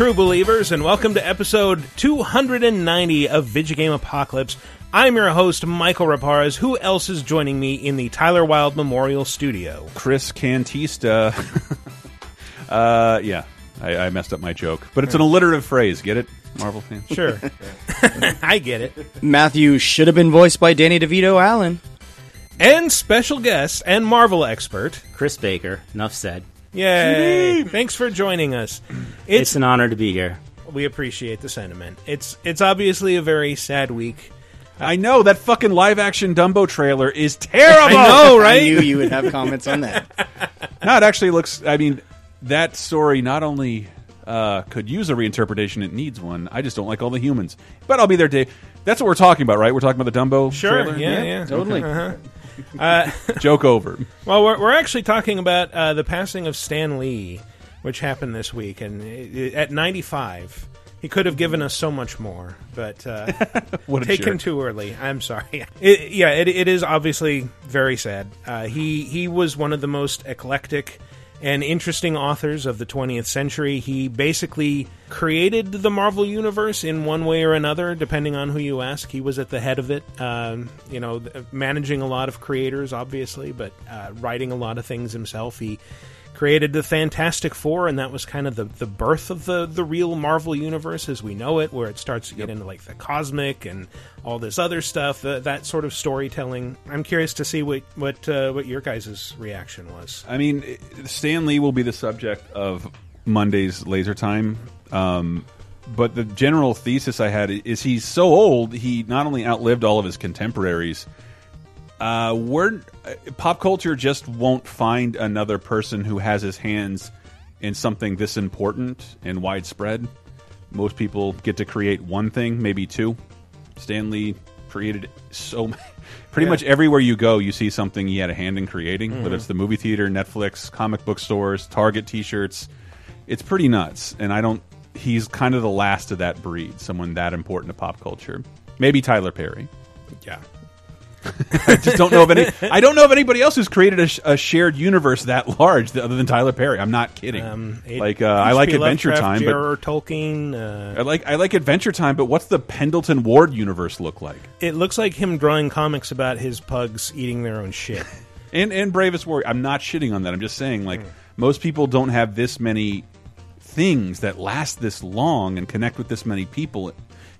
true believers, and welcome to episode 290 of Vidjagame Apocalypse. I'm your host, Michael Raparez. Who else is joining me in the Tyler Wilde Memorial Studio? Chris Antista. uh, yeah, I, I messed up my joke, but it's an alliterative phrase. Get it, Marvel fans? Sure. I get it. Matthew should have been voiced by Danny DeVito Allen. And special guest and Marvel expert. Chris Baker. Enough said. Yay! Thanks for joining us. It's, It's an honor to be here. we appreciate the sentiment. It's it's obviously a very sad week. I know that fucking live action Dumbo trailer is terrible. I know, right? I knew you would have comments on that. No, it actually looks. I mean, that story not only uh, could use a reinterpretation, it needs one. I just don't like all the humans. But I'll be there, Dave. That's what we're talking about, right? We're talking about the Dumbo Sure. trailer. Yeah, yeah. Totally. Joke over. Well, we're, we're actually talking about uh, the passing of Stan Lee, which happened this week, and it, it- at 95, he could have given us so much more, but uh, What taken jerk. too early. I'm sorry. It, yeah, it, it is obviously very sad. Uh, he he was one of the most eclectic and interesting authors of the 20th century. He basically created the Marvel universe in one way or another, depending on who you ask. He was at the head of it, um, you know, managing a lot of creators, obviously, but uh, writing a lot of things himself. He created the Fantastic Four, and that was kind of the, the birth of the, the real Marvel universe as we know it, where it starts to get into like the cosmic and all this other stuff, uh, that sort of storytelling. I'm curious to see what what uh, what your guys' reaction was. I mean, Stan Lee will be the subject of Monday's Laser Time. Um, but the general thesis I had is he's so old, he not only outlived all of his contemporaries, uh, we're, uh, pop culture just won't find another person who has his hands in something this important and widespread. Most people get to create one thing, maybe two. Stan Lee created so many. Pretty Yeah. much everywhere you go, you see something he had a hand in creating, whether it's the movie theater, Netflix, comic book stores, Target T-shirts. It's pretty nuts, and I don't. He's kind of the last of that breed, someone that important to pop culture. Maybe Tyler Perry. Yeah. I just don't know of any. I don't know of anybody else who's created a, sh a shared universe that large, other than Tyler Perry. I'm not kidding. Um, like uh, I like Adventure Lovecraft, Time, but Tolkien. Uh, I like I like Adventure Time. But what's the Pendleton Ward universe look like? it looks like him drawing comics about his pugs eating their own shit. And and Bravest Warrior. I'm not shitting on that. I'm just saying like most people don't have this many things that last this long and connect with this many people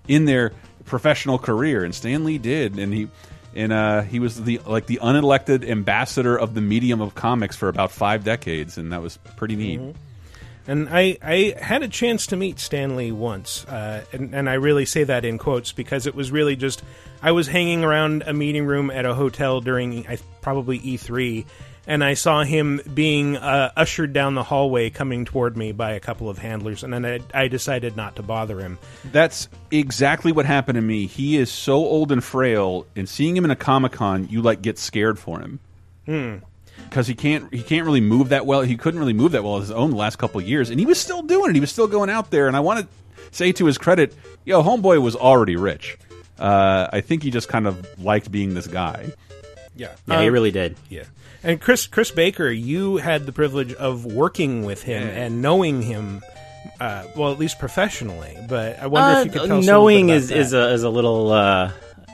in their professional career. And Stan Lee did, and he and uh, he was the like the unelected ambassador of the medium of comics for about five decades, and that was pretty neat. And I, I had a chance to meet Stan Lee once, uh, and, and I really say that in quotes because it was really just I was hanging around a meeting room at a hotel during I, probably E3, and I saw him being uh, ushered down the hallway coming toward me by a couple of handlers, and then I, I decided not to bother him. That's exactly what happened to me. He is so old and frail, and seeing him in a Comic Con, you like get scared for him. Because he can't, he can't really move that well. He couldn't really move that well his own the last couple of years, and he was still doing it. He was still going out there. And I want to say to his credit, yo, homeboy was already rich. Uh, I think he just kind of liked being this guy. Yeah, Yeah, he really did. Yeah. And Chris Chris Baker, you had the privilege of working with him and knowing him, uh, well, at least professionally. But I wonder if you could tell us a little knowing bit is about is that. a is a little uh,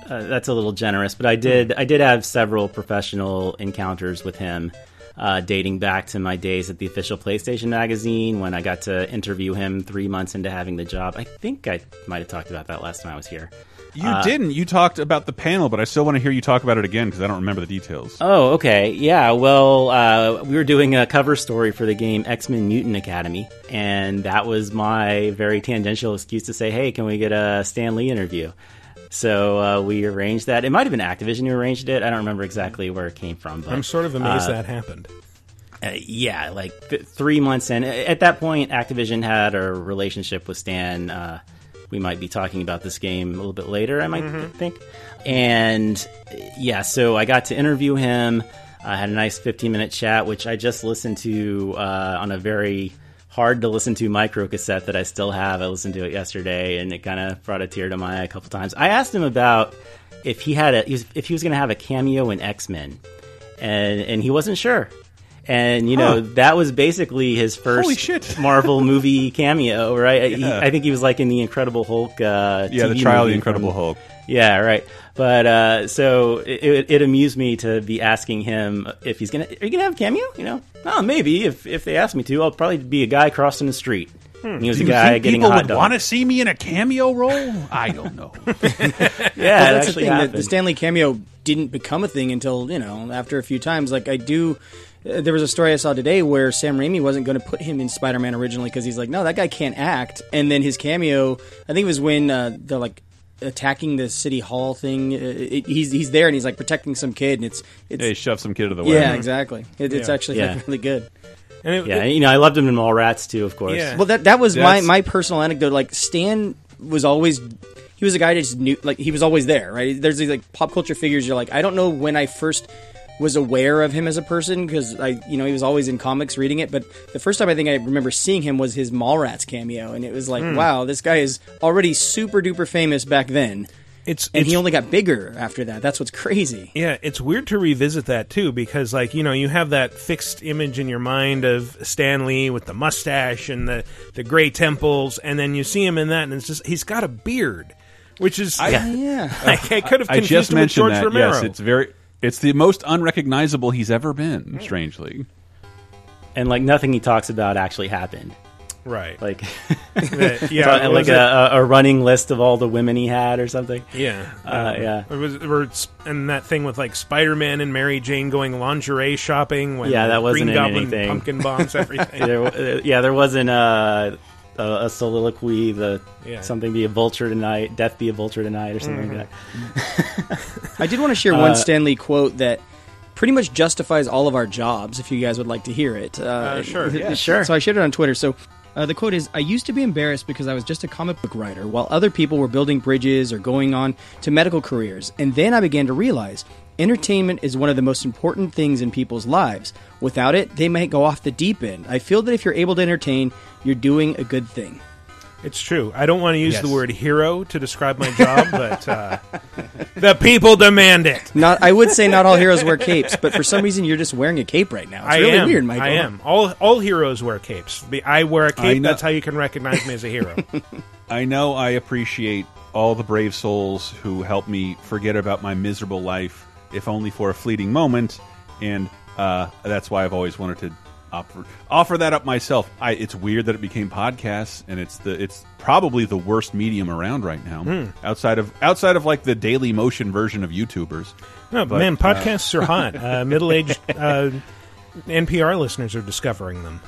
uh, that's a little generous, but I did I did have several professional encounters with him, uh, dating back to my days at the official PlayStation magazine when I got to interview him three months into having the job. I think I might have talked about that last time I was here. You didn't. You talked about the panel, but I still want to hear you talk about it again because I don't remember the details. Oh, okay. Yeah, well, uh, we were doing a cover story for the game X Men Mutant Academy, and that was my very tangential excuse to say, hey, can we get a Stan Lee interview? So uh, we arranged that. It might have been Activision who arranged it. I don't remember exactly where it came from. But, I'm sort of amazed that happened. uh, yeah, like th- three months in. At that point, Activision had a relationship with Stan. Uh, we might be talking about this game a little bit later, I might think. And yeah, so I got to interview him. I had a nice 15 minute chat, which I just listened to uh, on a very hard to listen to micro cassette that I still have. I listened to it yesterday, and it kind of brought a tear to my eye a couple times. I asked him about if he had a if he was going to have a cameo in X Men, and and he wasn't sure. And you know Huh. that was basically his first Holy shit. Marvel movie cameo, right? He- I think he was like in the Incredible Hulk. Uh, Yeah, the trial of the Incredible from- Hulk. Yeah, right. But uh, so it, it, it amused me to be asking him if he's gonna. Are you gonna have a cameo? You know, oh, maybe if if they ask me to, I'll probably be a guy crossing the street. And he was Do a guy getting people a hot would dog. want to see me in a cameo role? I don't know. yeah, Well, that's the thing. The, the Stan Lee cameo didn't become a thing until you know after a few times. Like I do. There was a story I saw today where Sam Raimi wasn't going to put him in Spider-Man originally because he's like, no, that guy can't act. And then his cameo, I think it was when uh, they're like attacking the city hall thing. Uh, it, he's he's there and he's like protecting some kid, and it's it's Hey, shove some kid to the way. yeah, exactly. It, it's Yeah. actually Yeah. like, really good. And it, yeah, it- you know, I loved him in Mallrats too, of course. Yeah. Well, that that was my my personal anecdote. Like Stan was always he was a guy that just knew like he was always there. Right? There's these like pop culture figures. You're like I don't know when I first was aware of him as a person because I you know he was always in comics reading it. But the first time I think I remember seeing him was his Mallrats cameo, and it was like hmm. wow, this guy is already super duper famous back then. it's And it's, he only got bigger after that. That's what's crazy. yeah, it's weird to revisit that too because like you know you have that fixed image in your mind of Stan Lee with the mustache and the the gray temples, and then you see him in that, and it's just he's got a beard, which is Yeah. like, I could have I confused just him with mentioned George that. Romero. Yes, it's very. It's the most unrecognizable he's ever been. Strangely, And like nothing he talks about actually happened. right. Like, That- yeah, like a, a running list of all the women he had or something. Yeah, Uh, yeah. It was, or it's- and that thing with like Spider Man and Mary Jane going lingerie shopping. When Yeah, that wasn't Green Goblin anything. pumpkin bombs everything. There, uh, yeah, there wasn't a, a, a soliloquy, the Yeah. something be a vulture tonight, death be a vulture tonight, or something like that. I did want to share Uh, one Stan Lee quote that pretty much justifies all of our jobs. If you guys would like to hear it, uh, sure, yeah. Sure. So I shared it on Twitter. So uh, the quote is: "I used to be embarrassed because I was just a comic book writer, while other people were building bridges or going on to medical careers. And then I began to realize." Entertainment is one of the most important things in people's lives. Without it, they might go off the deep end. I feel that if you're able to entertain, you're doing a good thing. It's true. I don't want to use Yes. the word hero to describe my job, but uh, the people demand it. Not, I would say not all heroes wear capes, but for some reason you're just wearing a cape right now. It's I really am. weird, Michael. I am. All all heroes wear capes. I wear a cape. That's how you can recognize me as a hero. I know I appreciate all the brave souls who help me forget about my miserable life, if only for a fleeting moment, and uh, that's why I've always wanted to offer offer that up myself. I, it's weird that it became podcasts, and it's the it's probably the worst medium around right now, outside of outside of like the Daily Motion version of YouTubers. No, But, man, uh, podcasts are hot. Uh, Middle aged uh, NPR listeners are discovering them.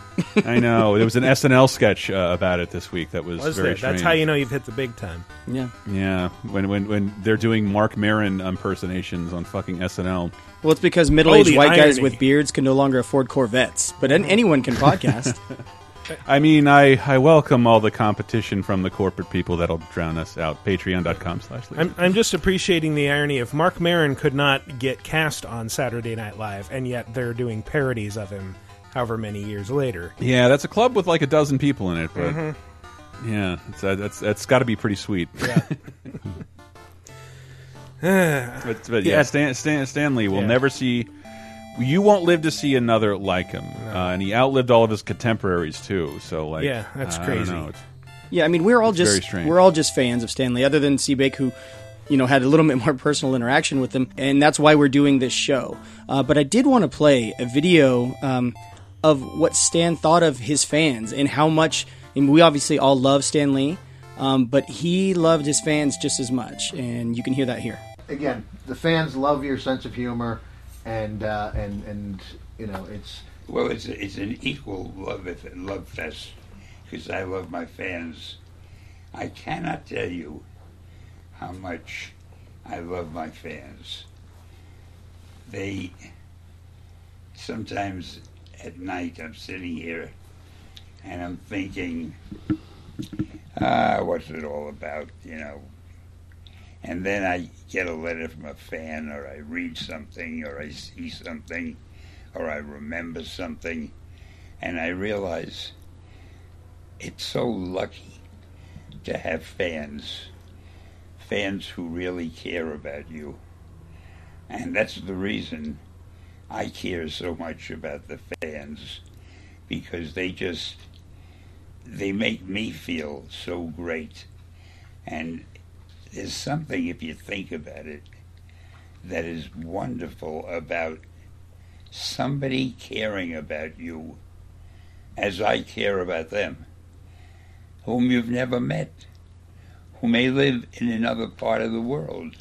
I know there was an SNL sketch uh, about it this week that was, Was very there? strange. That's how you know you've hit the big time. Yeah. Yeah, when when when they're doing Marc Maron impersonations on fucking SNL. Well, it's because middle-aged Oh, the white guys with beards can no longer afford Corvettes, but an- anyone can podcast. I mean, I, I welcome all the competition from the corporate people that'll drown us out. Patreon.com slash I'm, I'm just appreciating the irony of Marc Maron could not get cast on Saturday Night Live, and yet they're doing parodies of him however many years later. Yeah, that's a club with like a dozen people in it, but yeah, it's, uh, that's that's got to be pretty sweet. but, but yeah, Yeah. Stan, Stan, Stanley will Yeah. never see. You won't live to see another like him, uh, and he outlived all of his contemporaries too. So, like, Yeah, that's I don't crazy. know. Yeah, I mean, we're all It's just we're all just fans of Stan Lee, other than Seabake, who you know had a little bit more personal interaction with him, and that's why we're doing this show. Uh, but I did want to play a video um, of what Stan thought of his fans and how much. And we obviously all love Stan Lee, um, but he loved his fans just as much, and you can hear that here. again, the fans love your sense of humor, and uh, and and you know it's Well, it's it's an equal love love fest because I love my fans. I cannot tell you how much I love my fans. They sometimes at night I'm sitting here and I'm thinking, ah, what's it all about? You know. And then I get a letter from a fan, or I read something, or I see something, or I remember something, and I realize it's so lucky to have fans, fans who really care about you. And that's the reason I care so much about the fans because they just they make me feel so great. And there's something, if you think about it, that is wonderful about somebody caring about you as I care about them, whom you've never met, who may live in another part of the world,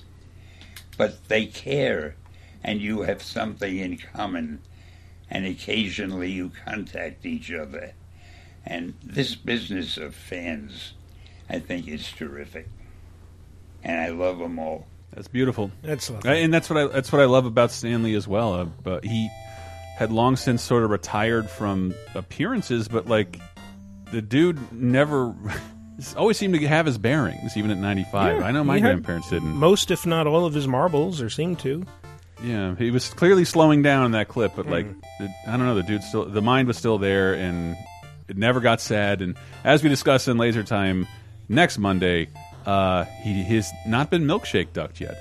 but they care and you have something in common, and occasionally you contact each other. And this business of fans, I think, is terrific. And I love them all. That's beautiful. That's lovely. and that's what I that's what I love about Stan Lee as well. Uh, but he had long since sort of retired from appearances, but like the dude never always seemed to have his bearings, even at ninety five. Yeah, I know my grandparents didn't. Most, if not all, of his marbles, or seemed to. Yeah, he was clearly slowing down in that clip, but like Mm. the, I don't know, the dude still the mind was still there, and it never got sad. And as we discuss in Laser Time next Monday, uh, he has not been milkshake ducked yet.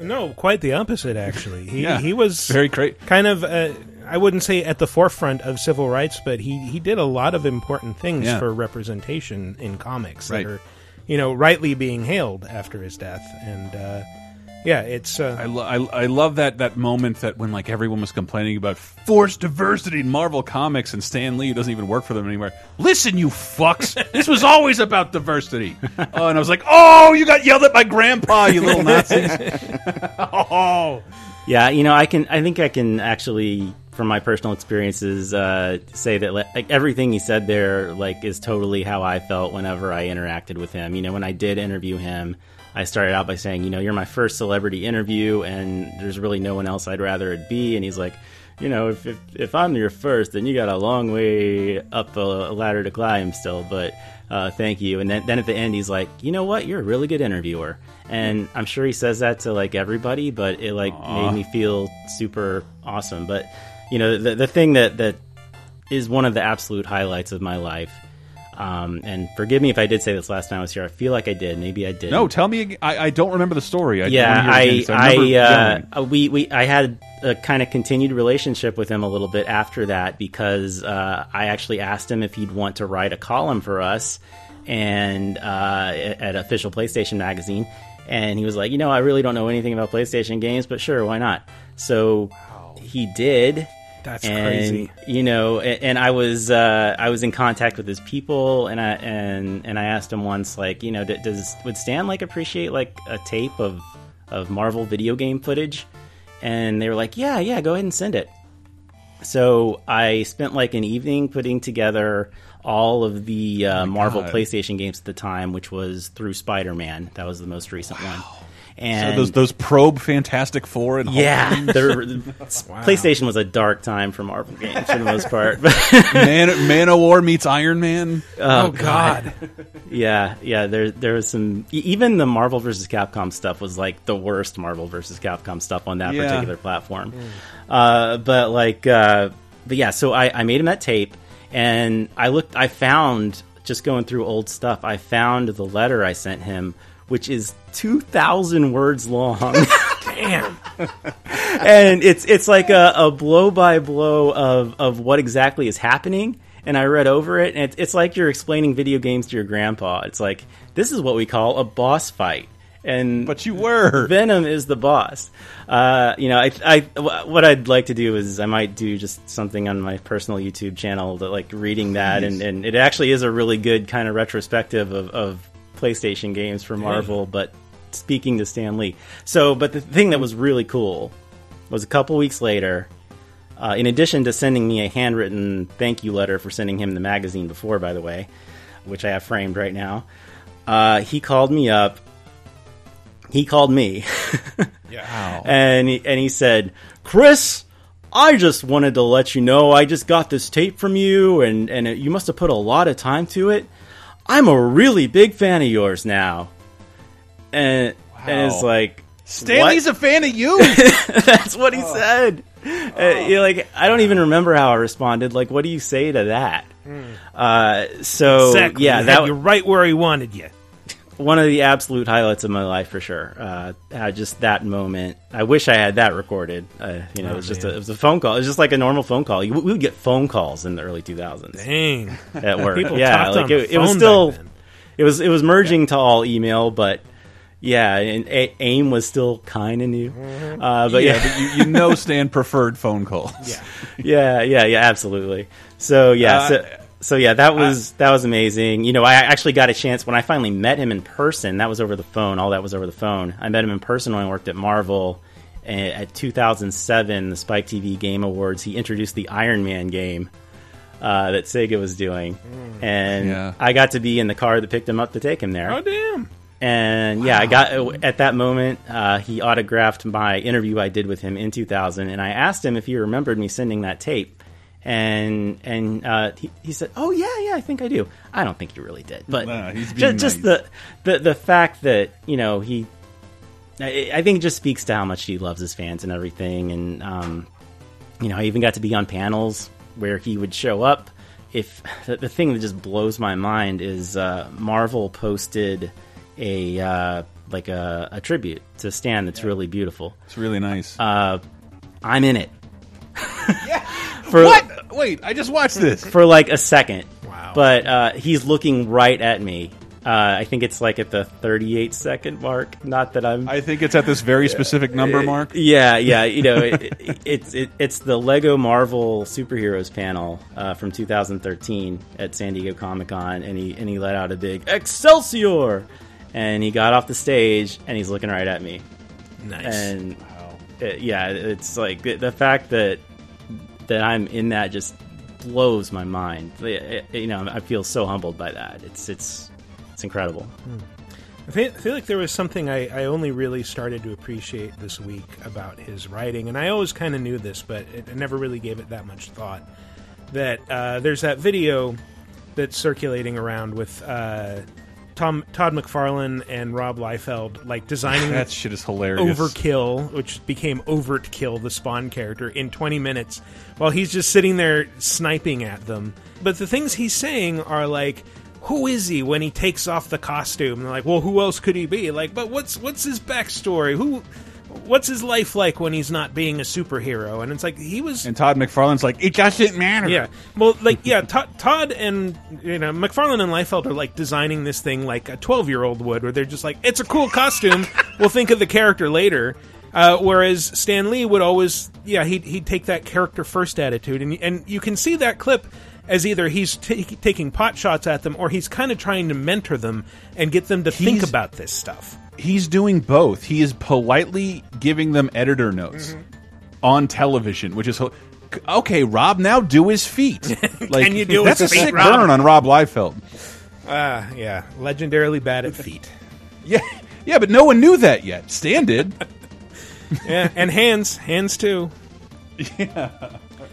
No, quite the opposite. Actually, he Yeah, he was very great. kind of. Uh, I wouldn't say at the forefront of civil rights, but he he did a lot of important things Yeah. for representation in comics Right. that are, you know, rightly being hailed after his death. And uh, yeah, it's. Uh, I, lo I, I love that that moment that when like everyone was complaining about forced diversity in Marvel Comics and Stan Lee doesn't even work for them anymore. Listen, you fucks! this was always about diversity. Oh, and I was like, oh, you got yelled at by Grandpa, you little Nazis. oh, Yeah, you know, I can. I think I can actually, from my personal experiences, uh, say that like everything he said there, like, is totally how I felt whenever I interacted with him. You know, when I did interview him, I started out by saying, you know, you're my first celebrity interview, and there's really no one else I'd rather it be. And he's like, you know, if if, if I'm your first, then you got a long way up a ladder to climb still, but. Uh, thank you. And then, then at the end, he's like, you know what? You're a really good interviewer. And I'm sure he says that to like everybody, but it like made me feel super awesome. But you know, the the thing that that is one of the absolute highlights of my life. Um, and forgive me if I did say this last time I was here. I feel like I did. Maybe I did. no, tell me. ag- I, I don't remember the story. I yeah, wanna hear it again, so I, I, uh, uh, we, we, I had a kind of continued relationship with him a little bit after that because uh, I actually asked him if he'd want to write a column for us and uh, at official PlayStation magazine, and he was like, you know, I really don't know anything about PlayStation games, but sure, why not? So he did. That's and, crazy. You know, and, and I was uh, I was in contact with his people, and I and and I asked him once, like, you know, d- does would Stan like appreciate like a tape of of Marvel video game footage? And they were like, yeah, yeah, go ahead and send it. So I spent like an evening putting together all of the uh, Marvel God. PlayStation games at the time, which was through Spider Man. That was the most recent one. So And those those probe Fantastic Four and yeah, PlayStation was a dark time for Marvel games for the most part. Man, Manowar meets Iron Man. oh God, yeah, yeah. There, there was some. Even the Marvel versus Capcom stuff was like the worst Marvel versus Capcom stuff on that Yeah. particular platform. Uh, but like, uh, but yeah. So I, I made him that tape, and I looked. I found just going through old stuff. I found the letter I sent him, which is two thousand words long. damn. and it's it's like a, a blow by blow of of what exactly is happening. And I read over it, and it's, it's like you're explaining video games to your grandpa. It's like this is what we call a boss fight, and But you were. Venom is the boss. Uh, you know, I, I, what I'd like to do is I might do just something on my personal YouTube channel that like reading that, and, and it actually is a really good kind of retrospective of, of PlayStation games for Marvel, but speaking to Stan Lee. So, but the thing that was really cool was a couple weeks later. Uh, in addition to sending me a handwritten thank you letter for sending him the magazine before, by the way, which I have framed right now, uh, he called me up he called me yeah. and he, and he said, "Chris, I just wanted to let you know I just got this tape from you, and and it, you must have put a lot of time to it. I'm a really big fan of yours now." And and it's like Stan Lee's a fan of you. that's what he said. Uh, like, I don't even remember how I responded. Like, what do you say to that? Uh, so Exactly. yeah, that had you right where he wanted you. One of the absolute highlights of my life for sure. Uh, uh, just that moment. I wish I had that recorded. Uh, you know, Oh, it was just a, it was a phone call. It was just like a normal phone call. You, we would get phone calls in the early 2000s Dang. at work. People yeah, like on the it, it was still it was it was merging to all email, but yeah, and A- AIM was still kind of new. Mm-hmm. Uh, but yeah, yeah, but you, you know Stan preferred phone calls. Yeah. yeah, yeah, yeah, absolutely. So yeah, Uh, so, so yeah, that was that was amazing. You know, I actually got a chance when I finally met him in person. That was over the phone. All that was over the phone. I met him in person when I worked at Marvel. And at 2007, the Spike TV Game Awards, he introduced the Iron Man game uh, that Sega was doing, and Yeah. I got to be in the car that picked him up to take him there. Oh damn. And yeah, I got at that moment. Uh, he autographed my interview I did with him in 2000, and I asked him if he remembered me sending that tape. And and uh, he, he said, "Oh yeah, yeah, I think I do." I don't think he really did, but Nah, he's ju- being just, nice. the, the the fact that you know he, I, I think it just speaks to how much he loves his fans and everything. And um, you know, I even got to be on panels where he would show up. If the, the thing that just blows my mind is uh, Marvel posted a uh, like a, a tribute to Stan that's really beautiful. It's really nice. Uh, I'm in it. For, what? Wait, I just watched this. for like a second. Wow. But uh, he's looking right at me. Uh, I think it's like at the 38 second mark. Not that I'm. I think it's at this very specific number, Mark. yeah, yeah. You know, it, it, it's it, it's the Lego Marvel superheroes panel uh, from 2013 at San Diego Comic Con, and he and he let out a big Excelsior, and he got off the stage and he's looking right at me, Nice. and uh, yeah, it's like the, the fact that that I'm in that just blows my mind. You know, I feel so humbled by that. It's it's it's incredible. I feel, I feel like there was something I, I only really started to appreciate this week about his writing, and I always kind of knew this, but it, I never really gave it that much thought. That uh, there's that video that's circulating around with uh, Tom Todd McFarlane and Rob Liefeld like designing That shit is hilarious. Overkill, which became Overt Kill, the Spawn character, in 20 minutes while he's just sitting there sniping at them. But the things he's saying are like, who is he when he takes off the costume? And they're like, well, who else could he be? Like, but what's what's his backstory? Who, what's his life like when he's not being a superhero? And it's like he was And Todd McFarlane's like, it doesn't matter. yeah. Well, like, yeah, Todd, Todd and, you know, McFarlane and Liefeld are, like, designing this thing like a 12 year old would, where they're just like, it's a cool costume. we'll think of the character later. Uh, whereas Stan Lee would always, yeah, he'd, he'd take that character first attitude. And, and you can see that clip as either he's ta taking pot shots at them or he's kind of trying to mentor them and get them to think about this stuff. He's doing both. He is politely giving them editor notes Mm-hmm. on television, which is okay. Rob, now do his feet. Like, Can you do that's his a feet, sick Rob? burn on Rob Liefeld. Ah, yeah. Legendarily bad at feet. Yeah, yeah, but no one knew that yet. Stan did. Yeah, and hands, hands too. Yeah,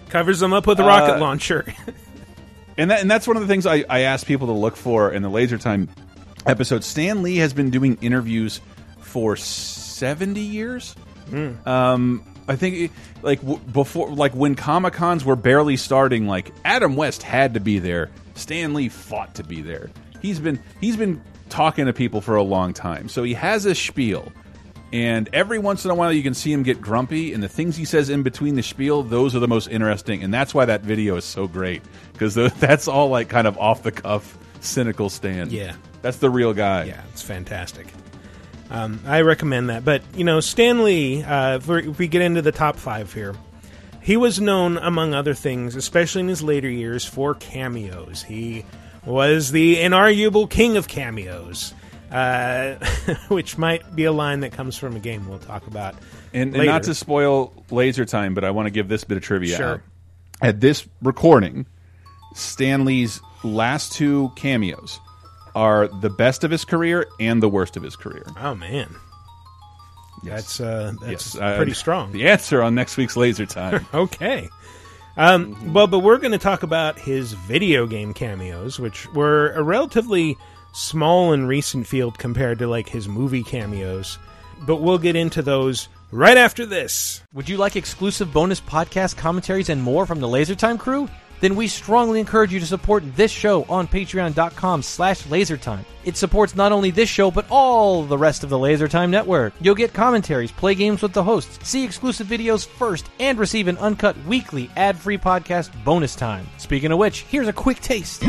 covers them up with a rocket Uh, launcher. And that, and that's one of the things I, I asked people to look for in the Laser Time episode. Stan Lee has been doing interviews for seventy years. Um, I think like before, like when Comic Cons were barely starting, like Adam West had to be there. Stan Lee fought to be there. He's been he's been talking to people for a long time, so he has a spiel. And every once in a while, you can see him get grumpy, and the things he says in between the spiel, those are the most interesting. And that's why that video is so great because that's all like kind of off the cuff, cynical stand. Yeah. that's the real guy. Yeah, it's fantastic. Um, I recommend that. But, you know, Stan Lee, uh, if, if we get into the top five here, he was known, among other things, especially in his later years, for cameos. He was the inarguable king of cameos, uh, which might be a line that comes from a game we'll talk about. And, and not to spoil laser time, but I want to give this bit of trivia Sure. out. At this recording, Stan Lee's last two cameos are the best of his career and the worst of his career. Oh, man. That's, uh, that's Yes, uh, pretty strong. The answer on next week's laser time. Okay. Um, well, but we're going to talk about his video game cameos, which were a relatively small and recent field compared to like his movie cameos. But we'll get into those right after this. Would you like exclusive bonus podcast commentaries and more from the LaserTime crew? then we strongly encourage you to support this show on patreon.com slash lasertime. It supports not only this show, but all the rest of the Lasertime network. You'll get commentaries, play games with the hosts, see exclusive videos first, and receive an uncut weekly ad-free podcast bonus time. Speaking of which, here's a quick taste.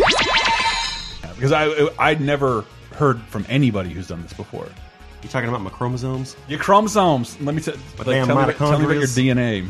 Because I I'd never heard from anybody who's done this before. You're talking about my chromosomes? Your chromosomes. Let me t- like, tell, me about, tell me about your. DNA.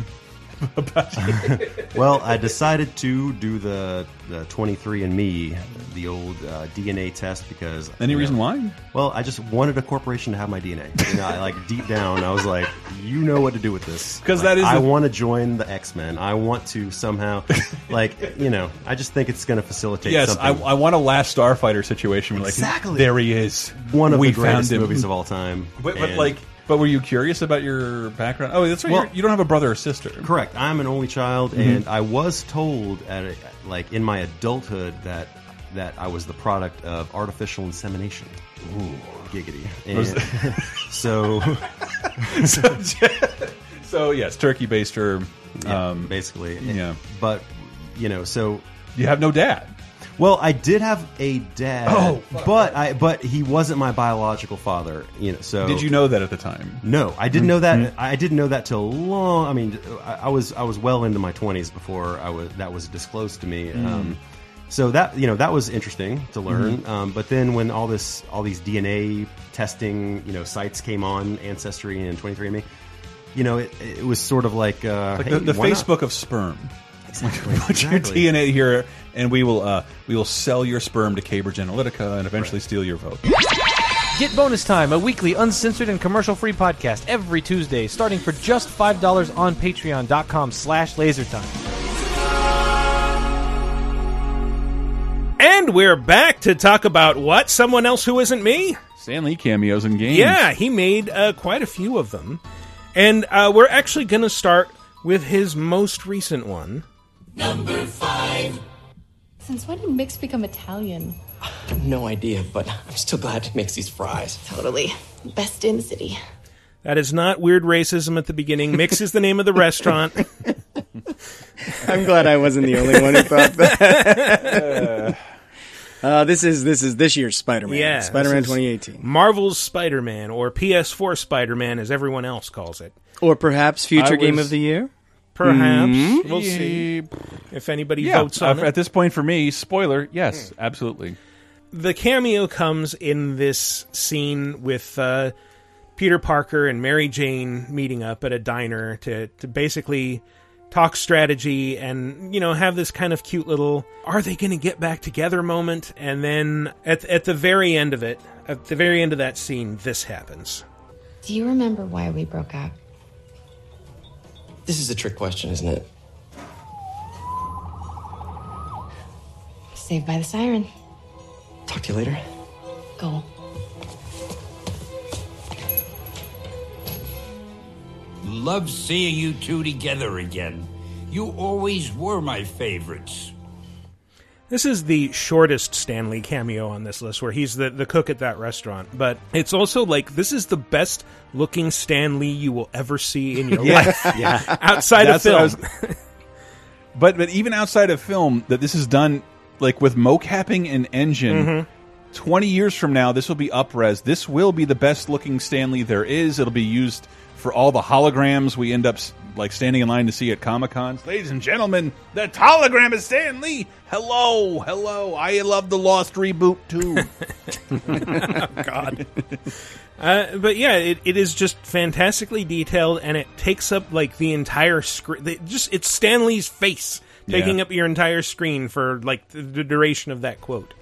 Well, I decided to do the the 23andMe, the old uh, DNA test because Any you reason why? Well, I just wanted a corporation to have my DNA. You know, I, like deep down, I was like, you know what to do with this 'Cause Like, that is I the- want to join the X Men. I want to somehow, like, you know, I just think it's going to facilitate. Yes, I, something. I want a Last Starfighter situation. Where, like, Exactly. there he is. one of we the greatest movies of all time. But, but like, but were you curious about your background? Oh, that's right. Well- you're, don't have a brother or sister. Correct. I'm an only child, Mm-hmm. and I was told at a, like in my adulthood that that I was the product of artificial insemination. Ooh, giggity. And so, So yes, turkey baster. yeah, Um, basically, yeah. But you know, so you have no dad. Well, I did have a dad, Oh, but I but he wasn't my biological father. You know, so Did you know that at the time? No, I didn't know that. Mm-hmm. I didn't know that till long. I mean, I, I was I was well into my twenties before I was that was disclosed to me. Mm. Um, so that you know that was interesting to learn. Mm-hmm. Um, but then when all this all these DNA testing you know sites came on, Ancestry and 23andMe, you know it, it was sort of like, uh, Like hey, the, the why not? Facebook of sperm. Exactly. Put your. DNA here, and we will uh, we will sell your sperm to Cambridge Analytica and eventually steal your vote. Get Bonus Time, a weekly uncensored and commercial-free podcast every Tuesday, starting for just $5 on patreon.com slash lasertime. And we're back to talk about what? Someone else who isn't me? Stan Lee cameos in games. Yeah, he made uh, quite a few of them. And uh, we're actually going to start with his most recent one. Since when did Mix become Italian? No idea, but I'm still glad he makes these fries. Totally. Best in the city. That is not weird racism at the beginning. Mix is the name of the restaurant. I'm glad I wasn't the only one who thought that. uh, this is this is this year's Spider-Man. Yeah, Spider-Man 2018, Marvel's Spider Man, or PS4 Spider Man, as everyone else calls it. or perhaps future I game was- of the year. Perhaps. We'll see if anybody Yeah, votes on uh, it. at this point for me, spoiler, yes, absolutely. the cameo comes in this scene with uh, Peter Parker and Mary Jane meeting up at a diner to to basically talk strategy and you know have this kind of cute little are they going to get back together moment and then at at the very end of it at the very end of that scene this happens Do you remember why we broke up? This is a trick question, isn't it? Saved by the siren. Talk to you later. Go. Love seeing you two together again. You always were my favorites. This is the shortest Stan Lee cameo on this list, where he's the, the cook at that restaurant. But it's also like this is the best looking Stan Lee you will ever see in your life. Yeah. outside of That's film. was- But but even outside of film, that this is done like with mocapping and engine. Mm-hmm. Twenty years from now, this will be upres. This will be the best looking Stan Lee there is. It'll be used for all the holograms we end up like standing in line to see at Comic Cons. Ladies and gentlemen, the hologram is Stan Lee. Hello, hello. I love the Lost reboot too. God. Uh, but yeah, it, it is just fantastically detailed, and it takes up like the entire screen. Just it's Stan Lee's face taking Yeah. up your entire screen for like the, the duration of that quote.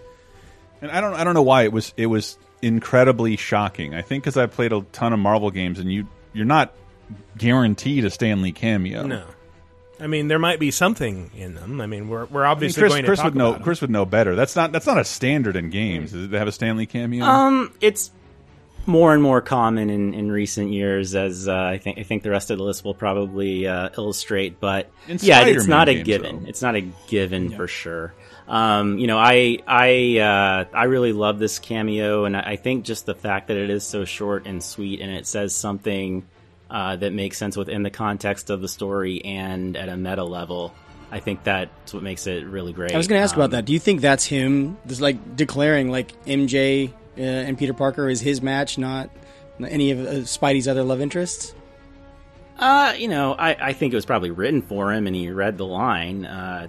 And I don't I don't know why it was it was incredibly shocking. I think because I played a ton of Marvel games, and you you're not guaranteed a Stan Lee cameo. No, I mean there might be something in them. I mean we're we're I mean, obviously Chris, going to Chris talk would know. about. Chris would know better. That's not. That's not a standard in games. Is it to have a Stan Lee cameo? Um, it's more and more common in, in recent years, as uh, I think I think the rest of the list will probably uh, illustrate. But In yeah, it's Spider-Man not a given. though. It's not a given for sure. Um, you know, I I uh, I really love this cameo, and I think just the fact that it is so short and sweet, and it says something uh, that makes sense within the context of the story and at a meta level. I think that's what makes it really great. I was going to ask Um, about that. Do you think that's him, just like declaring like MJ uh, and Peter Parker is his match, not any of uh, Spidey's other love interests? Uh, you know, I, I think it was probably written for him and he read the line. Uh,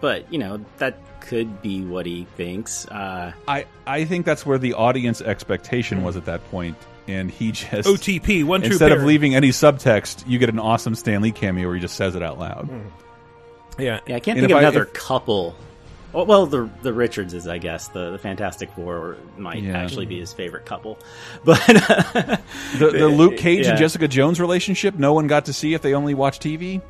but, you know, that could be what he thinks. Uh, I I think that's where the audience expectation was at that point, and he just OTP, one true instead of pair. leaving any subtext, you get an awesome Stan Lee cameo where he just says it out loud. Yeah. yeah, I can't And think of I- another if- couple. Oh, well, the the Richardses, I guess. The, the Fantastic Four might Yeah. actually be his favorite couple. But The, the Luke Cage Yeah. and Jessica Jones relationship, no one got to see if they only watched TV.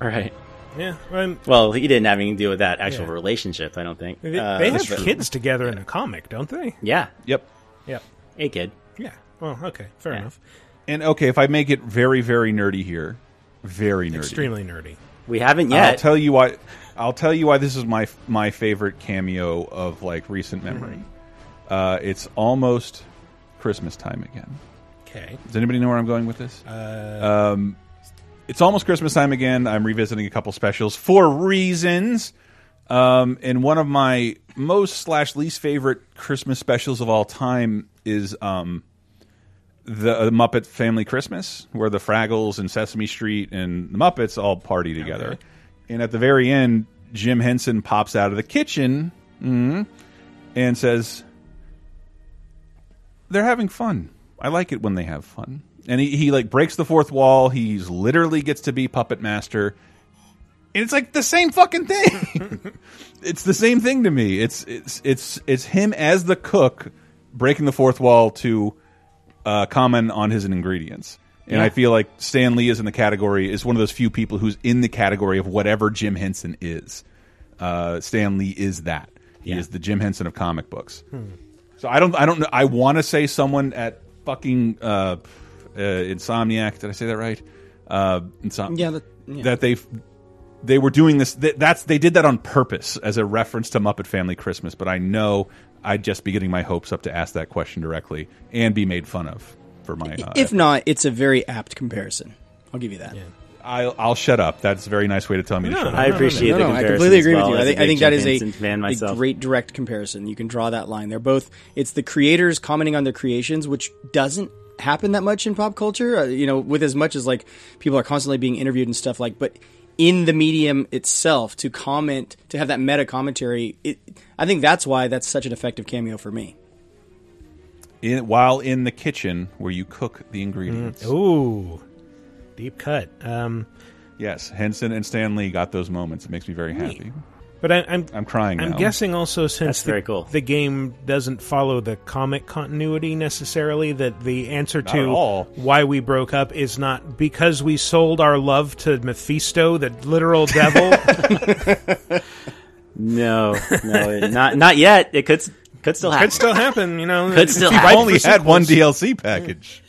right. Yeah. I'm- Well, he didn't have anything to do with that actual Yeah. relationship, I don't think. they Uh, they have but- kids together in a comic, don't they? Yeah. Yep. Yeah. Hey, kid. Yeah. Well, okay. Fair Yeah. enough. And okay, if I make it very, very nerdy here, very nerdy. Extremely nerdy. We haven't yet. I'll tell you why. I'll tell you why this is my my favorite cameo of like recent memory. Uh, it's almost Christmas time again. Okay. Does anybody know where I'm going with this? Uh, Um, it's almost Christmas time again. I'm revisiting a couple specials for reasons. Um, and one of my most slash least favorite Christmas specials of all time is um, the uh, Muppet Family Christmas, where the Fraggles and Sesame Street and the Muppets all party together. And at the very end, Jim Henson pops out of the kitchen mhm, and says, they're having fun. I like it when they have fun. And he, he like breaks the fourth wall. He's literally gets to be puppet master. And it's like the same fucking thing. it's the same thing to me. It's it's it's it's him as the cook breaking the fourth wall to uh, comment on his ingredients. And I feel like Stan Lee is in the category is one of those few people who's in the category of whatever Jim Henson is. Uh, Stan Lee is that. He Yeah. is the Jim Henson of comic books. So I don't I don't know I want to say someone at fucking uh, uh Insomniac did I say that right? Uh Insom Yeah, that- yeah. that they they were doing this that, that's they did that on purpose as a reference to Muppet Family Christmas, but I know I'd just be getting my hopes up to ask that question directly and be made fun of for my uh, if not, it's a very apt comparison. I'll give you that. I'll, I'll shut up. That's a very nice way to tell me to shut I up. I appreciate no, the no, I completely agree well with you. I think, I think that Jim is a, fan a great direct comparison. You can draw that line. They're both. It's the creators commenting on their creations, which doesn't happen that much in pop culture. Uh, you know, with as much as like people are constantly being interviewed and stuff like, but in the medium itself to comment to have that meta commentary, it, I think that's why that's such an effective cameo for me. In, while in the kitchen where you cook the ingredients. ooh. Deep cut. Um, Yes, Henson and Stan Lee got those moments. It makes me very happy. But I, I'm I'm crying I'm now. guessing also since That's the, very cool. the game doesn't follow the comic continuity necessarily, that the answer Not to all. why we broke up is not because we sold our love to Mephisto, the literal devil. No, no, not not yet. It could could still happen. Could still happen, you know. Could still If you I happen. only had one. DLC package.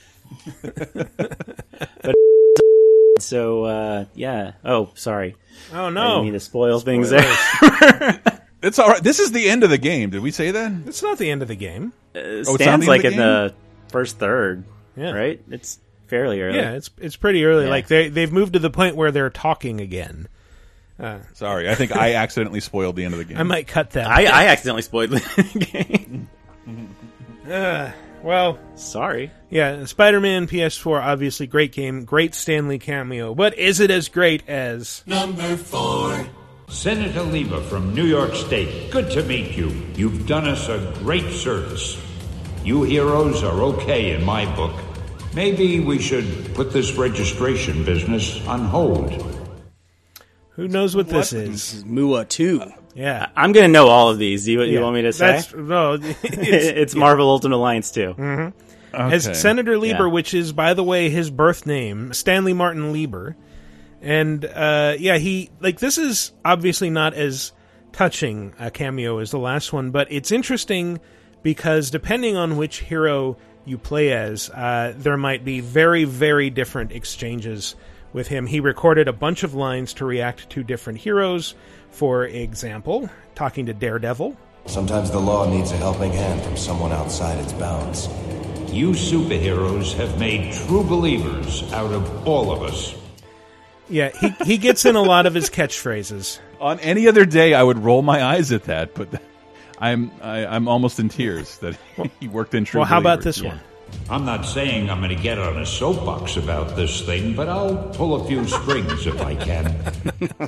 So uh, yeah. Oh, sorry. Oh I no, didn't mean to spoil things there. It's all right. This is the end of the game. Did we say that? it's not the end of the game. Uh, it's not Stan's the like end in the first third, Yeah. right? It's fairly early. Yeah, it's it's pretty early. Yeah. Like they they've moved to the point where they're talking again. Sorry, I think I accidentally spoiled the end of the game. I might cut that. I, I accidentally spoiled the game. Well, Sorry. yeah, Spider-Man PS4 obviously great game, great Stan Lee cameo, but is it as great as Number four. Senator Lieber from New York State, good to meet you. You've done us a great service. You heroes are okay in my book. Maybe we should put this registration business on hold. who knows what this This is? is MUA two. Yeah. I'm gonna know all of these. You, you Yeah. want me to say? That's no. it's, It's, Marvel Ultimate Alliance too. as Okay. Senator Lieber, Yeah. which is by the way his birth name, Stanley Martin Lieber, and uh, yeah, he like this is obviously not as touching a cameo as the last one, but it's interesting because depending on which hero you play as, uh, there might be very very different exchanges with him. He recorded a bunch of lines to react to different heroes. For example, talking to Daredevil. Sometimes the law needs a helping hand from someone outside its bounds. You superheroes have made true believers out of all of us. Yeah, he he gets in a lot of his catchphrases. On any other day, I would roll my eyes at that, but I'm I, I'm almost in tears that he worked in True. Well, how about Believers. this one? I'm not saying I'm going to get on a soapbox about this thing, but I'll pull a few strings if I can.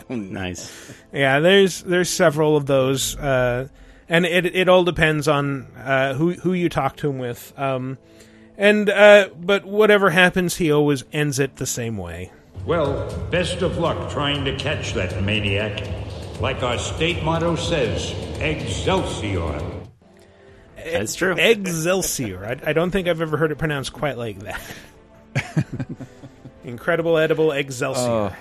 nice. Yeah, there's there's several of those, uh, and it it all depends on uh, who who you talk to him with. Um, and uh, but whatever happens, he always ends it the same way. Well, best of luck trying to catch that maniac. Like our state motto says, Excelsior. That's true. Excelsior. I, I don't think I've ever heard it pronounced quite like that. Incredible edible Excelsior.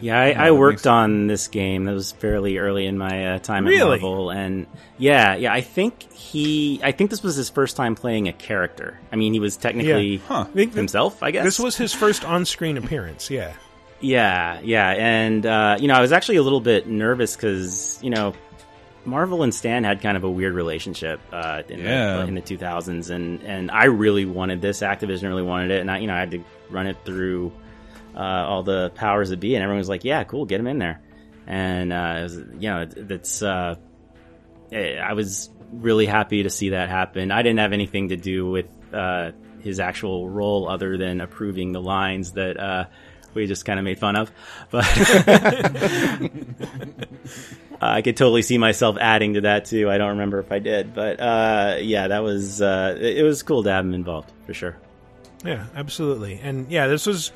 Yeah, I, I worked on this game. That was fairly early in my uh, time at Really? Marvel, and yeah, yeah. I think he, I think this was his first time playing a character. I mean, he was technically Yeah. Huh. Himself. I guess This was his first on-screen appearance. Yeah. Yeah, yeah, and uh, you know, I was actually a little bit nervous because you know, Marvel and Stan had kind of a weird relationship uh, in, Yeah. the, in the 2000s, and and I really wanted this. Activision really wanted it, and I you know I had to run it through uh, all the powers that be, and everyone was like, "Yeah, cool, get him in there." And uh, was, you know, it, uh, eh, I was really happy to see that happen. I didn't have anything to do with uh, his actual role other than approving the lines that uh, we just kind of made fun of. But I could totally see myself adding to that too. I don't remember if I did, but uh, yeah, that was uh, it, it was cool to have him involved for sure. Yeah, absolutely. And yeah, this was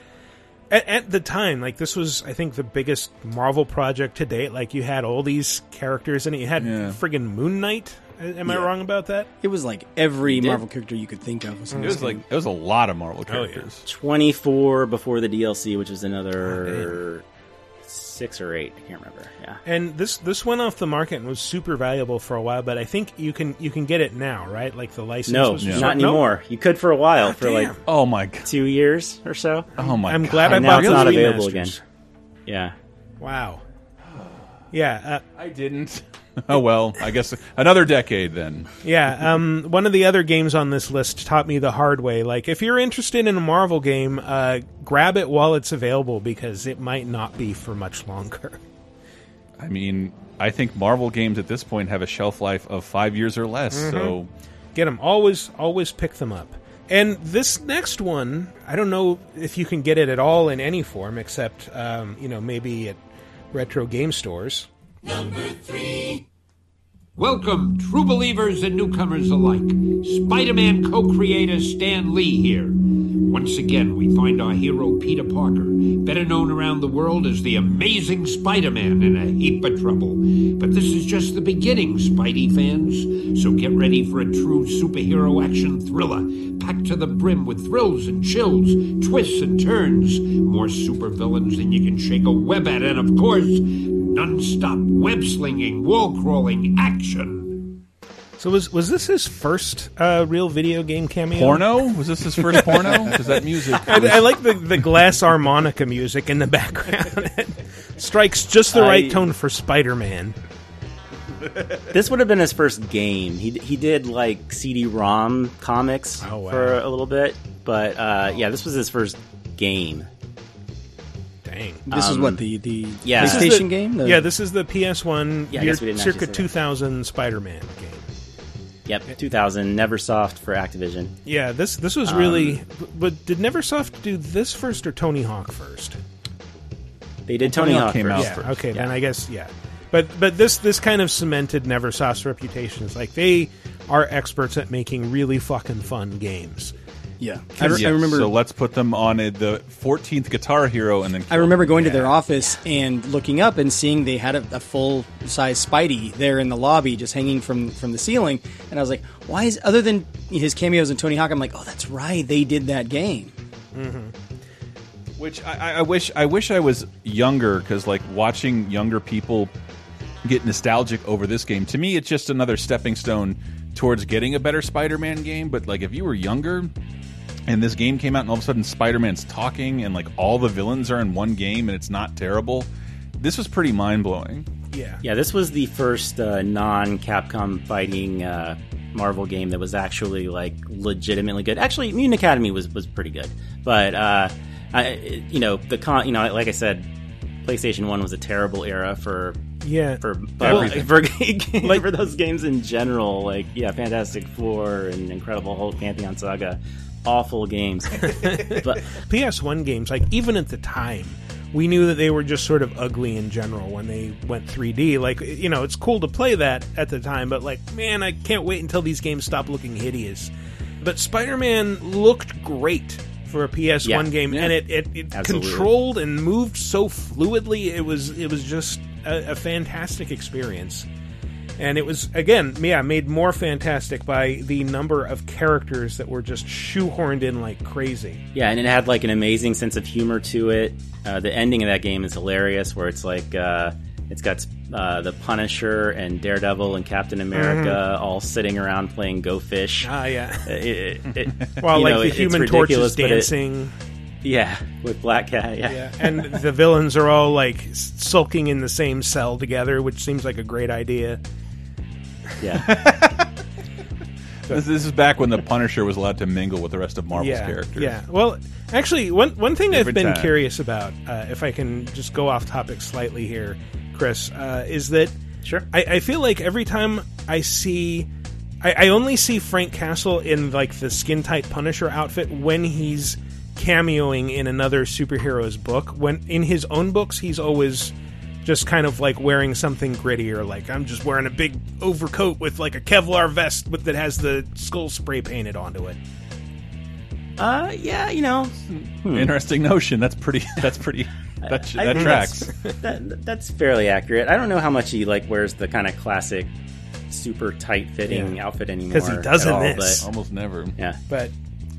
at, at the time like this was I think the biggest Marvel project to date. Like you had all these characters in it. You had friggin' Moon Knight. Am I wrong about that? It was like every. Marvel character you could think of. Was in It this was like game. it was a lot of Marvel Oh, yeah. characters. Twenty four before the DLC, which is another six or eight. I can't remember. Yeah. And this this went off the market and was super valuable for a while. But I think you can you can get it now, right? Like the license. No, was not No? anymore. You could for a while, for like. Oh my god! two years or so. Oh my I'm god! glad I And now it's those not available remasters. again. Yeah. Wow. Yeah, uh, I didn't. Oh well, I guess another decade then. yeah. Um, one of the other games on this list taught me the hard way. Like, if you're interested in a Marvel game, uh, grab it while it's available because it might not be for much longer. I mean, I think Marvel games at this point have a shelf life of five years or less. So Get them. Always, always pick them up. And this next one, I don't know if you can get it at all in any form, except um, you know maybe at retro game stores. Number three. Welcome, true believers and newcomers alike. Spider Man co creator Stan Lee here. Once again, we find our hero Peter Parker, better known around the world as the amazing Spider Man, in a heap of trouble. But this is just the beginning, Spidey fans. So get ready for a true superhero action thriller, packed to the brim with thrills and chills, twists and turns, more supervillains than you can shake a web at, and of course, non-stop web slinging, wall crawling action. So was was this his first uh, real video game cameo? porno was this his first porno? Because that music. I, was- I like the, the glass harmonica music in the background. it strikes just the right tone for Spider Man. This would have been his first game. He he did like CD-ROM comics Oh, wow. for a little bit, but uh, yeah, this was his first game. Dang. this is um, what the the yeah. PlayStation the- game. The, Yeah, this is the PS1 Yeah, I year, guess we didn't actually circa 2000 Spider Man game. Yep, 2000, Neversoft for Activision. Yeah, this this was Um, really. But did Neversoft do this first or Tony Hawk first? They did Tony Tony Hawk Hawk came first. out yeah. first. Okay, then I guess yeah. But but this this kind of cemented Neversoft's reputation. It's like they are experts at making really fucking fun games. Yeah. I, re- Yeah, I remember. So let's put them on a, the 14th Guitar Hero, and then I remember going to their office and looking up and seeing they had a, a full size Spidey there in the lobby, just hanging from from the ceiling. And I was like, "Why is other than his cameos in Tony Hawk?" I'm like, "Oh, that's right, they did that game." Mm-hmm. Which I, I- I wish I wish I was younger because like watching younger people get nostalgic over this game. To me, it's just another stepping stone towards getting a better Spider-Man game. But like if you were younger and this game came out and all of a sudden Spider-Man's talking and like all the villains are in one game and it's not terrible, this was pretty mind blowing. Yeah. Yeah, this was the first uh, non-Capcom fighting uh, Marvel game that was actually like legitimately good. Actually, Mutant Academy was was pretty good, but uh, I, you know, the con. You know, like I said, PlayStation One was a terrible era for Yeah. for but Everything. for, like, for those games in general. Like yeah, Fantastic Four and Incredible Hulk, Pantheon Saga, awful games. but PS1 games, like even at the time, we knew that they were just sort of ugly in general when they went 3D. Like, you know, it's cool to play that at the time, but like, man, I can't wait until these games stop looking hideous. But Spider Man looked great for a PS1 Yeah. game, Yeah. and it, it, it controlled and moved so fluidly. It was it was just a, a fantastic experience. And it was again, yeah, made more fantastic by the number of characters that were just shoehorned in like crazy. Yeah, and it had like an amazing sense of humor to it. Uh, the ending of that game is hilarious, where it's like uh, it's got uh, the Punisher and Daredevil and Captain America all sitting around playing Go Fish. Mm-hmm. Ah, yeah. It, it, it- While like know, the Human Torch is dancing. yeah, with Black Cat. Yeah, Yeah, and the villains are all like sulking in the same cell together, which seems like a great idea. Yeah. This, this is back when the Punisher was allowed to mingle with the rest of Marvel's yeah, characters. Yeah. Well, actually, one one thing I've been time. curious about, uh, if I can just go off topic slightly here, Chris, uh, is that sure. I, I feel like every time I see. I, I only see Frank Castle in like the skin tight Punisher outfit when he's cameoing in another superhero's book. When in his own books, he's always just kind of like wearing something grittier. Like I'm just wearing a big overcoat with like a Kevlar vest with that has the skull spray painted onto it. Uh, yeah, you know, hmm. Interesting notion. That's pretty. That's pretty. That, sh- I that tracks. That's, that, that's fairly accurate. I don't know how much he like wears the kind of classic, super tight fitting Yeah. outfit anymore. 'Cause he doesn't in all, this. but- Almost never. yeah. But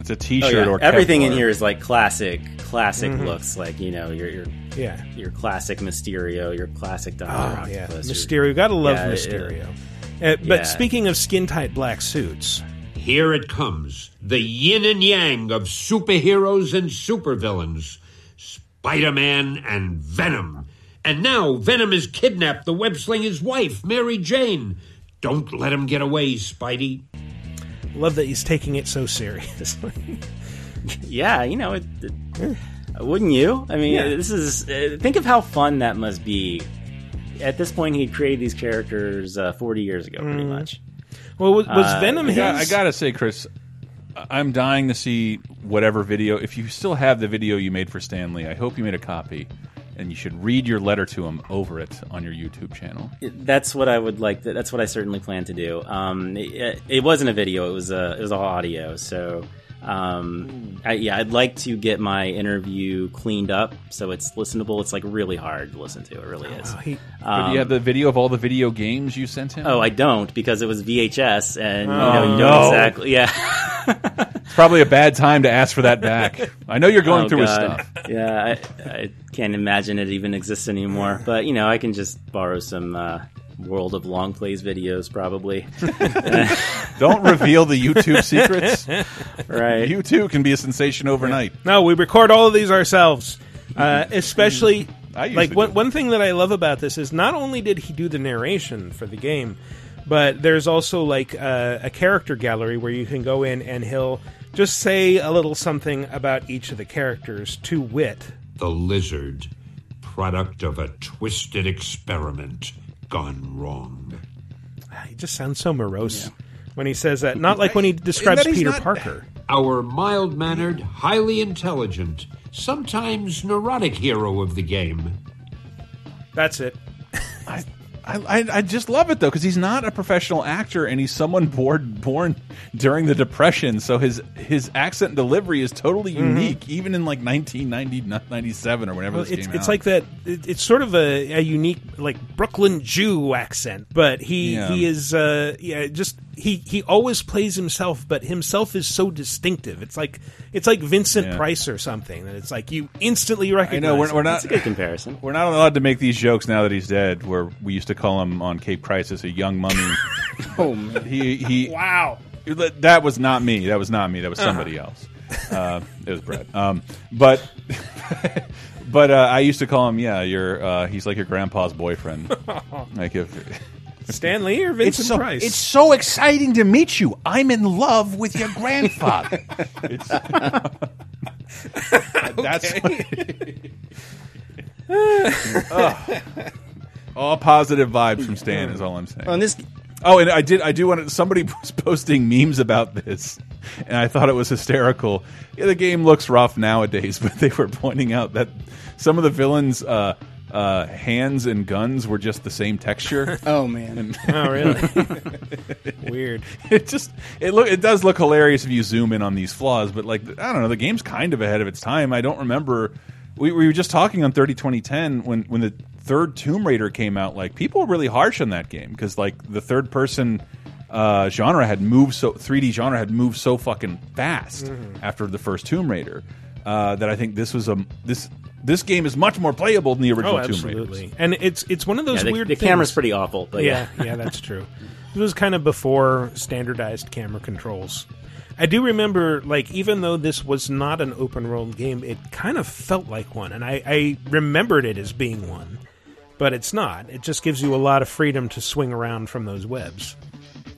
It's a Oh, T-shirt yeah. or everything in here is like classic, classic Mhm. looks. Like you know, your your yeah, your classic Mysterio, your classic Doctor oh yeah, Octopus. your- Mysterio. Gotta love Yeah, it- Mysterio. Uh, but yeah. speaking of skin tight black suits, Here it comes the yin and yang of superheroes and supervillains Spider Man and Venom. And now Venom has kidnapped the web slinger's wife, Mary Jane. Don't let him get away, Spidey. Love that he's taking it so seriously. yeah, you know, it, it- wouldn't you? I mean, Yeah. this is uh, think of how fun that must be. At this point, he created these characters uh, forty years ago, pretty Mhm. much. well, was, was Uh, Venom I, his? got, I gotta say, Chris, I'm dying to see whatever video. If you still have the video you made for Stan Lee, I hope you made a copy, and you should read your letter to him over it on your YouTube channel. That's what I would like. To, that's what I certainly plan to do. Um, it, it wasn't a video; it was a it was all audio. So, um, I, yeah, I'd like to get my interview cleaned up so it's listenable. It's like really hard to listen to. It really is. Oh, he- But do you have the video of all the video games you sent him? Um, Oh, I don't because it was VHS, and you Oh, know you no. don't exactly. Yeah, It's probably a bad time to ask for that back. I know you're going Oh, through his stuff. Yeah, I, I can't imagine it even exists anymore. But you know, I can just borrow some uh, World of Long Plays videos, probably. Don't reveal the YouTube secrets. Right. You too can be a sensation overnight. No, we record all of these ourselves. Uh, especially, I like one, do one thing that I love about this is not only did he do the narration for the game, but there's also like uh, a character gallery where you can go in and he'll just say a little something about each of the characters. To wit, The lizard, product of a twisted experiment gone wrong. he just sounds so morose when he says that. Not like when he describes Peter not- Parker. Our mild mannered, highly intelligent, sometimes neurotic hero of the game. That's it. I, I, I just love it though because he's not a professional actor and he's someone born born during the depression so his his accent and delivery is totally unique even in like 1990 97 or whenever Well, this it's came it's out. like that. It, it's sort of a, a unique, like Brooklyn Jew accent, but he Yeah. he is uh yeah just he he always plays himself, but himself is so distinctive. It's like it's like Vincent Yeah. Price or something. That it's like you instantly recognize. I recognize. know we're, we're not That's a good comparison. we're not allowed to make these jokes now that he's dead where we used to call him on Cape Crisis a young mummy Oh man. he he Wow. that was not me that was not me that was somebody else uh, it was Brett um, but but uh, I used to call him yeah you're uh, he's like your grandpa's boyfriend like if Stan Lee or Vincent it's so, Price. It's so exciting to meet you. I'm in love with your grandfather. it's, That's Ugh. all positive vibes from Stan is all I'm saying. On this, Oh, and I did. I do want to. Somebody was posting memes about this, and I thought it was hysterical. Yeah, the game looks rough nowadays, but they were pointing out that some of the villains' uh, uh, hands and guns were just the same texture. oh man, Oh, really? Weird. It just it look it does look hilarious if you zoom in on these flaws, but like I don't know, the game's kind of ahead of its time. I don't remember. We, we were just talking on 30 2010 when when the third Tomb Raider came out. Like people were really harsh on that game because like the third person uh, genre had moved so 3D genre had moved so fucking fast Mhm. after the first Tomb Raider uh, that I think this was a this this game is much more playable than the original Oh, Tomb Raider. absolutely. And it's it's one of those Yeah, the- weird. the things. camera's pretty awful, but yeah, yeah. yeah, that's true. It was kind of before standardized camera controls. I do remember, like, even though this was not an open world game, it kind of felt like one, and I, I remembered it as being one, but it's not. It just gives you a lot of freedom to swing around from those webs.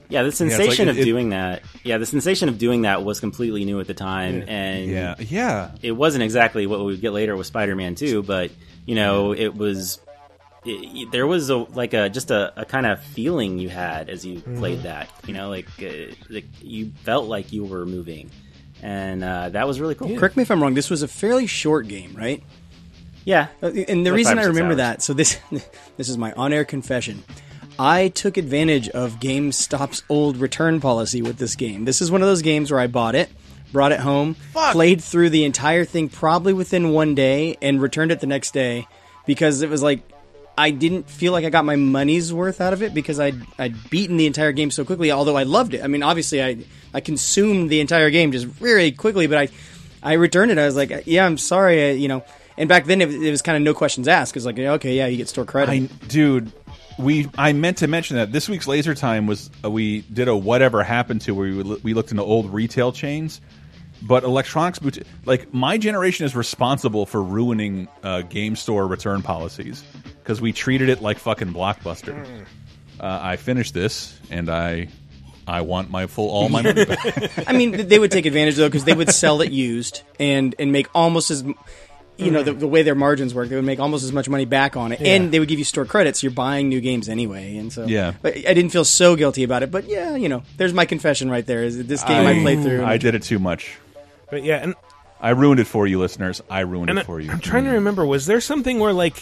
Yeah, the it's like sensation it- of it- doing that. Yeah, the sensation of doing that was completely new at the time, Yeah. and Yeah, yeah. it wasn't exactly what we would get later with Spider-Man 2, but you know, it was. It, it- there was a like a just a, a kind of feeling you had as you Mm-hmm. played that. You know, like, uh, like you felt like you were moving, and uh, that was really cool. correct me if I'm wrong. This was a fairly short game, right? Yeah, Uh, and the Like reason I remember hours. that, so this this is my on-air confession. I took advantage of GameStop's old return policy with this game. This is one of those games where I bought it, brought it home, played through the entire thing probably within one day, and returned it the next day because it was like I didn't feel like I got my money's worth out of it because I'd, I'd beaten the entire game so quickly. Although I loved it. I mean, obviously I I consumed the entire game just very quickly, but I I returned it. I was like, yeah, I'm sorry, uh, you know. And back then it, it was kind of no questions asked because like, okay, yeah, you get store credit. I, dude, we I meant to mention that this week's Laser Time was uh, we did a whatever happened to where we we looked into old retail chains, but electronics boutique like my generation is responsible for ruining uh, game store return policies because we treated it like fucking blockbuster. Uh, I finished this and I I want my full all my money back. I mean, they would take advantage though because they would sell it used and and make almost as m- you know the, the way their margins work, they would make almost as much money back on it, Yeah. and they would give you store credits. You're buying new games anyway, and so Yeah. But I didn't feel so guilty about it. But yeah, you know, there's my confession right there. Is this game I, played through? I did it too much. But yeah, and I ruined it for you, listeners. I ruined it for you. I'm trying to remember. Was there something where like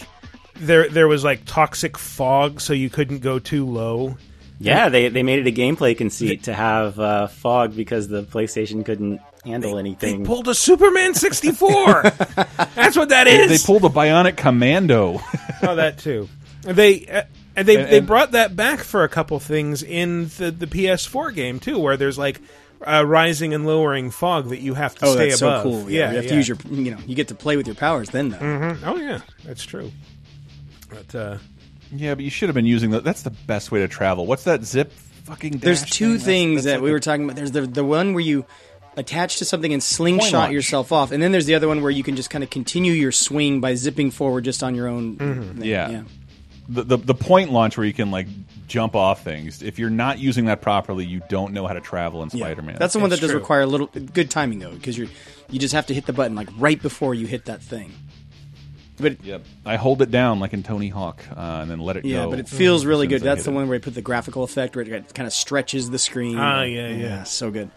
there there was like toxic fog, so you couldn't go too low? Yeah, they they made it a gameplay conceit to have uh, fog because the PlayStation couldn't handle anything. They pulled a Superman 64. That's what that is. They pulled a bionic commando. oh, that too. They uh, and they And- they brought that back for a couple things in the the PS4 game too, where there's like uh, rising and lowering fog that you have to oh, stay that's above. so cool. Yeah, Yeah, you have yeah. to use your, you know, you get to play with your powers then though. Mhm. Oh yeah, that's true. But uh, Yeah, but you should have been using that. That's the best way to travel. What's that zip fucking? There's two thing? That's- things that's that like we were talking about. There's the the one where you attach to something and slingshot yourself off, and then there's the other one where you can just kind of continue your swing by zipping forward just on your own. thing. Yeah. The, the the point launch where you can like jump off things. If you're not using that properly, you don't know how to travel in Yeah. Spider-Man. That's the one that It's does true. require a little good timing though, because you you just have to hit the button like right before you hit that thing. But Yep. I hold it down like in Tony Hawk, uh, and then let it yeah, go. Yeah, but it feels as really good. That's hit the it. one where I put the graphical effect where it kind of stretches the screen. Ah, yeah, yeah. so good.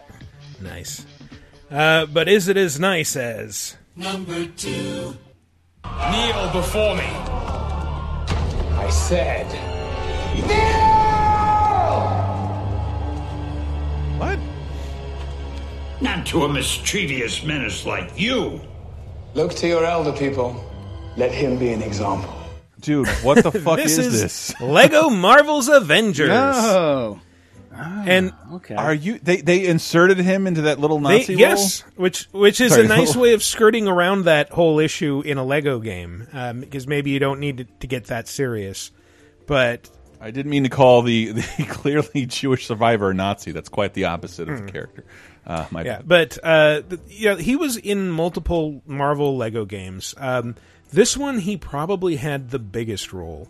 Nice. Uh, but is it as nice as? Number two. Kneel before me. I said. Kneel! What? Not to a mischievous menace like you. Look to your elder people. Let him be an example. Dude, what the fuck this is, is this? Lego Marvel's Avengers. Oh, and okay. Are you? They they inserted him into that little They, Nazi role? yes, which which is Sorry, a nice way of skirting around that whole issue in a Lego game, because maybe you don't need to, to get that serious. But I didn't mean to call the, the clearly Jewish survivor a Nazi. That's quite the opposite of the character. Uh, my Hmm. yeah, bad. but uh, you know, he was in multiple Marvel Lego games. Um, this one, he probably had the biggest role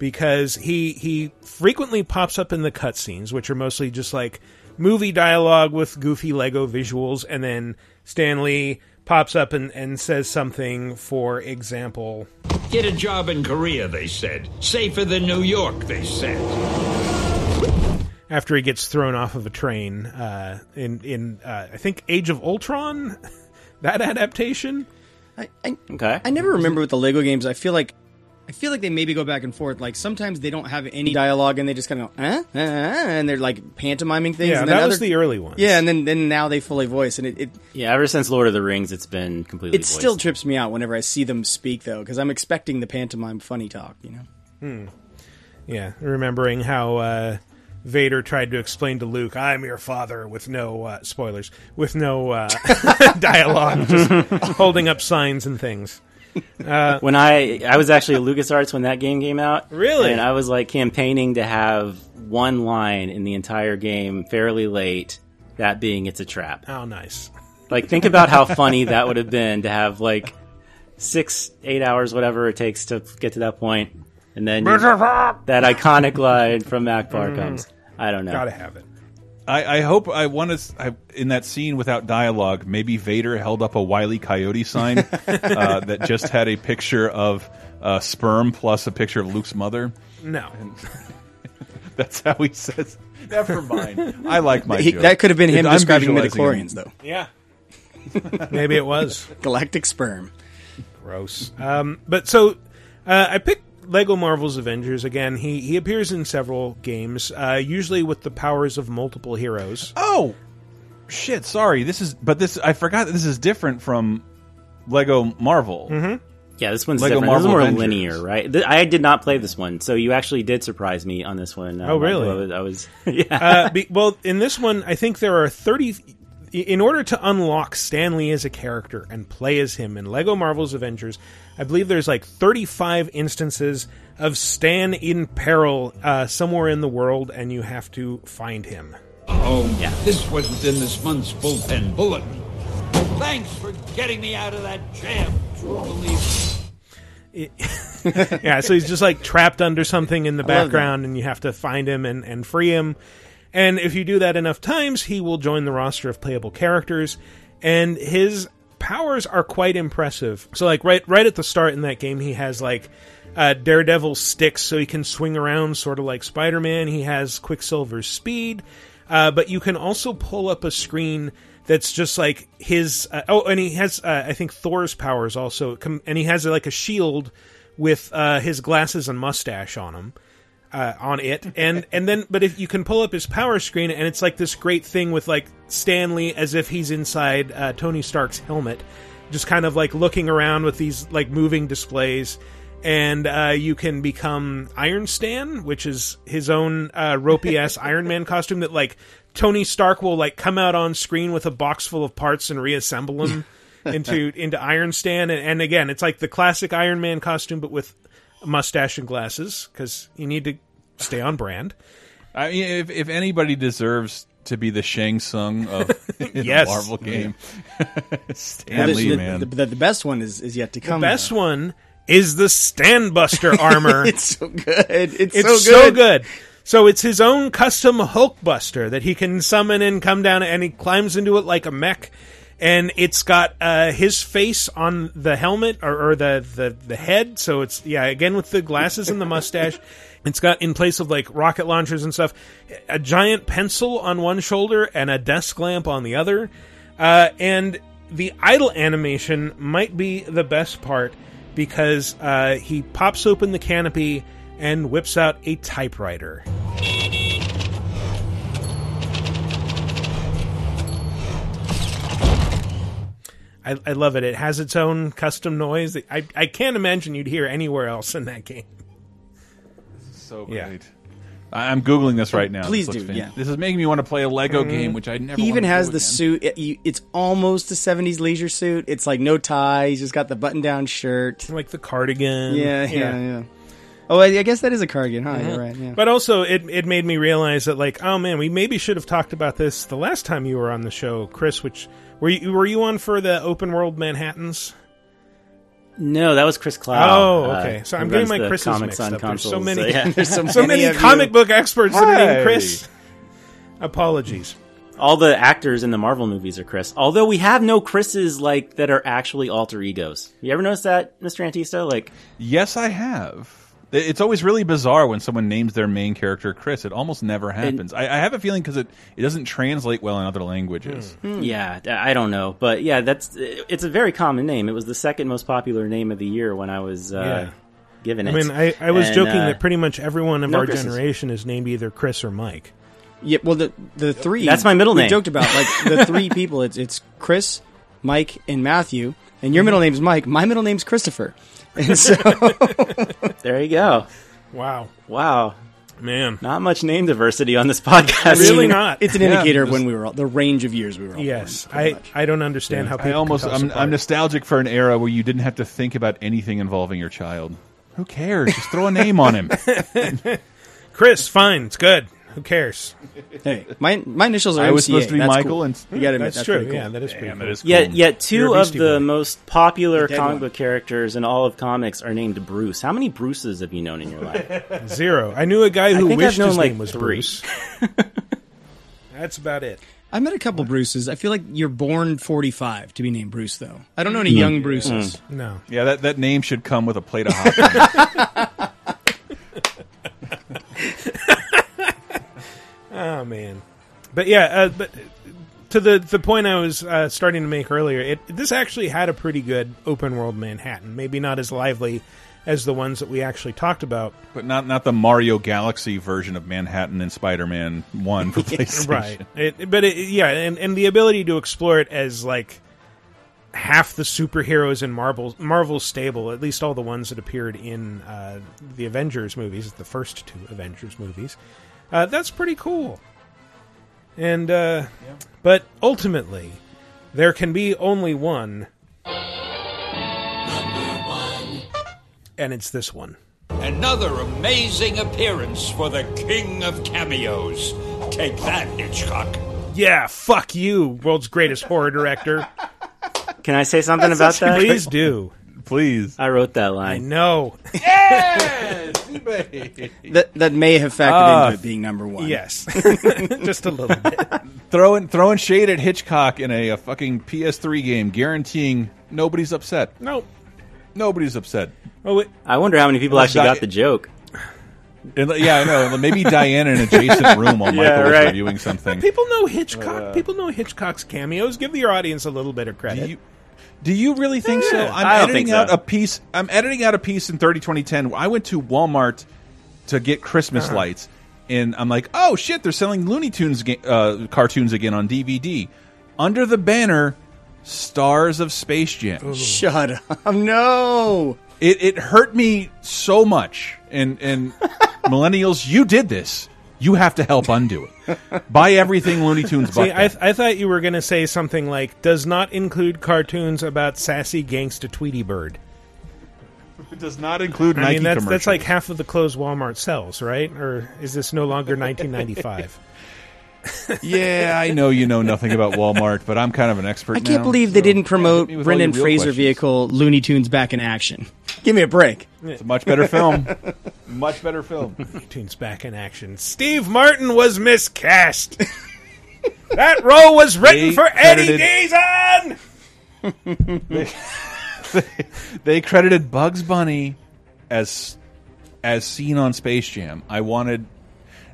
because he he frequently pops up in the cutscenes, which are mostly just like movie dialogue with goofy Lego visuals, and then Stan Lee pops up and, and says something, for example. Get a job in Korea, they said. Safer than New York, they said. After he gets thrown off of a train uh, in in uh, I think Age of Ultron, that adaptation. I, I, okay. I never remember with the Lego games. I feel like I feel like they maybe go back and forth. Like sometimes they don't have any dialogue and they just kind of go, eh? Eh, eh," and they're like pantomiming things. Yeah, and then that was the early ones. Yeah, and then then now they fully voice, and it it, Yeah, ever since Lord of the Rings, it's been completely. it still trips me out whenever I see them speak though, because I'm expecting the pantomime funny talk. You know. Hmm. Yeah, remembering how uh, Vader tried to explain to Luke, "I'm your father," with no uh, spoilers, with no uh, dialogue, just holding up signs and things. Uh, when I I was actually at LucasArts when that game came out. Really? And I was like campaigning to have one line in the entire game fairly late, that being it's a trap. Oh, nice. Like think about how funny that would have been to have like six, eight hours, whatever it takes to get to that point, and then you- that iconic line from Ackbar Mhm. comes. I don't know. Gotta have it. I, I hope I want to. In that scene without dialogue, maybe Vader held up a Wile E. Coyote sign uh, that just had a picture of uh, sperm plus a picture of Luke's mother. No, And that's how he says. Never mind. I like my. He- joke. that could have been him I'm describing visualizing midi-chlorians, him. though. Yeah. Maybe it was galactic sperm. Gross. Um, but so uh, I picked Lego Marvel's Avengers again. He he appears in several games, uh, usually with the powers of multiple heroes. Oh, shit! Sorry, this is. But this I forgot that this is different from Lego Marvel. Mm-hmm. Yeah, this one's Lego different. this is Marvel more Avengers. linear, right? Th- I did not play this one, so you actually did surprise me on this one. Oh, really? I was, I was yeah. uh, be, well, in this one, I think there are 30. In order to unlock Stan Lee as a character and play as him in Lego Marvel's Avengers, I believe there's like 35 instances of Stan in peril uh, somewhere in the world, and you have to find him. Oh, yeah. this wasn't in this month's bullpen bulletin. Thanks for getting me out of that jam, true believer. yeah, so he's just like trapped under something in the background, and you have to find him and, and free him. And if you do that enough times, he will join the roster of playable characters, and his powers are quite impressive. So, like right right at the start in that game, he has like uh, Daredevil sticks, so he can swing around, sort of like Spider Man. He has Quicksilver's speed, uh, but you can also pull up a screen that's just like his. Uh, oh, and he has uh, I think Thor's powers also, and he has like a shield with uh, his glasses and mustache on him. Uh, on it, and and then, but if you can pull up his power screen, and it's like this great thing with like Stan Lee as if he's inside uh, Tony Stark's helmet, just kind of like looking around with these like moving displays, and uh, you can become Iron Stan, which is his own uh, ropey ass Iron Man costume that like Tony Stark will like come out on screen with a box full of parts and reassemble them into into Iron Stan, and, and again, it's like the classic Iron Man costume, but with mustache and glasses because you need to stay on brand. I mean, if if anybody deserves to be the Shang Tsung of Yes. a Marvel game, Stan Well, the- Lee, the, man. The, the, the best one is, is yet to come. The come. best one is the Stan Buster armor. it's so good. It's, It's so so good. good. So it's his own custom Hulkbuster that he can summon and come down, and he climbs into it like a mech. And it's got uh, his face on the helmet or, or the, the the head. So it's yeah, again with the glasses and the mustache. It's got in place of like rocket launchers and stuff, a giant pencil on one shoulder and a desk lamp on the other. Uh, and the idle animation might be the best part because uh, he pops open the canopy and whips out a typewriter. I, I love it. It has its own custom noise. that I, I can't imagine you'd hear anywhere else in that game. This is so great. I- I'm googling this right now. Please This do, yeah. This is making me want to play a Lego Mm-hmm. game, which I never. He even has do the again. suit. It, you, it's almost a '70s leisure suit. It's like no tie. He's just got the button-down shirt, like the cardigan. Yeah, yeah, yeah. Oh, I, I guess that is a cardigan, huh? You're right. Yeah. But also, it it made me realize that like, oh man, we maybe should have talked about this the last time you were on the show, Chris. Which were you were you on for the open world Manhattan's? No, that was Chris Cloud. Oh, uh, okay. So who I'm getting my the Chris's comics mixed on up. There's so consoles, many, yeah. There's so so many many of you. comic book experts that are named Chris. Apologies. All the actors in the Marvel movies are Chris. Although we have no Chris's like that are actually alter egos. You ever notice that, Mr. Antista? Like, Yes, I have. It's always really bizarre when someone names their main character Chris. It almost never happens. I, I have a feeling because it, it doesn't translate well in other languages. yeah, I don't know, but yeah, that's it's a very common name. It was the second most popular name of the year when I was uh, Yeah. given I mean, I, I was And, joking uh, that pretty much everyone of no our Chris's. generation is named either Chris or Mike. Yeah, well, the the three. That's my middle we name. joked about like the three people. It's it's Chris, Mike, and Matthew. And your middle name's Mike. My middle name's Christopher. And so there you go. Wow, wow, man, not much name diversity on this podcast. Really not. It's an Yeah, indicator of when we were all, the range of years we were all. Yes, born, I. I don't understand how people I almost can tell I'm, apart. I'm nostalgic for an era where you didn't have to think about anything involving your child. Who cares? Just throw a name on him. Chris, fine, it's good. Who cares? Hey, my my initials are I was MCA. supposed to be That's Michael, cool. and you got to admit That's that's true. cool. Yeah, that is pretty Damn, cool. that is cool. Yet, yet two of the Boy. most popular Dead comic one. book characters in all of comics are named Bruce. How many Bruces have you known in your life? Zero. I knew a guy who wished known, his like, name was three. Bruce. That's about it. I met a couple Bruces. I feel like you're born 45 to be named Bruce, though. I don't know Hmm. any young Bruces. No. Yeah, that, that name should come with a plate of hot dogs. Oh man, but yeah, uh, but to the the point I was uh, starting to make earlier, it this actually had a pretty good open world Manhattan. Maybe not as lively as the ones that we actually talked about. but not not the Mario Galaxy version of Manhattan and Spider-Man 1 for PlayStation. right? It, but it, yeah, and and the ability to explore it as like half the superheroes in Marvel Marvel stable, at least all the ones that appeared in uh, the Avengers movies, the first two Avengers movies. Uh, that's pretty cool. And uh, but ultimately, there can be only one, and it's this one. Another amazing appearance for the king of cameos. Take that, Hitchcock. Yeah, fuck you, world's greatest horror director. Can I say something about that? Please do. Please. I wrote that line. I line. know. That that may have factored Ah, into it being number one. Yes, just a little bit. Throwing throwing shade at Hitchcock in a, a fucking PS3 game, guaranteeing nobody's upset. Nope. Nobody's upset. Oh, wait. I wonder how many people Unless actually Di- got the joke. And, yeah, I know. Maybe Diane in an adjacent room while Yeah, Michael was right. reviewing something. People know Hitchcock. People know Hitchcock's cameos. Give your audience a little bit of credit. Do you, do you really think so? I'm I don't editing think so. out a piece. I'm editing out a piece in 30 2010. I went to Walmart to get Christmas Uh-huh. lights, and I'm like, oh shit, they're selling Looney Tunes ga- uh, cartoons again on DVD. Under the banner, Stars of Space Jam. Shut up. No. It it hurt me so much. And and millennials, you did this. You have to help undo it. Buy everything Looney Tunes. See, I, that. I thought you were going to say something like, "Does not include cartoons about sassy gangsta Tweety Bird." it does not include I Nike mean, that's that's like half of the clothes Walmart sells, right? Or is this no longer 1995? yeah, I know you know nothing about Walmart, but I'm kind of an expert. I can't now, believe they didn't promote hit me with all Brendan Fraser questions. vehicle Looney Tunes back in action. Give me a break. It's a much better film. much better film. Tunes back in action. Steve Martin was miscast. that role was written They for Eddie credited- Gazon. They credited Bugs Bunny as as seen on Space Jam. I wanted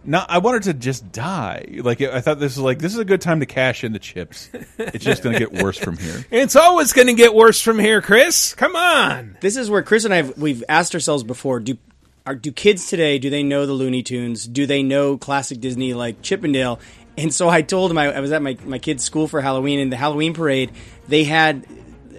not I wanted to just die. Like I thought this was like this is a good time to cash in the chips. It's just going to get worse from here. It's always going to get worse from here, Chris. Come on. This is where Chris and I have, we've asked ourselves before: Do are, do kids today do they know the Looney Tunes? Do they know classic Disney like Chippendale? And so I told him I, I was at my my kid's school for Halloween, and the Halloween parade they had.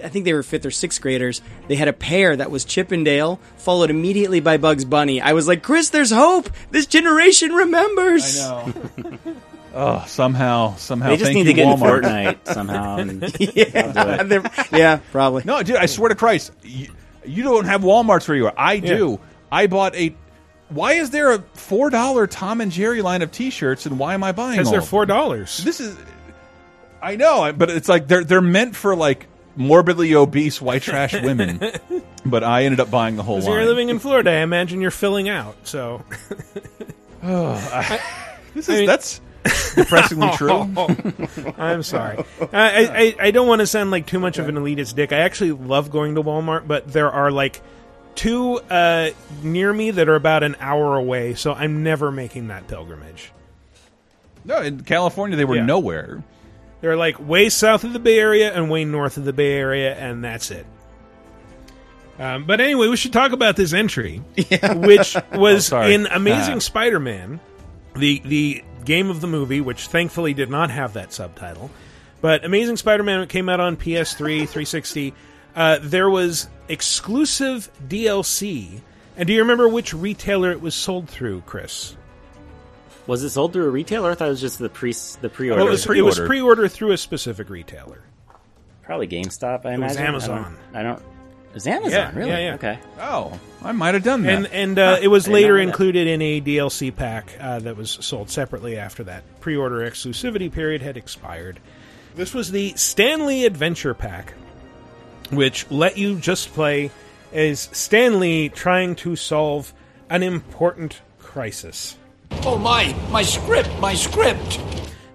I think they were fifth or sixth graders. They had a pair that was Chippendale, followed immediately by Bugs Bunny. I was like, Chris, there's hope. This generation remembers. I know. Oh, somehow, somehow. They just thank need to you, get in Walmart. Fortnite somehow. And yeah, they're- yeah, probably. No, dude, I swear to Christ, you, you don't have Walmarts where you are. I do. I bought a. Why is there a four dollar Tom and Jerry line of T-shirts, and why am I buying? Because all they're four dollars. This is. I know, but it's like they're they're meant for like morbidly obese white trash women. but I ended up buying the whole lot. You're living in Florida. I imagine you're filling out. So this is I mean- that's depressingly true. I'm sorry. I, I, I don't want to sound like too much of an elitist dick. I actually love going to Walmart, but there are like two uh, near me that are about an hour away, so I'm never making that pilgrimage. No, in California they were Yeah. nowhere. They're like way south of the Bay Area and way north of the Bay Area, and that's it. Um, but anyway, we should talk about this entry, which was Oh, in Amazing Ah. Spider-Man, the the game of the movie, which thankfully did not have that subtitle. But Amazing Spider-Man came out on PS3, 360. Uh, there was exclusive DLC, and do you remember which retailer it was sold through, Chris? Was it sold through a retailer? I thought it was just the pre the pre-order. Well, it, was, it was pre-order through a specific retailer. Probably GameStop. I It was. Amazon. I don't. I don't it was Amazon. Yeah, really? yeah, yeah. Okay. Oh, I might have done that. And and uh, it was later know that. included in a DLC pack uh, that was sold separately after that pre-order exclusivity period had expired. This was the Stan Lee Adventure Pack, which let you just play as Stan Lee trying to solve an important crisis. Oh my, my script, my script.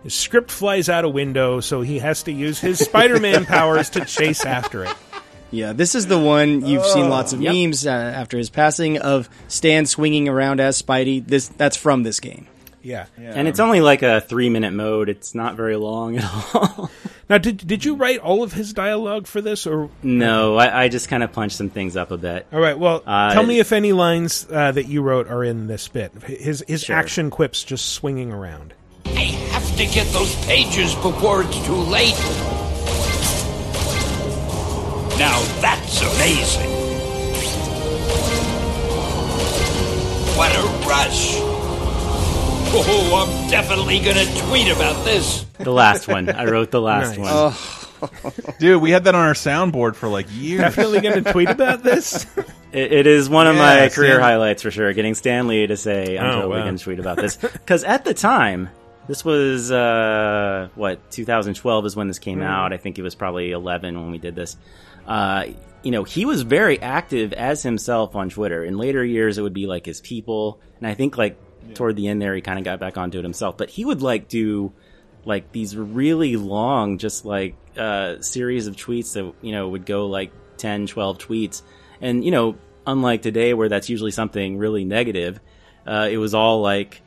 His script flies out a window, so he has to use his Spider-Man powers to chase after it. Yeah, this is the one you've seen lots of Yep. memes uh, after his passing of Stan swinging around as Spidey. This that's from this game. Yeah. And it's only like a three-minute mode. It's not very long at all. Now, did did you write all of his dialogue for this, or no, I, I just kind of punched some things up a bit. All right. Well, Uh, tell me if any lines uh, that you wrote are in this bit. His his Sure. action quips just swinging around. I have to get those pages before it's too late. Now that's amazing. What a rush. Oh, I'm definitely gonna tweet about this. The last one. I wrote the last Nice. one. Dude, we had that on our soundboard for like years. Definitely going to tweet about this. It, it is one of Yeah, my career Stan- highlights for sure. Getting Stan Lee to say, "I'm Oh, totally wow. going to tweet about this," because at the time, this was uh, what 2012 is when this came Mm. out. I think it was probably 11 when we did this. Uh, you know, he was very active as himself on Twitter. In later years, it would be like his people, and I think like toward the end there, he kind of got back onto it himself. But he would like do like these really long, just like uh, series of tweets that you know would go like 10, 12 tweets, and you know, unlike today where that's usually something really negative, uh, it was all like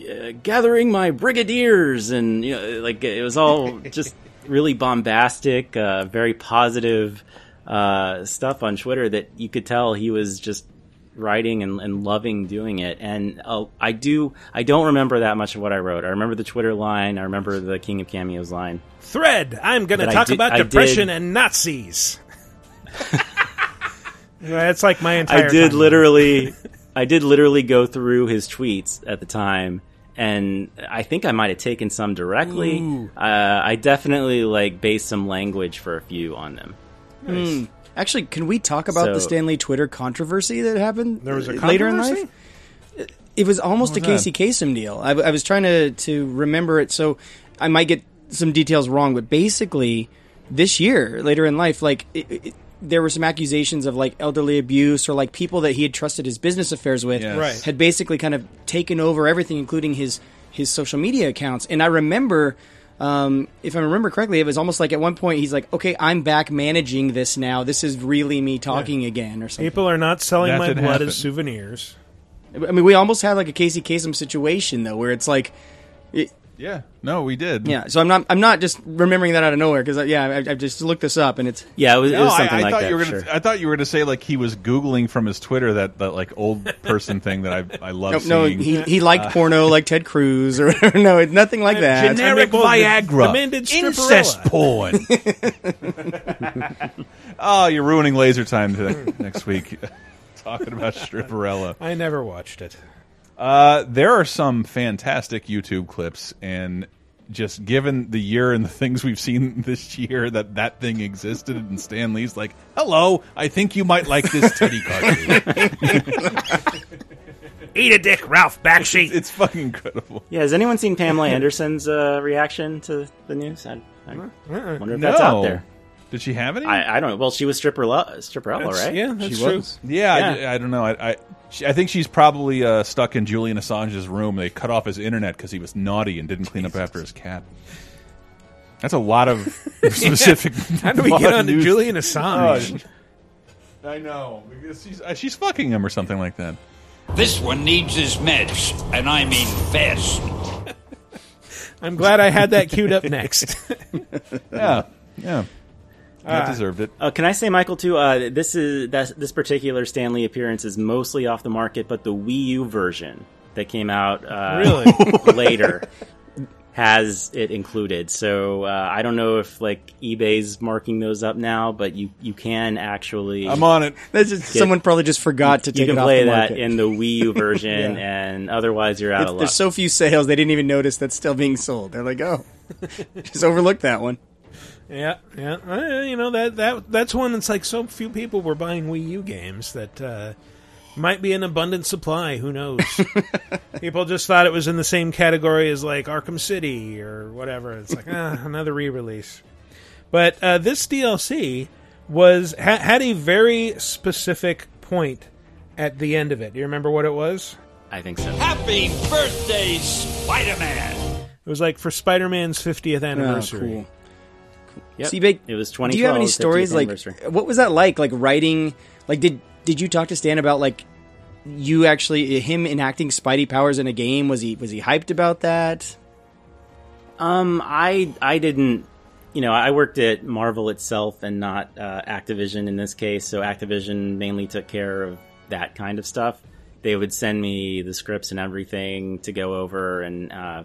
uh, gathering my brigadiers, and you know, like it was all just really bombastic, uh, very positive uh, stuff on Twitter that you could tell he was just writing and, and loving doing it. And uh, I do, I don't remember that much of what I wrote. I remember the Twitter line. I remember the King of Cameos line. Thread. I'm going to talk did- about depression and Nazis. That's like my entire. I did timeline. literally, I did literally go through his tweets at the time, and I think I might have taken some directly. Uh, I definitely like based some language for a few on them. Hmm. Actually, can we talk about the Stan Lee Twitter controversy that happened There was a later in controversy? life? It was almost a What was Casey Kasem deal. I, I was trying to to remember it, so I might get some details wrong. But basically, this year, later in life, like it, it, there were some accusations of like elderly abuse or like people that he had trusted his business affairs with Yes. Right. had basically kind of taken over everything, including his his social media accounts. And I remember, um, if I remember correctly, it was almost like at one point he's like, "Okay, I'm back managing this now. This is really me talking again," or something. People are not selling That my did blood happen. as souvenirs. I mean, we almost had like a Casey Kasem situation though, where it's like, it, Yeah, no, we did. yeah. So I'm not, I'm not just remembering that out of nowhere because uh, yeah, I, I just looked this up and it's Yeah, it was, it was something I like thought that. you were gonna. sure. I thought you were gonna say like he was googling from his Twitter that that like old person thing that I I love no, no, seeing. he he liked porno uh, like Ted Cruz or whatever. no, it's nothing like that. Generic well, the- Viagra, the man did incest stripperella. porn. oh, you're ruining laser time to, next week. Talking about stripperella. I never watched it. Uh, there are some fantastic YouTube clips, and just given the year and the things we've seen this year, that that thing existed, and Stan Lee's like, "Hello, I think you might like this titty cartoon." Eat a dick, Ralph Bakshi. it's fucking incredible. Yeah, has anyone seen Pamela Anderson's uh, reaction to the news? I, I wonder if that's out there. Did she have any? I, I don't know. Well, she was stripper Stripperella, That's- right? yeah, that's she true. was. Yeah, Yeah. I, I don't know. I, I She, I think she's probably uh, stuck in Julian Assange's room. They cut off his internet because he was naughty and didn't clean up after his cat. That's a lot of specific. How do we get of on to. Julian Assange? I know because she's uh, she's fucking him or something like that. This one needs his meds, and I mean fast. I'm glad I had that queued up next. Yeah, yeah, that Uh, deserved it. Uh, can I say, Michael, too? Uh, this is that this particular Stan Lee appearance is mostly off the market, but the Wii U version that came out uh, Really? later has it included. So uh, I don't know if like eBay's marking those up now, but you you can actually. I'm on it. That's just, Get- someone probably just forgot to you take can it off play the that market. in the Wii U version, and otherwise you're out It's- of luck. there's so few sales they didn't even notice that's still being sold. They're like, oh, just overlooked that one. Yeah, yeah. Uh, you know that that that's one that's like so few people were buying Wii U games that uh, might be an abundant supply. Who knows? people just thought it was in the same category as like Arkham City or whatever. It's like ah, another re-release. But uh, this DLC was ha- had a very specific point at the end of it. Do you remember what it was? I think so. Happy birthday, Spider Man! It was like for Spider-Man's 50th anniversary. cool. Yep. It was Do you have any stories like what was that like? Like writing, like did did you talk to Stan about like you actually him enacting Spidey powers in a game? Was he was he hyped about that? Um, I I didn't. You know, I worked at Marvel itself and not uh, Activision in this case. So Activision mainly took care of that kind of stuff. They would send me the scripts and everything to go over, and uh,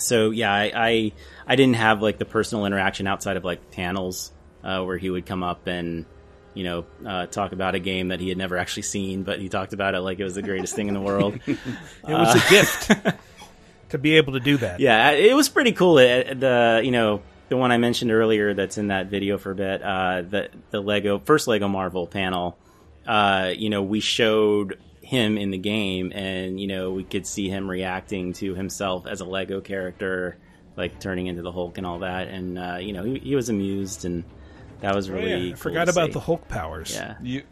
so yeah, I, I I didn't have like the personal interaction outside of like panels uh, where he would come up and you know uh, talk about a game that he had never actually seen, but he talked about it like it was the greatest thing in the world. It was a gift to be able to do that. Yeah, it was pretty cool. It- The you know the one I mentioned earlier that's in that video for a bit. Uh, the the Lego first Lego Marvel panel. Uh, you know, we showed him in the game, and you know we could see him reacting to himself as a Lego character, like turning into the Hulk and all that. And uh, you know he, he was amused, and that was Oh, really. yeah. I cool forgot about see. the Hulk powers. Yeah, You,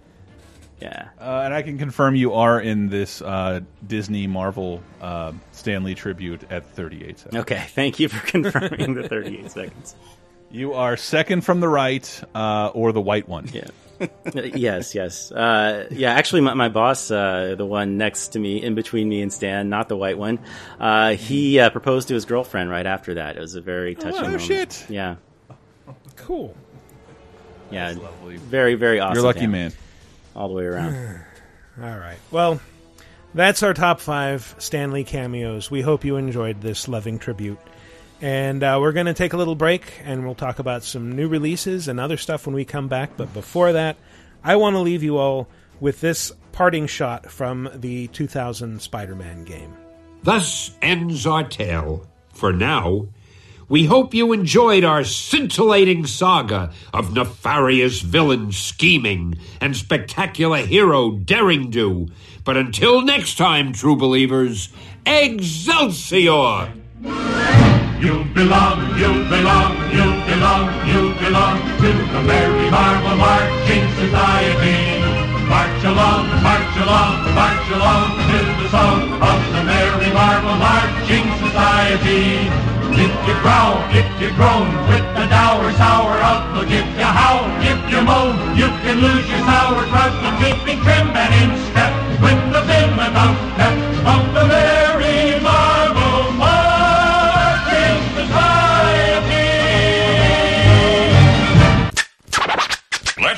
yeah. uh, and I can confirm you are in this uh, Disney Marvel uh, Stan Lee tribute at 38 seconds. Okay, thank you for confirming the 38 seconds. You are second from the right, uh, or the white one. Yeah. yes, yes. Uh, yeah, actually, my, my boss, uh, the one next to me, in between me and Stan, not the white one, uh, he uh, proposed to his girlfriend right after that. It was a very touching Oh, moment. shit. Yeah, Cool. yeah. lovely. Very, very awesome. You're lucky family. man. All the way around. All right. Well, that's our top five Stan Lee cameos. We hope you enjoyed this loving tribute. And uh, we're going to take a little break and we'll talk about some new releases and other stuff when we come back. But before that, I want to leave you all with this parting shot from the 2000 Spider Man game. Thus ends our tale, for now. We hope you enjoyed our scintillating saga of nefarious villain scheming and spectacular hero daring do. But until next time, true believers, Excelsior! You belong, you belong, you belong, you belong to the Merry Marvel Marching Society. March along, march along, march along to the song of the Merry Marvel Marching Society. If you growl, if you groan, with the dour, sour outlook, if you howl, if you moan, you can lose your sour crust and keeping trim and in step with the vim about step of the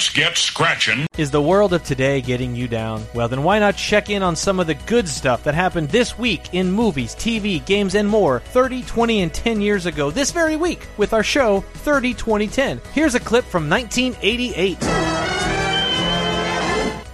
Let's get scratching. Is the world of today getting you down? Well, then why not check in on some of the good stuff that happened this week in movies, TV, games, and more 30, 20, and 10 years ago this very week with our show 30, 20, 10. Here's a clip from 1988.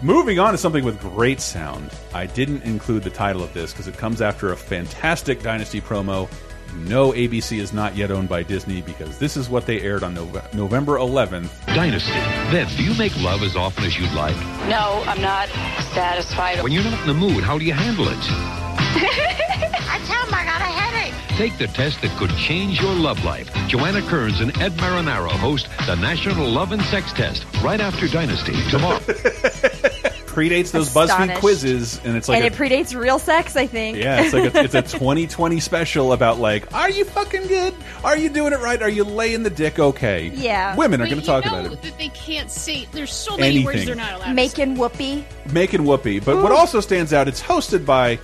Moving on to something with great sound. I didn't include the title of this because it comes after a fantastic Dynasty promo. You know ABC is not yet owned by Disney because this is what they aired on Nove November 11th. Dynasty. Then, do you make love as often as you'd like? No, I'm not satisfied. When you're not in the mood, how do you handle it? I tell him I got a headache. Take the test that could change your love life. Joanna Kerns and Ed Marinaro host the National Love and Sex Test right after Dynasty tomorrow. predates those BuzzFeed quizzes, and it's like and a, it predates real sex, I think. yeah, it's like a, it's a 2020 special about like, are you fucking good? Are you doing it right? Are you laying the dick okay? Yeah. women are going to talk know about it. that they can't say. There's so many words they're not allowed. Making whoopee. Making whoopee. But what also stands out, it's hosted by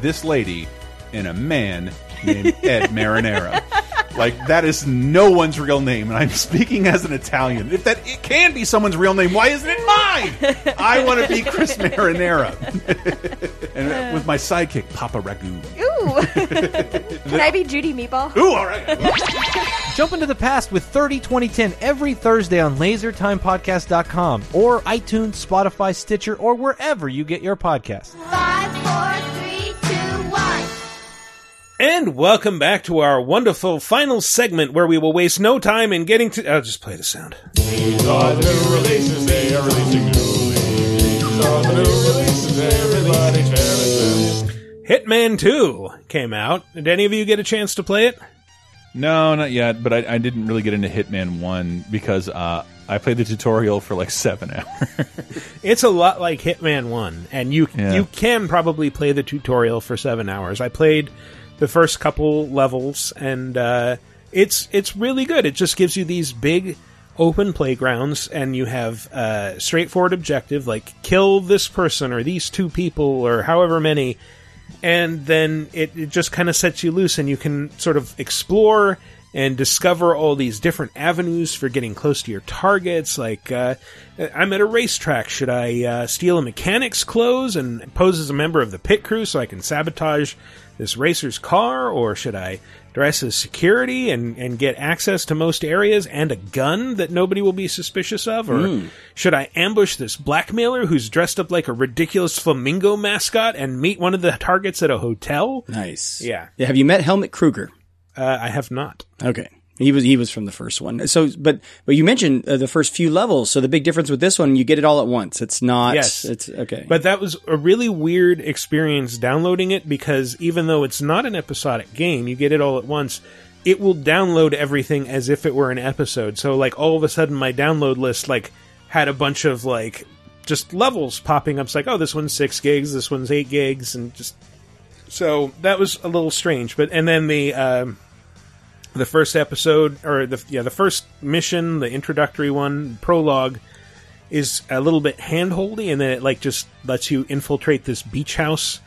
this lady and a man named Ed Marinara. Like that is no one's real name, and I'm speaking as an Italian. If that it can be someone's real name, why isn't it mine? I want to be Chris Marinara, and uh, with my sidekick Papa Ragu. Ooh. Can I be Judy Meatball? Ooh, all right. Jump into the past with 30 2010 every Thursday on lasertimepodcast.com or iTunes, Spotify, Stitcher, or wherever you get your podcasts. Five, four, three, two, one. And welcome back to our wonderful final segment where we will waste no time in getting to. I'll just play the sound. These are the new releases, they are releasing newly. These are the new releases, everybody cherish them. Hitman 2 came out. Did any of you get a chance to play it? No, not yet. But I, I didn't really get into Hitman One because uh, I played the tutorial for like seven hours. It's a lot like Hitman 1, and you Yeah. you can probably play the tutorial for seven hours. I played the first couple levels, and uh, it's it's really good. It just gives you these big open playgrounds, and you have uh, straightforward objective like kill this person or these two people or however many, and then it, it just kind of sets you loose, and you can sort of explore and discover all these different avenues for getting close to your targets. Like, uh, I'm at a racetrack. Should I uh, steal a mechanic's clothes and pose as a member of the pit crew so I can sabotage this racer's car? Or should I dress as security and, and get access to most areas and a gun that nobody will be suspicious of? Or Mm. should I ambush this blackmailer who's dressed up like a ridiculous flamingo mascot and meet one of the targets at a hotel? Nice. Yeah. Yeah. Have you met Helmut Kruger? Uh, I have not. Okay. He was he was from the first one. So, but but you mentioned uh, the first few levels. So the big difference with this one, you get it all at once. It's not. Yes. It's okay. But that was a really weird experience downloading it because even though it's not an episodic game, you get it all at once. It will download everything as if it were an episode. So like all of a sudden my download list like had a bunch of like just levels popping up. It's like, oh, this one's six gigs, this one's eight gigs, and just so that was a little strange. But and then the um, the first episode or the yeah the first mission, the introductory one, prologue is a little bit handholdy, and then it like just lets you infiltrate this beach house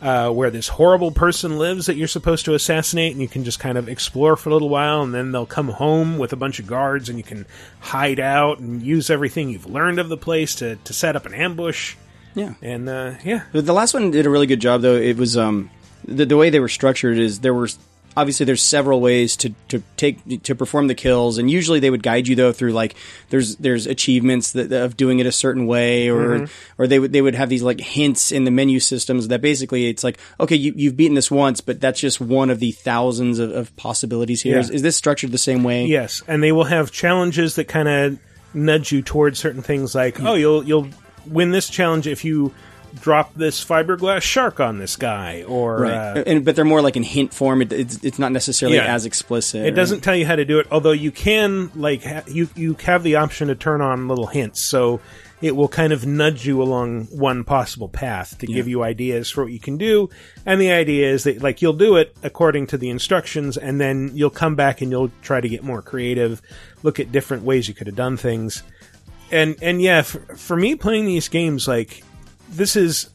uh, where this horrible person lives that you're supposed to assassinate, and you can just kind of explore for a little while, and then they'll come home with a bunch of guards, and you can hide out and use everything you've learned of the place to to set up an ambush. Yeah. and uh, yeah, The last one did a really good job, though. It was um, the, the way they were structured is there were obviously there's several ways to, to take to perform the kills, and usually they would guide you though through like there's there's achievements that, of doing it a certain way, or Mm-hmm. Mhm. or they would they would have these like hints in the menu systems that basically it's like okay you, you've beaten this once, but that's just one of the thousands of, of possibilities here. Yeah. Is, is this structured the same way? Yes, and they will have challenges that kind of nudge you towards certain things, like oh, you'll you'll win this challenge if you drop this fiberglass shark on this guy, or Right, uh, and but they're more like in hint form. It, it's it's not necessarily Yeah. as explicit. It doesn't tell you how to do it, although you can like ha- you you have the option to turn on little hints, so it will kind of nudge you along one possible path to Yeah. give you ideas for what you can do. And the idea is that like you'll do it according to the instructions, and then you'll come back and you'll try to get more creative, look at different ways you could have done things. And and yeah, for, for me playing these games, like this is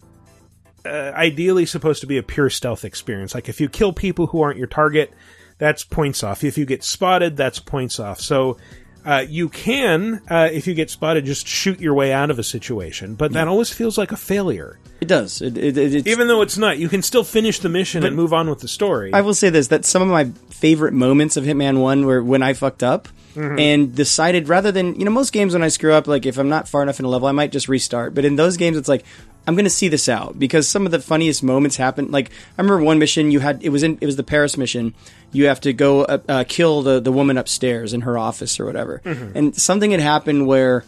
uh, ideally supposed to be a pure stealth experience. Like if you kill people who aren't your target, that's points off. If you get spotted, that's points off. So uh, you can, uh, if you get spotted, just shoot your way out of a situation, but that always feels like a failure. It does. It, it, it, it's, Even though it's not, you can still finish the mission and move on with the story. I will say this: that some of my favorite moments of Hitman One were when I fucked up Mhm. and decided rather than you know most games when I screw up, like if I'm not far enough in a level, I might just restart. But in those games, it's like I'm going to see this out because some of the funniest moments happen. Like I remember one mission you had it was in it was the Paris mission. You have to go uh, uh, kill the the woman upstairs in her office or whatever, Mhm. and something had happened where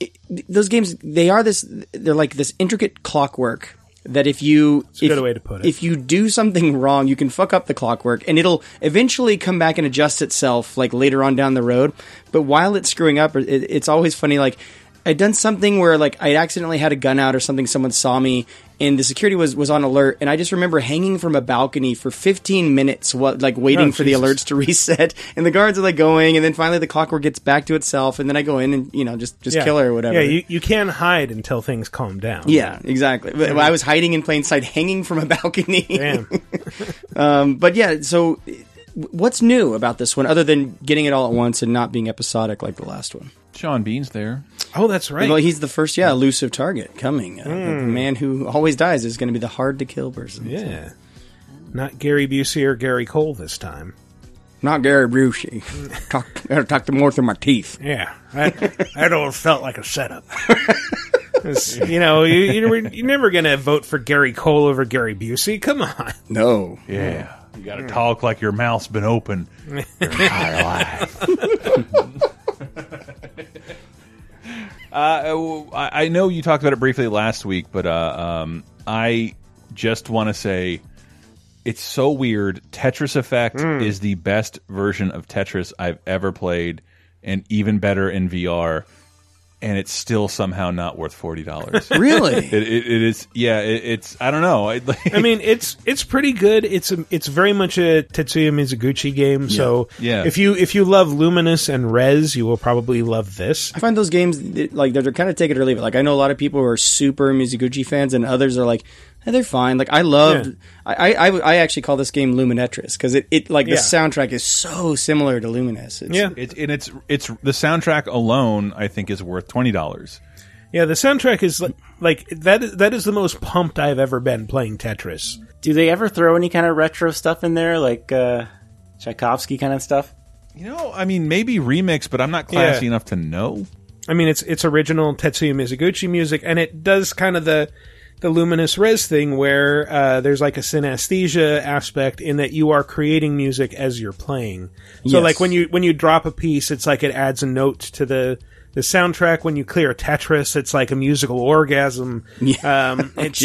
it, those games they are this they're like this intricate clockwork that if you if, good way to put it. if you do something wrong you can fuck up the clockwork and it'll eventually come back and adjust itself like later on down the road but while it's screwing up it, it's always funny like I'd done something where like I accidentally had a gun out or something. Someone saw me, and the security was was on alert. And I just remember hanging from a balcony for 15 minutes, what like waiting Oh, for the alerts to reset. And the guards are like going, and then finally the clockwork gets back to itself, and then I go in and you know just just Yeah. kill her or whatever. Yeah, you, you can hide until things calm down. Yeah, exactly. But I was hiding in plain sight, hanging from a balcony. Damn. um, but yeah, so what's new about this one other than getting it all at once and not being episodic like the last one? Sean Bean's there. Oh, that's right. Well, he's the first, yeah, elusive target coming. Uh, The Mm. man who always dies is going to be the hard to kill person. Yeah. Not Gary Busey or Gary Cole this time. Not Gary Busey. talk, gotta talk to more through my teeth. Yeah, that, that all felt like a setup. you know, you, you're, you're never going to vote for Gary Cole over Gary Busey. Come on. No. Yeah. You got to talk like your mouth's been open your entire life. Uh, I I know you talked about it briefly last week, but uh, um, I just want to say it's so weird. Tetris Effect Mm. is the best version of Tetris I've ever played, and even better in VR. And it's still somehow not worth forty dollars. Really? It, it, it is. Yeah. It, it's. I don't know. I, I mean, it's it's pretty good. It's a, it's very much a Tetsuya Mizuguchi game. So Yeah. if you if you love Lumines and Rez, you will probably love this. I find those games like they're, they're kind of take it or leave it. Like I know a lot of people who are super Mizuguchi fans, and others are like, eh, they're fine. Like I love, Yeah. I, I I actually call this game Luminetris because it, it like Yeah. the soundtrack is so similar to Lumines. It's, It's and it's it's the soundtrack alone. I think is worth twenty dollars. Yeah, the soundtrack is like, like that. Is, that is the most pumped I've ever been playing Tetris. Do they ever throw any kind of retro stuff in there, like uh, Tchaikovsky kind of stuff? You know, I mean, maybe remix, but I'm not classy Yeah. enough to know. I mean, it's it's original Tetsuya Mizuguchi music, and it does kind of the the Lumines Rez thing where uh, there's like a synesthesia aspect in that you are creating music as you're playing. So, Yes. like when you when you drop a piece, it's like it adds a note to the the soundtrack. When you clear Tetris, it's like a musical orgasm. Um, it's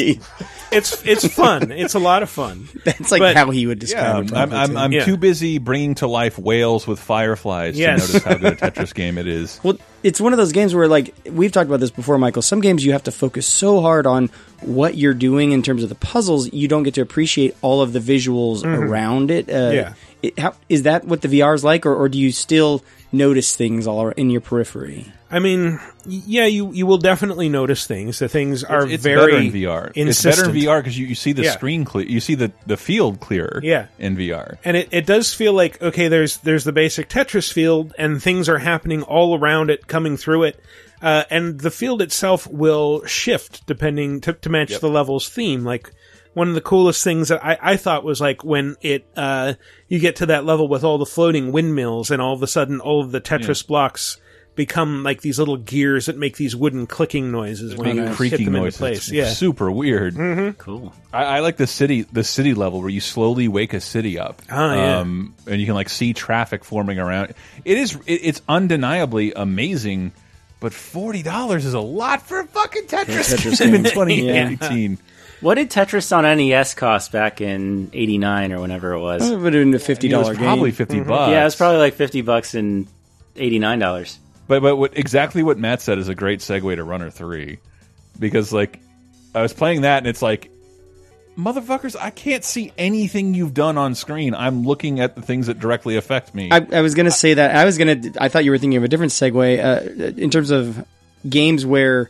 it's it's fun. It's a lot of fun. That's like But- how he would describe Yeah, it. I'm, I'm, too. I'm Yeah. too busy bringing to life whales with fireflies Yes. to notice how good a Tetris game it is. Well, it's one of those games where, like, we've talked about this before, Michael. Some games you have to focus so hard on what you're doing in terms of the puzzles, you don't get to appreciate all of the visuals Mhm. around it. Uh, Yeah. It, how, is that what the VR is like, or, or do you still notice things all in your periphery? I mean, yeah, you you will definitely notice things. The things are it's, it's very better in VR. It's better in VR because you, you see the Yeah. screen clear, you see the, the field clearer. Yeah. in VR. and it, it does feel like okay there's there's the basic tetris field and things are happening all around it coming through it uh, and the field itself will shift depending to, to match the level's theme like one of the coolest things that I, I thought was like when it uh, you get to that level with all the floating windmills and all of a sudden all of the tetris blocks become like these little gears that make these wooden clicking noises when Make you hit creaking them into place It's yeah super weird. Mhm. Cool. I, I like the city, the city level where you slowly wake a city up. Oh, yeah. um, and you can like see traffic forming around. It is, it, it's undeniably amazing, but forty dollars is a lot for a fucking Tetris, Tetris game in game. 2018. What did Tetris on NES cost back in '89 or whenever it was? It would have been a fifty It dollar was game. probably 50 bucks. Yeah, it was probably like fifty bucks in eighty nine dollars. But but what, exactly what Matt said is a great segue to Runner Three, because like I was playing that and it's like, motherfuckers, I can't see anything you've done on screen. I'm looking at the things that directly affect me. I, I was to say that. I was to. I thought you were thinking of a different segue uh, in terms of games where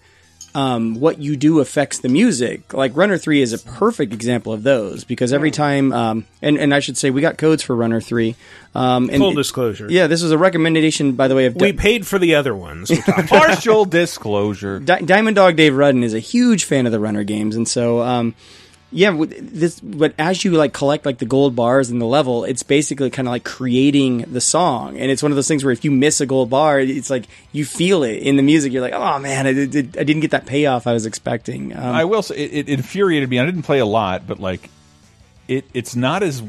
um, what you do affects the music. Like Runner Three is a perfect example of those because every time, um, and and I should say we got codes for Runner Three. Um, and Full disclosure. Yeah, this was a recommendation, by the way, of we paid for the other ones We talked about. Partial disclosure. Di- Diamond Dog Dave Rudden is a huge fan of the Runner games, and so um, yeah, this. But as you like collect like the gold bars and the level, it's basically kind of like creating the song, and it's one of those things where if you miss a gold bar, it's like you feel it in the music. You're like, oh man, I, did, I didn't get that payoff I was expecting. Um, I will say it, it infuriated me. I didn't play a lot, but like it, it's not as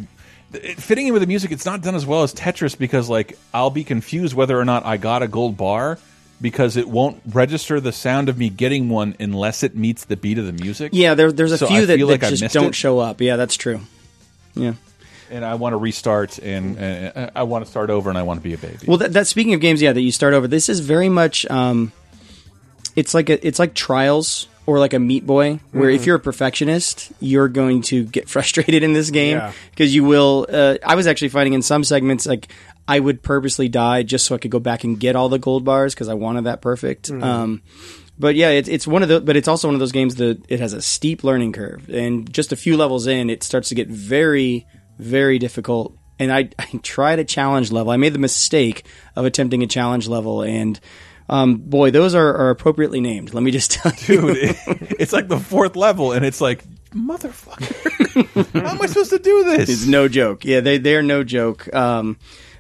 it, fitting in with the music. It's not done as well as Tetris because like I'll be confused whether or not I got a gold bar because it won't register the sound of me getting one unless it meets the beat of the music. yeah, there, there's a So few that, that like just don't it. show up. Yeah, that's true. Yeah. and I want to restart and, and I want to start over and I want to be a baby. Well, that, that speaking of games, yeah, that you start over. This is very much. Um, it's like a, it's like trials or like a Meat Boy, where if Mhm. you're a perfectionist, you're going to get frustrated in this game Yeah. because you will. Uh, I was actually finding in some segments like I would purposely die just so I could go back and get all the gold bars because I wanted that perfect. Mhm. Um, but yeah, it's it's one of the but it's also one of those games that it has a steep learning curve, and just a few levels in, it starts to get very very difficult. And I, I tried a challenge level. I made the mistake of attempting a challenge level, and um, boy, those are, are appropriately named. Let me just tell you, Dude, it- it's like the fourth level, and it's like, motherfucker, how am I supposed to do this? It's no joke. Yeah, they they're no joke. Um,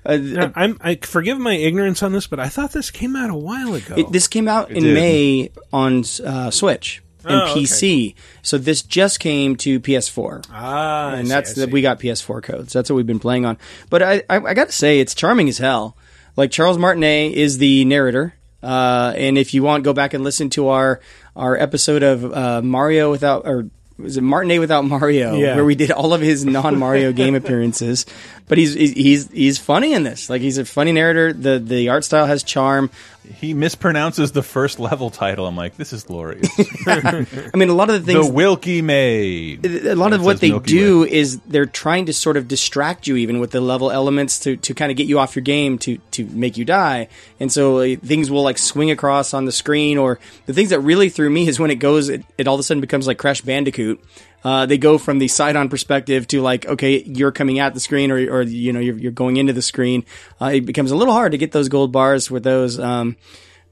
uh, Now, I'm, I forgive my ignorance on this, but I thought this came out a while ago. It, this came out It in did. May on uh, Switch and Oh, okay. PC. So this just came to PS4. Ah, I and see, that's I the, we got PS4 codes. That's what we've been playing on. But I, I, I got to say, it's charming as hell. Like Charles Martinet is the narrator. Uh, and if you want, go back and listen to our our episode of uh, Mario without or was it Martinet without Mario, Yeah. where we did all of his non Mario game appearances. But he's he's he's funny in this. Like he's a funny narrator. The the art style has charm. He mispronounces the first level title. I'm like, this is glorious. I mean, a lot of the things the Wilkie made. a lot of what they Milky do is they're trying to sort of distract you even with the level elements to, to kind of get you off your game to, to make you die and so uh, things will like swing across on the screen or the things that really threw me is when it goes it, it all of a sudden becomes like crash bandicoot uh, they go from the side-on perspective to like okay you're coming at the screen or, or you know you're, you're going into the screen uh, it becomes a little hard to get those gold bars with those um,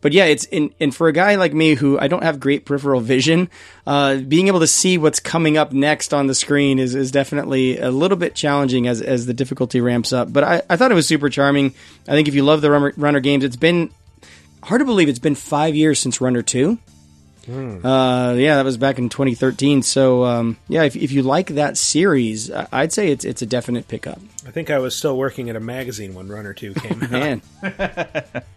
but yeah, it's in, and for a guy like me who I don't have great peripheral vision, uh, being able to see what's coming up next on the screen is, is definitely a little bit challenging as, as the difficulty ramps up. But I, I thought it was super charming. I think if you love the runner, runner games, it's been hard to believe it's been five years since Runner 2. Uh, yeah, that was back in 2013. So, um, yeah, if, if you like that series, I- I'd say it's it's a definite pickup. I think I was still working at a magazine when Runner 2 came out. Man.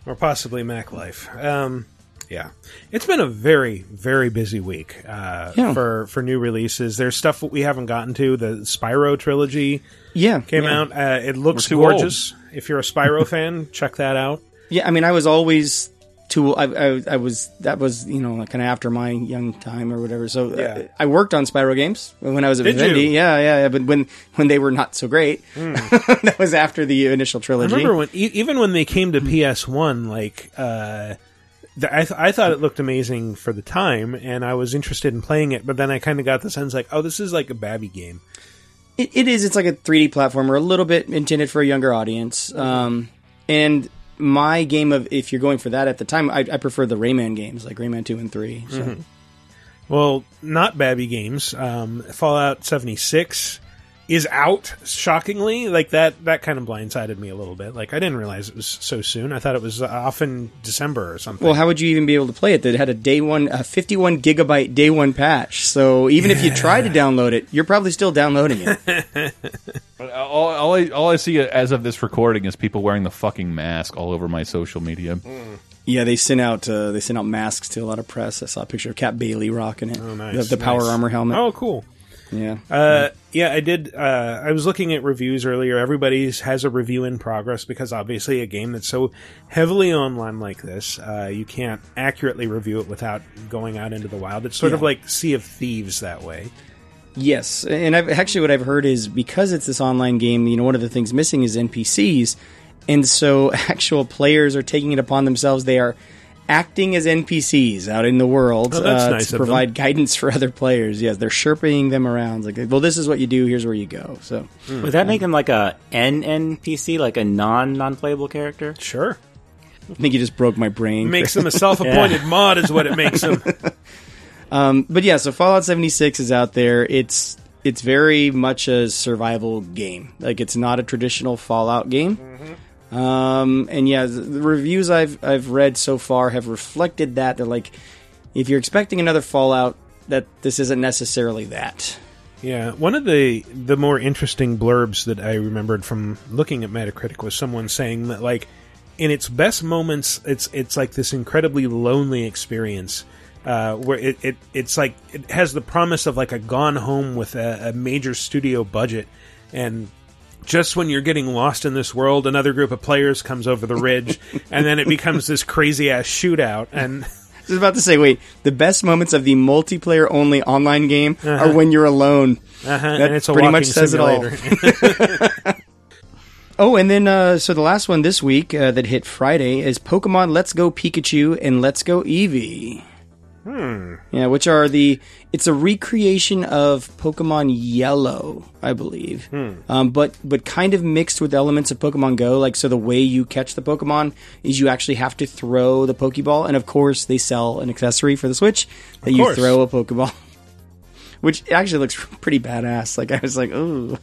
or possibly Mac Life. Um, yeah. It's been a very, very busy week uh, Yeah. for, for new releases. There's stuff that we haven't gotten to. The Spyro trilogy Yeah, came yeah. out. Uh, it looks We're old. gorgeous. If you're a Spyro fan, check that out. Yeah, I mean, I was always too. I, I, I was that was you know kind of after my young time or whatever. So uh, Yeah. I worked on Spyro games when I was at Did Vivendi. you? Yeah, yeah, yeah. But when when they were not so great, that was after the initial I trilogy. remember when, e- even when they came to PS1, like, uh, th- I, th- I thought it looked amazing for the time, and I was interested in playing it, but then I kind of got the sense like, oh, this is like a Babby game. It, it is. It's like a 3D platformer, a little bit intended for a younger audience. Um, and my game of if you're going for that at the time, I, I prefer the Rayman games, like Rayman two and three. So. Mhm. Well, not Babby games. Um, Fallout 76 is out, shockingly. Like, that, that kind of blindsided me a little bit. Like, I didn't realize it was so soon. I thought it was uh, off in December or something. Well, how would you even be able to play it? That had a day one, a 51 gigabyte day one patch. So even if you try to download it, you're probably still downloading it. But all, all, I, all I see as of this recording is people wearing the fucking mask all over my social media. yeah, they sent out uh, they sent out masks to a lot of press. I saw a picture of Kat Bailey rocking it. Oh, nice. The, the power nice. armor helmet. Oh, cool. Yeah. Uh, yeah, I did. Uh, I was looking at reviews earlier. Everybody's has a review in progress because obviously a game that's so heavily online like this, uh, you can't accurately review it without going out into the wild. It's sort of like Sea of Thieves that way. Yes, and I've, actually what I've heard is because it's this online game, you know, one of the things missing is NPCs, and so actual players are taking it upon themselves. They are acting as NPCs out in the world Oh, that's uh, nice to of them. provide guidance for other players. Yes, they're sherping them around. Like, well, this is what you do. Here's where you go. So Would that make them like a NNPC, like a non non playable character? Sure. I think you just broke my brain. Makes them a self-appointed mod, is what it makes them. Um, but yeah, so Fallout 76 is out there. It's it's very much a survival game. Like it's not a traditional Fallout game. Um, and yeah, the, reviews I've I've read so far have reflected that. They're like, if you're expecting another Fallout, that this isn't necessarily that. Yeah, one of the the more interesting blurbs that I remembered from looking at Metacritic was someone saying that like in its best moments, it's it's like this incredibly lonely experience. Uh, where it, it it's like it has the promise of like a gone home with a, a major studio budget and just when you're getting lost in this world another group of players comes over the ridge and then it becomes this crazy ass shootout and I was about to say, wait, the best moments of the multiplayer only online game are when you're alone. Uh-huh, That and it's a pretty much says it all. Oh, and then uh, so the last one this week uh, that hit Friday is Pokemon Let's Go Pikachu and Let's Go Eevee. Hmm. Yeah, which are the it's a recreation of Pokemon Yellow, I believe, Hmm. um, but but kind of mixed with elements of Pokemon Go. Like so, the way you catch the Pokemon is you actually have to throw the Pokeball, and of course they sell an accessory for the Switch that you throw a Pokeball, which actually looks pretty badass. Like I was like, oh.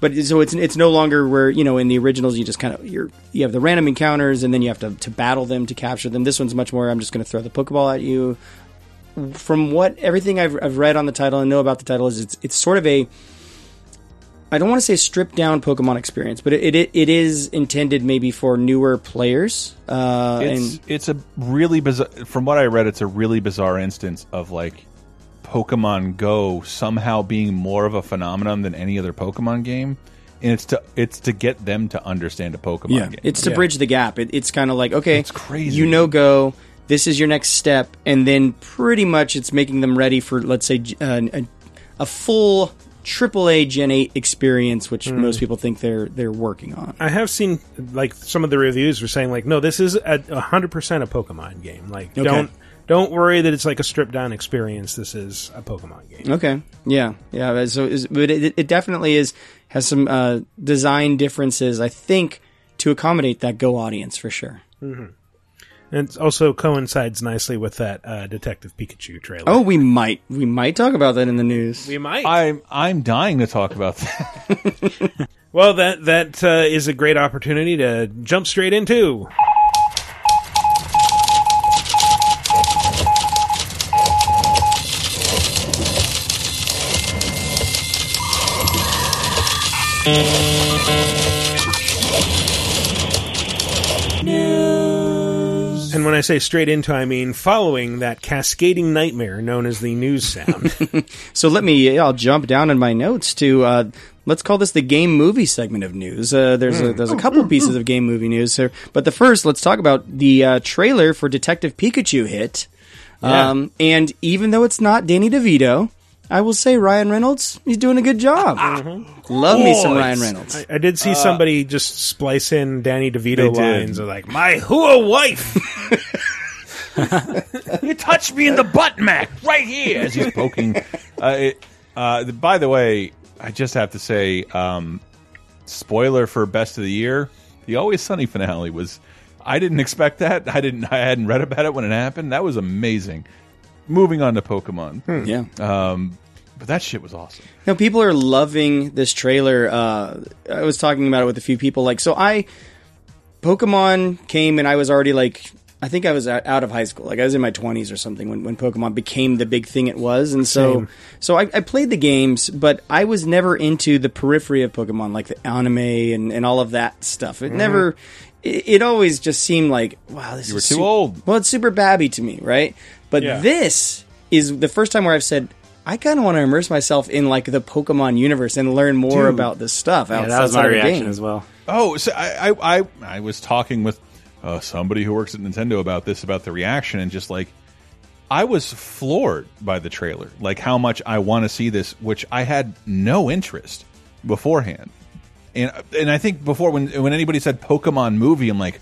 But so it's it's no longer where you know in the originals you just kind of you're you have the random encounters and then you have to to battle them to capture them. This one's much more. I'm just going to throw the Pokeball at you. From what everything I've, I've read on the title and know about the title is it's it's sort of a I don't want to say stripped down Pokemon experience, but it it, it is intended maybe for newer players. Uh, it's and it's a really bizarre. From what I read, it's a really bizarre instance of like Pokemon Go somehow being more of a phenomenon than any other Pokemon game, and it's to it's to get them to understand a Pokemon yeah, game. it's to bridge the gap. It, it's kind of like okay, it's crazy. You know, go. This is your next step, and then pretty much it's making them ready for let's say uh, a, a full AAA Gen Eight experience, which Hmm. most people think they're they're working on. I have seen like some of the reviews were saying like, no, this is a hundred percent a Pokemon game. Like, Okay. don't don't worry that it's like a stripped down experience. This is a Pokemon game. Okay. Yeah. Yeah. So, is, but it, it definitely is has some uh, design differences. I think to accommodate that Go audience for sure. And it also coincides nicely with that uh, Detective Pikachu trailer. Oh, we might we might talk about that in the news. We might. I'm I'm dying to talk about that. Well, that that uh, is a great opportunity to jump straight into. And when I say straight into, I mean following that cascading nightmare known as the news sound. So let me. I'll jump down in my notes to. Uh, let's call this the game movie segment of news. Uh, there's a, Hmm. there's a couple pieces of game movie news here, but the first, let's talk about the uh, trailer for Detective Pikachu hit. Yeah. Um, and even though it's not Danny DeVito, I will say Ryan Reynolds, he's doing a good job. Love me some Oh, Ryan Reynolds. I, I did see Uh, somebody just splice in Danny DeVito lines of like, "My whoa wife." you touched me in the butt, Mac, right here. As he's poking. Uh, it, uh, by the way, I just have to say, um, spoiler for best of the year: the Always Sunny finale was. I didn't expect that. I didn't. I hadn't read about it when it happened. That was amazing. Moving on to Pokemon. Yeah. Um, but that shit was awesome. Now people are loving this trailer. Uh, I was talking about it with a few people. Like, so I, Pokemon came and I was already like, I think I was out out of high school. Like I was in my twenties or something when, when Pokemon became the big thing it was. And so, Same. so I, I played the games, but I was never into the periphery of Pokemon, like the anime and, and all of that stuff. It Mhm. never, it, it always just seemed like, wow, this You were is too su- old. Well, it's super babby to me, right? But Yeah. this is the first time where I've said, I kind of want to immerse myself in like the Pokemon universe and learn more Dude. about this stuff. Yeah, that was my of the reaction game. as well. Oh, so I, I, I, I was talking with uh, somebody who works at Nintendo about this, about the reaction, and just like I was floored by the trailer, like how much I want to see this, which I had no interest beforehand. And and I think before when when anybody said Pokemon movie, I'm like,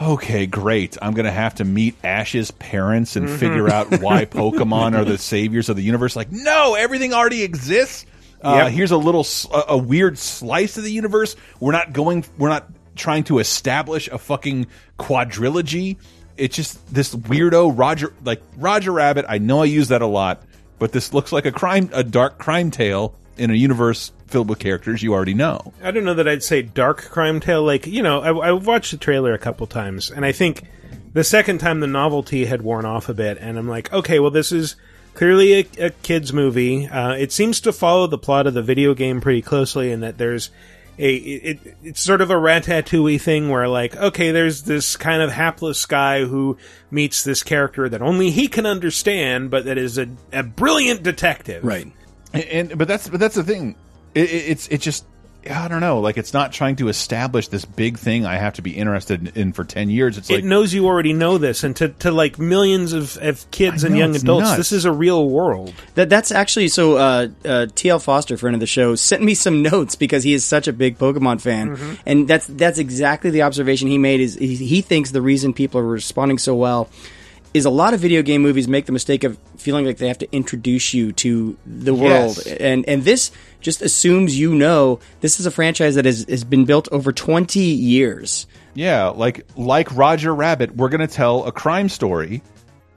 okay, great. I'm gonna have to meet Ash's parents and Mhm. figure out why Pokemon are the saviors of the universe. Like, no, everything already exists. Uh, Yep. Here's a little a weird slice of the universe. We're not going. We're not trying to establish a fucking quadrilogy. It's just this weirdo Roger, like Roger Rabbit. I know I use that a lot, but this looks like a crime, a dark crime tale in a universe filled with characters you already know. I don't know that I'd say dark crime tale. Like you know, I, I watched the trailer a couple times, and I think the second time the novelty had worn off a bit, and I'm like, okay, well, this is clearly a, a kids movie. Uh, it seems to follow the plot of the video game pretty closely, in that there's a it, it, it's sort of a ratatouille thing where like okay there's this kind of hapless guy who meets this character that only he can understand but that is a, a brilliant detective right and, and but that's but that's the thing. It, it, it's it just I don't know, like it's not trying to establish this big thing I have to be interested in, in for ten years. It's it like knows you already know this, and to, to like millions of, of kids I and know, young adults, nuts. this is a real world. That that's actually so. Uh, uh, T.L. Foster, friend of the show, sent me some notes because he is such a big Pokemon fan, Mhm. and that's that's exactly the observation he made. Is he, he thinks the reason people are responding so well is a lot of video game movies make the mistake of feeling like they have to introduce you to the world, Yes. and and this just assumes you know this is a franchise that has, has been built over twenty years. Yeah, like like Roger Rabbit, we're going to tell a crime story,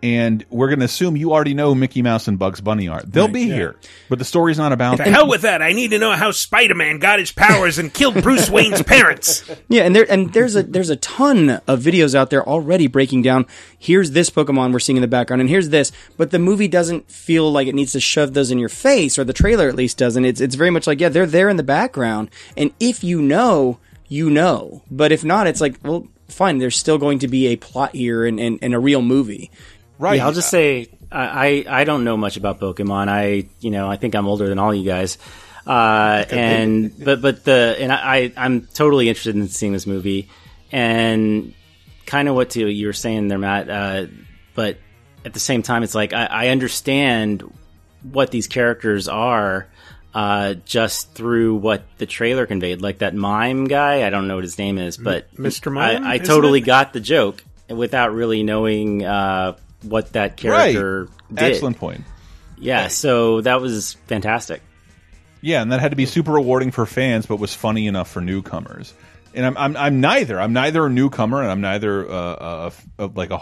and we're going to assume you already know who Mickey Mouse and Bugs Bunny are. They'll Right, be yeah. here, but the story's not about To hell with that! I need to know how Spider Man got his powers and killed Bruce Wayne's parents. Yeah, and there and there's a there's a ton of videos out there already breaking down. Here's this Pokemon we're seeing in the background, and here's this. But the movie doesn't feel like it needs to shove those in your face, or the trailer at least doesn't. It's it's very much like yeah, they're there in the background, and if you know, you know. But if not, it's like well, fine. There's still going to be a plot here and and, and a real movie. Yeah, I'll just say I, I don't know much about Pokemon. I you know I think I'm older than all you guys. Uh, and but but the and I, I I'm totally interested in seeing this movie and kind of what to you were saying there, Matt. Uh, but at the same time, it's like I, I understand what these characters are uh, just through what the trailer conveyed. Like that mime guy, I don't know what his name is, but Mr. Mime, I, I totally it? got the joke without really knowing uh, what that character did. Excellent point. Yeah, so that was fantastic. Yeah, and that had to be super rewarding for fans, but was funny enough for newcomers. And I'm I'm, I'm neither. I'm neither a newcomer, and I'm neither uh, a, a, like a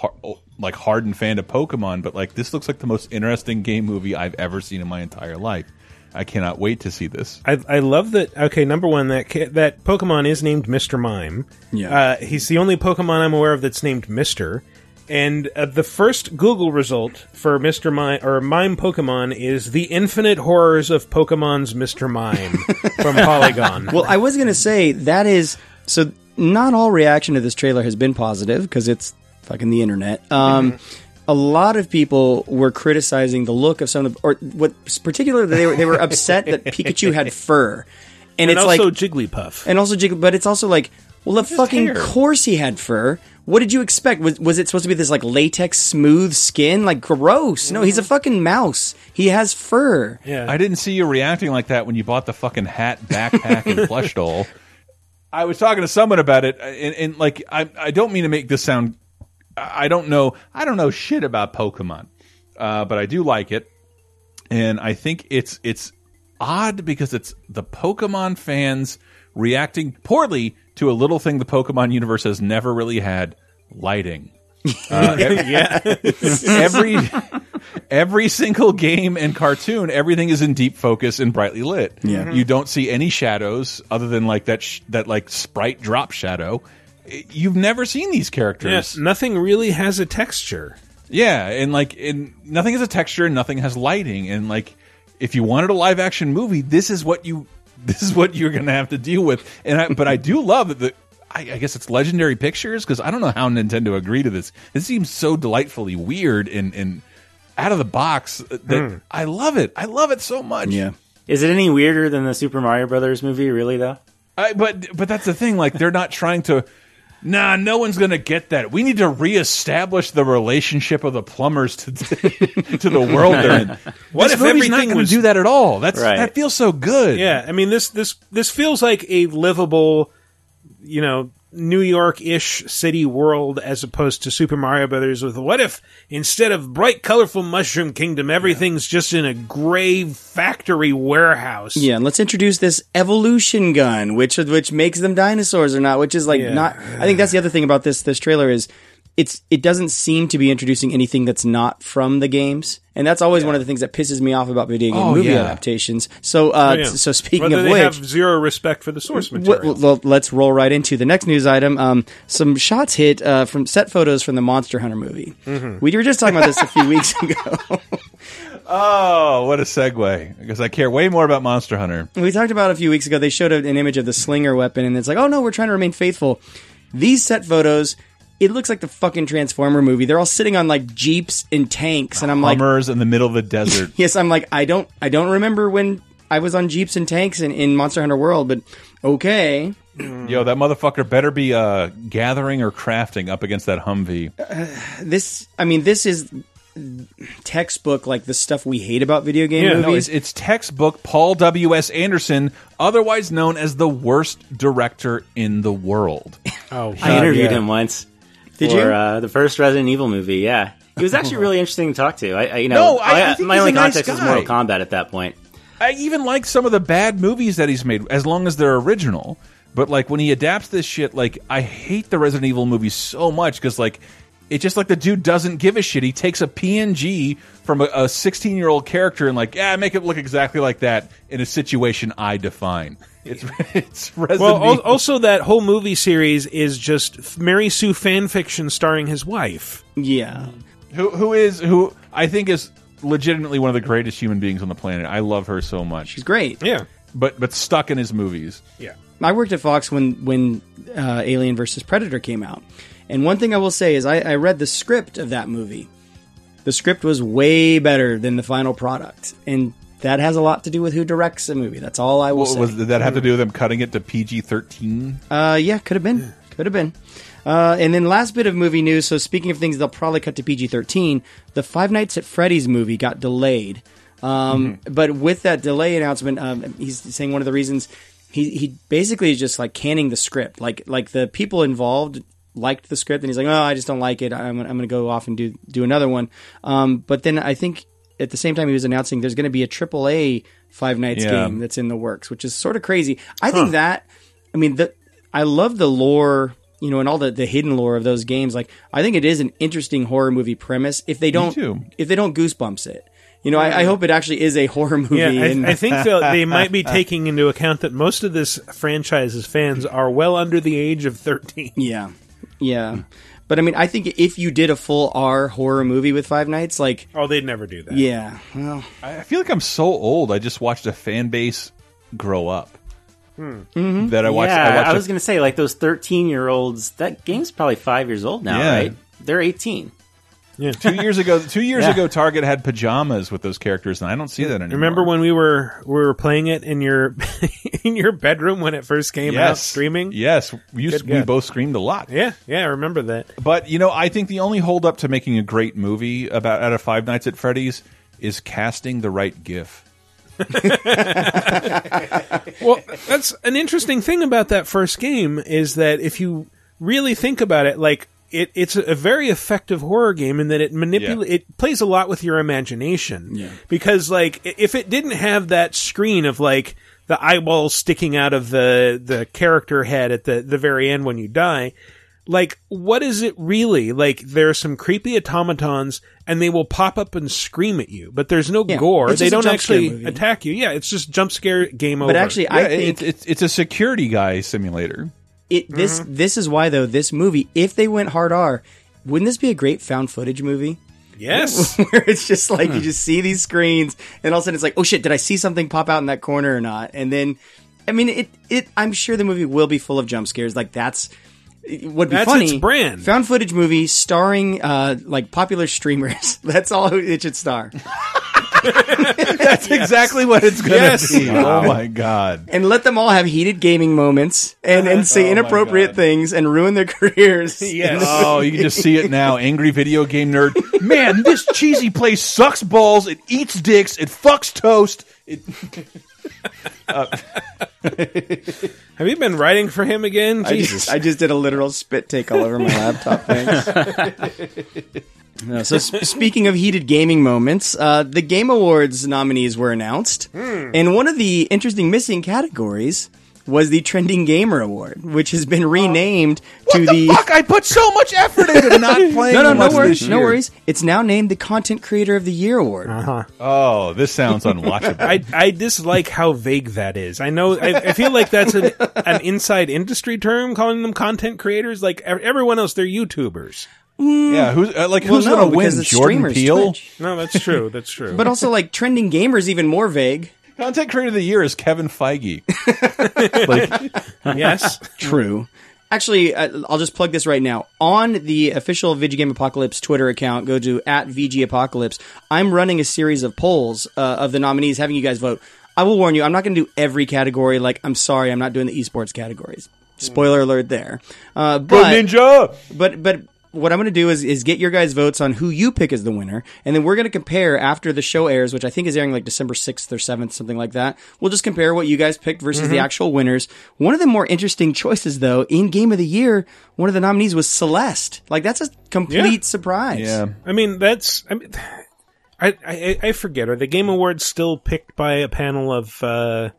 like hardened fan of Pokemon. But like this looks like the most interesting game movie I've ever seen in my entire life. I cannot wait to see this. I, I love that. Okay, number one, that that Pokemon is named Mister Mime. Yeah. uh, he's the only Pokemon I'm aware of that's named Mister. And uh, the first Google result for Mister Mime or Mime Pokemon is the Infinite Horrors of Pokemon's Mister Mime from Polygon. Well, I was going to say that is so. Not all reaction to this trailer has been positive because it's fucking the internet. Um, A lot of people were criticizing the look of some of the, or what particularly they were they were upset that Pikachu had fur, and, And it's also like Jigglypuff. and also Jiggly, but it's also like, well, of fucking course he had fur. What did you expect? Was was it supposed to be this like latex smooth skin? Like gross. No, he's a fucking mouse. He has fur. Yeah. I didn't see you reacting like that when you bought the fucking hat, backpack, and plush doll. I was talking to someone about it, and, and like I, I don't mean to make this sound. I don't know. I don't know shit about Pokemon, uh, but I do like it, and I think it's it's odd because it's the Pokemon fans reacting poorly to a little thing the Pokemon universe has never really had: lighting. Uh, ev- Yeah. every every single game and cartoon, everything is in deep focus and brightly lit. Yeah. you don't see any shadows other than like that sh that like sprite drop shadow. You've never seen these Yeah, characters. nothing really has a texture. Yeah, and like, and nothing has a texture, and nothing has lighting, and like, if you wanted a live action movie, this is what you, this is what you're gonna have to deal with. And I, but I do love that. The, I, I guess it's Legendary Pictures because I don't know how Nintendo agreed to this. This seems so delightfully weird and and out of the box that Hmm. I love it. I love it so much. Yeah. Is it any weirder than the Super Mario Brothers movie? Really though? I, but but that's the thing. Like they're not trying to. Nah, no one's gonna get that. We need to reestablish the relationship of the plumbers to to the world they're in. What This if movie's not everything gonna was- do that at all? That's Right. that feels so good. Yeah, I mean this this this feels like a livable, you know, New York-ish city world as opposed to Super Mario Brothers. With what if instead of bright, colorful Mushroom Kingdom, everything's just in a gray factory warehouse? Yeah, and let's introduce this evolution gun, which which makes them dinosaurs or not. Which is like Yeah. not. I think that's the other thing about this this trailer is it's it doesn't seem to be introducing anything that's not from the games, and that's always one of the things that pisses me off about video game Oh, movie yeah. adaptations. So, uh, Oh, yeah. so speaking Whether of which, have zero respect for the source material. well, well, let's roll right into the next news item. Um, some shots hit uh, from set photos from the Monster Hunter movie. Mhm. We were just talking about this a few weeks ago. Oh, what a segue! Because I care way more about Monster Hunter. We talked about it a few weeks ago. They showed an image of the slinger weapon, and it's like, oh no, we're trying to remain faithful. These set photos, it looks like the fucking Transformer movie. They're all sitting on like jeeps and tanks, and I'm like, Hummers in the middle of the desert. yes, I'm like, I don't, I don't remember when I was on Jeeps and Tanks in, in Monster Hunter World, but okay. Yo, that motherfucker better be uh, gathering or crafting up against that Humvee. This, I mean, this is textbook like the stuff we hate about video game Yeah, no, movies. it's, it's textbook Paul W. S. Anderson, otherwise known as the worst director in the world. Oh, I interviewed him once. Did for, you? Uh, the first Resident Evil movie. Yeah, he was actually really interesting to talk to. I, I you know, No, I- I my only a nice context was. Mortal Kombat at that point. I even like some of the bad movies that he's made, as long as they're original. But like when he adapts this shit, like I hate the Resident Evil movies so much because like it's just like the dude doesn't give a shit. He takes a PNG from a 16 year old character and like, yeah, make it look exactly like that in a situation I define. It's it's Resident Well, al- Evil. also that whole movie series is just Mary Sue fan fiction starring his wife. Yeah. who who is who I think is legitimately one of the greatest human beings on the planet. I love her so much. She's great. Yeah. But but stuck in his movies. Yeah. I worked at Fox when when uh, Alien versus Predator came out, and one thing I will say is I, I read the script of that movie. The script was way better than the final product, and that has a lot to do with who directs a movie. That's all I will What say. was did that have to do with them cutting it to PG thirteen? Uh, yeah, could have been. Could have been. Uh, and then last bit of movie news. So speaking of things they'll probably cut to PG thirteen, the Five Nights at Freddy's movie got delayed. Um, But with that delay announcement, um, he's saying one of the reasons he he basically is just like canning the script. Like like the people involved liked the script, and he's like, oh, I just don't like it. I'm I'm going to go off and do do another one. Um, but then I think. At the same time, he was announcing there's going to be a AAA Five Nights Yeah. game that's in the works, which is sort of crazy. I think that I mean, the I love the lore, you know, and all the, the hidden lore of those games. Like, I think it is an interesting horror movie premise. If they don't, if they don't goosebumps it, you know, I, I hope it actually is a horror movie. Yeah, I, and I think they might be taking into account that most of this franchise's fans are well under the age of 13. yeah, yeah. But I mean, I think if you did a full R horror movie with Five Nights, like, Oh, they'd never do that. yeah, well, I feel like I'm so old. I just watched a fan base grow up. Mm-hmm. That I watched. yeah, I watched. I a- was going to say like those thirteen year olds. That game's probably five years old now, Yeah. right? They're eighteen. Yeah. two years ago. Two years Yeah. ago, Target had pajamas with those characters, and I don't see that anymore. Remember when we were we were playing it in your in your bedroom when it first came out Yes, streaming? Yes, we. Good we both screamed a lot. Yeah, yeah, I remember that. But you know, I think the only holdup to making a great movie about out of Five Nights at Freddy's is casting the right GIF. Well, that's an interesting thing about that first game is that if you really think about it, like it, it's a very effective horror game in that it manipulates, Yeah. it plays a lot with your imagination. Yeah. Because like if it didn't have that screen of like the eyeballs sticking out of the the character head at the the very end when you die. Like, what is it really? Like, there are some creepy automatons, and they will pop up and scream at you, but there's no Yeah, gore. it's They don't actually attack you. Yeah, it's just jump scare game over. but actually, I think it's, it's it's a security guy simulator. It this this is why though this movie, if they went hard R, wouldn't this be a great found footage movie? Yes. where it's just like you just see these screens, and all of a sudden it's like, oh shit, did I see something pop out in that corner or not? And then, I mean, it it I'm sure the movie will be full of jump scares. Like that's it would be That's funny. its brand. Found footage movie starring uh like popular streamers. that's all it should star. That's exactly what it's going to Yes. be. Wow. Oh my god. and let them all have heated gaming moments and, and say Oh inappropriate God. things and ruin their careers. Yes. Oh, you can just see it now. Angry video game nerd. Man, this cheesy place sucks balls. It eats dicks. It fucks toast. It, Have you been writing for him again? I Jesus. just, I just did a literal spit take all over my laptop. Thanks. No, so sp- speaking of heated gaming moments, uh, the Game Awards nominees were announced, and one of the interesting missing categories was the Trending Gamer Award, which has been renamed to what the, fuck? I put so much effort into not playing. No, no, no much worries, this no worries. It's now named the Content Creator of the Year Award. Uh-huh. Oh, this sounds unwatchable. I, I dislike how vague that is. I know. I, I feel like that's an, an inside industry term, calling them content creators. Like everyone else, they're YouTubers. yeah, who's uh, like Well, who's no, going to win? Jordan Peele. Twitch. No, that's true. That's true. But also, like trending gamers, even more vague. Content creator of the year is Kevin Feige. like, yes, True. Actually, uh, I'll just plug this right now. On the official Vidjagame Apocalypse Twitter account, go to at VG Apocalypse. I'm running a series of polls uh, of the nominees, having you guys vote. I will warn you, I'm not going to do every category. Like, I'm sorry, I'm not doing the esports categories. Spoiler alert there. Uh, Go but, Ninja! But but what I'm going to do is is get your guys' votes on who you pick as the winner, and then we're going to compare after the show airs, which I think is airing like December 6th or 7th, something like that. We'll just compare what you guys picked versus the Mhm. actual winners. One of the more interesting choices, though, in Game of the Year, one of the nominees was Celeste. Like that's a complete surprise. Yeah, I mean, that's. I mean, I, I I forget. Are the Game Awards still picked by a panel of? uh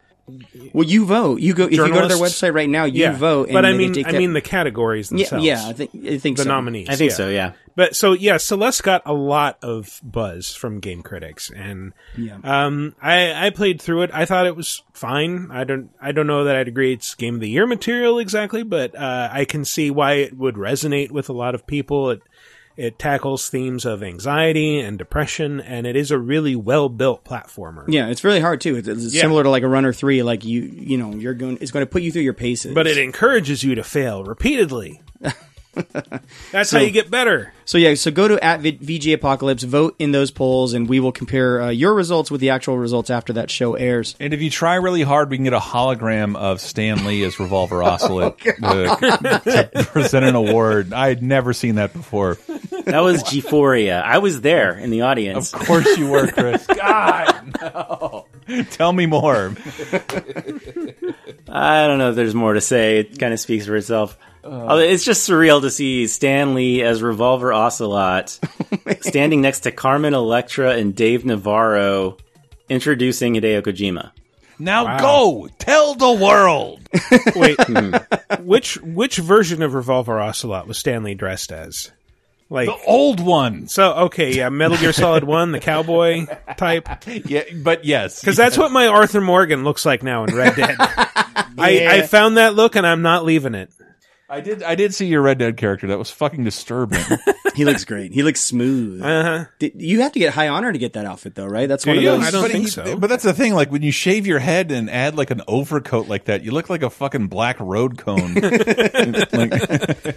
Well, you vote. You go if you go to their website right now. You Yeah, vote. And but I mean, I that- mean the categories Yeah, themselves. yeah, I think I think the so. nominees. I think so, yeah. But so yeah, Celeste got a lot of buzz from game critics, and Yeah. um, I I played through it. I thought it was fine. I don't I don't know that I'd agree it's game of the year material exactly, but uh, I can see why it would resonate with a lot of people. It it tackles themes of anxiety and depression, and it is a really well built platformer. Yeah, it's really hard too. It's, it's Yeah. similar to like a runner three. Like you, you know, you're going. It's going to put you through your paces. But it encourages you to fail repeatedly. That's So- how you get better. So yeah, so go to at V- VG Apocalypse, vote in those polls, and we will compare uh, your results with the actual results after that show airs. And if you try really hard, we can get a hologram of Stan Lee as Revolver Ocelot Oh, to, to present an award. I had never seen that before. That was G4ia. I was there in the audience. Of course you were, Chris. God, no. Tell me more. I don't know if there's more to say. It kind of speaks for itself. Uh, Although it's just surreal to see Stan Lee as Revolver Ocelot standing next to Carmen Electra and Dave Navarro introducing Hideo Kojima. Now go tell the world. Wait, hmm. which which version of Revolver Ocelot was Stan Lee dressed as? Like The old one. So okay, yeah, Metal Gear Solid One, the cowboy type. Yeah, but yes, because that's what my Arthur Morgan looks like now in Red Dead. I, I found that look and I'm not leaving it. I did. I did see your Red Dead character. That was fucking disturbing. He looks great. He looks smooth. Uh-huh. Did- You have to get high honor to get that outfit, though, right? That's Do one you? of those. I don't but think he- so. But that's the thing. Like when you shave your head and add like an overcoat like that, you look like a fucking black road cone. like,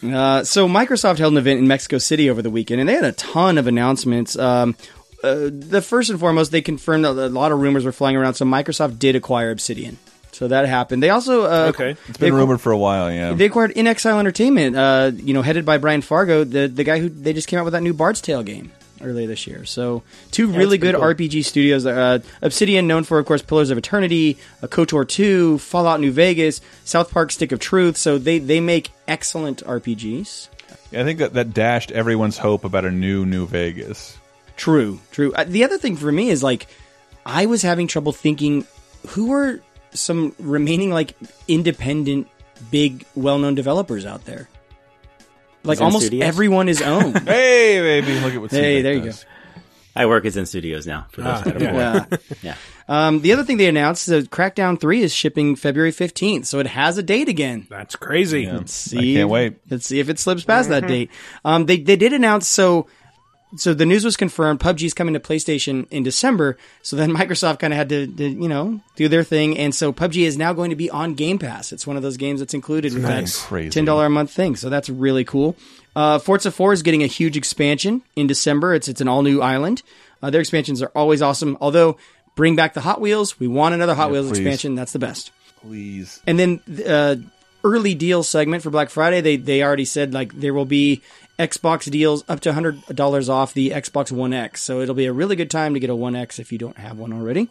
Uh, so Microsoft held an event in Mexico City over the weekend, and they had a ton of announcements. Um, uh, the first and foremost, they confirmed that a lot of rumors were flying around. So Microsoft did acquire Obsidian. So that happened. They also uh, Okay. it's been rumored for a while. Yeah. They acquired inXile Entertainment, uh, you know, headed by Brian Fargo, the the guy who they just came out with that new Bard's Tale game earlier this year. So two really good cool. RPG studios. Uh, Obsidian, known for of course Pillars of Eternity, uh, KOTOR two, Fallout New Vegas, South Park Stick of Truth. So they they make excellent RPGs. I think that that dashed everyone's hope about a new New Vegas. True, true. Uh, the other thing for me is like, I was having trouble thinking who are some remaining like independent, big, well-known developers out there. Like Zen almost Studios? everyone is owned. Hey, baby, look at what. Hey, Seagate there you does. I work at Zen Studios now. For those Ah, that are yeah. bored. yeah. Um, the other thing they announced, is that Crackdown Three is shipping February fifteenth, so it has a date again. That's crazy. Yeah. Let's see. I can't wait. Let's see if it slips past that date. Um, they they did announce so. So the news was confirmed. PUBG's coming to PlayStation in December. So then Microsoft kind of had to, to, you know, do their thing, and so PUBG is now going to be on Game Pass. It's one of those games that's included with Nice. that Crazy. ten dollar a month thing. So that's really cool. Uh, Forza Four is getting a huge expansion in December. It's it's an all new island. Uh, their expansions are always awesome. Although bring back the Hot Wheels. We want another Hot Yeah, Wheels please. expansion. That's the best. Please. And then uh, early deal segment for Black Friday, they they already said like there will be Xbox deals up to hundred dollars off the Xbox One X. So it'll be a really good time to get a One X if you don't have one already.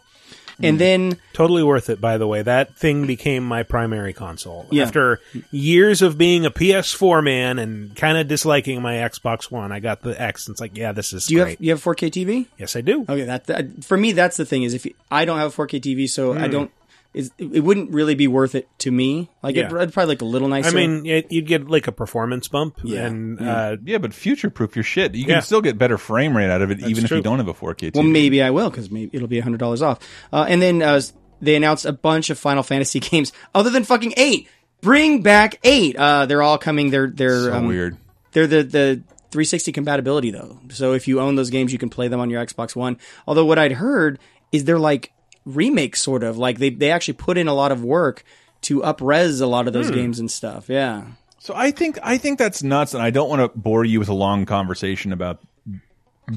And hmm. then Totally worth it, by the way. That thing became my primary console. Yeah. After years of being a PS4 man and kind of disliking my Xbox One, I got the X. And it's like, yeah, this is do you great. have you have 4K TV? yes, I do. Okay, that, that for me that's the thing is if you, I don't have a 4K TV, so I hmm. don't. Is, it wouldn't really be worth it to me. Like Yeah. it, would probably look a little nicer. I mean, it, you'd get like a performance bump. Yeah. And, Yeah. uh, Yeah, but future proof your shit. You can Yeah. still get better frame rate out of it, That's even if you don't have a 4K. TV. Well, maybe I will because maybe it'll be hundred dollars off. Uh, and then uh, they announced a bunch of Final Fantasy games other than fucking eight. Bring back eight. Uh, they're all coming. They're they're So um, weird. They're the the 360 compatibility though. So if you own those games, you can play them on your Xbox One. Although what I'd heard is they're like remakes, sort of like they they actually put in a lot of work to upres a lot of those Hmm. games and stuff. Yeah. So I think I think that's nuts, and I don't want to bore you with a long conversation about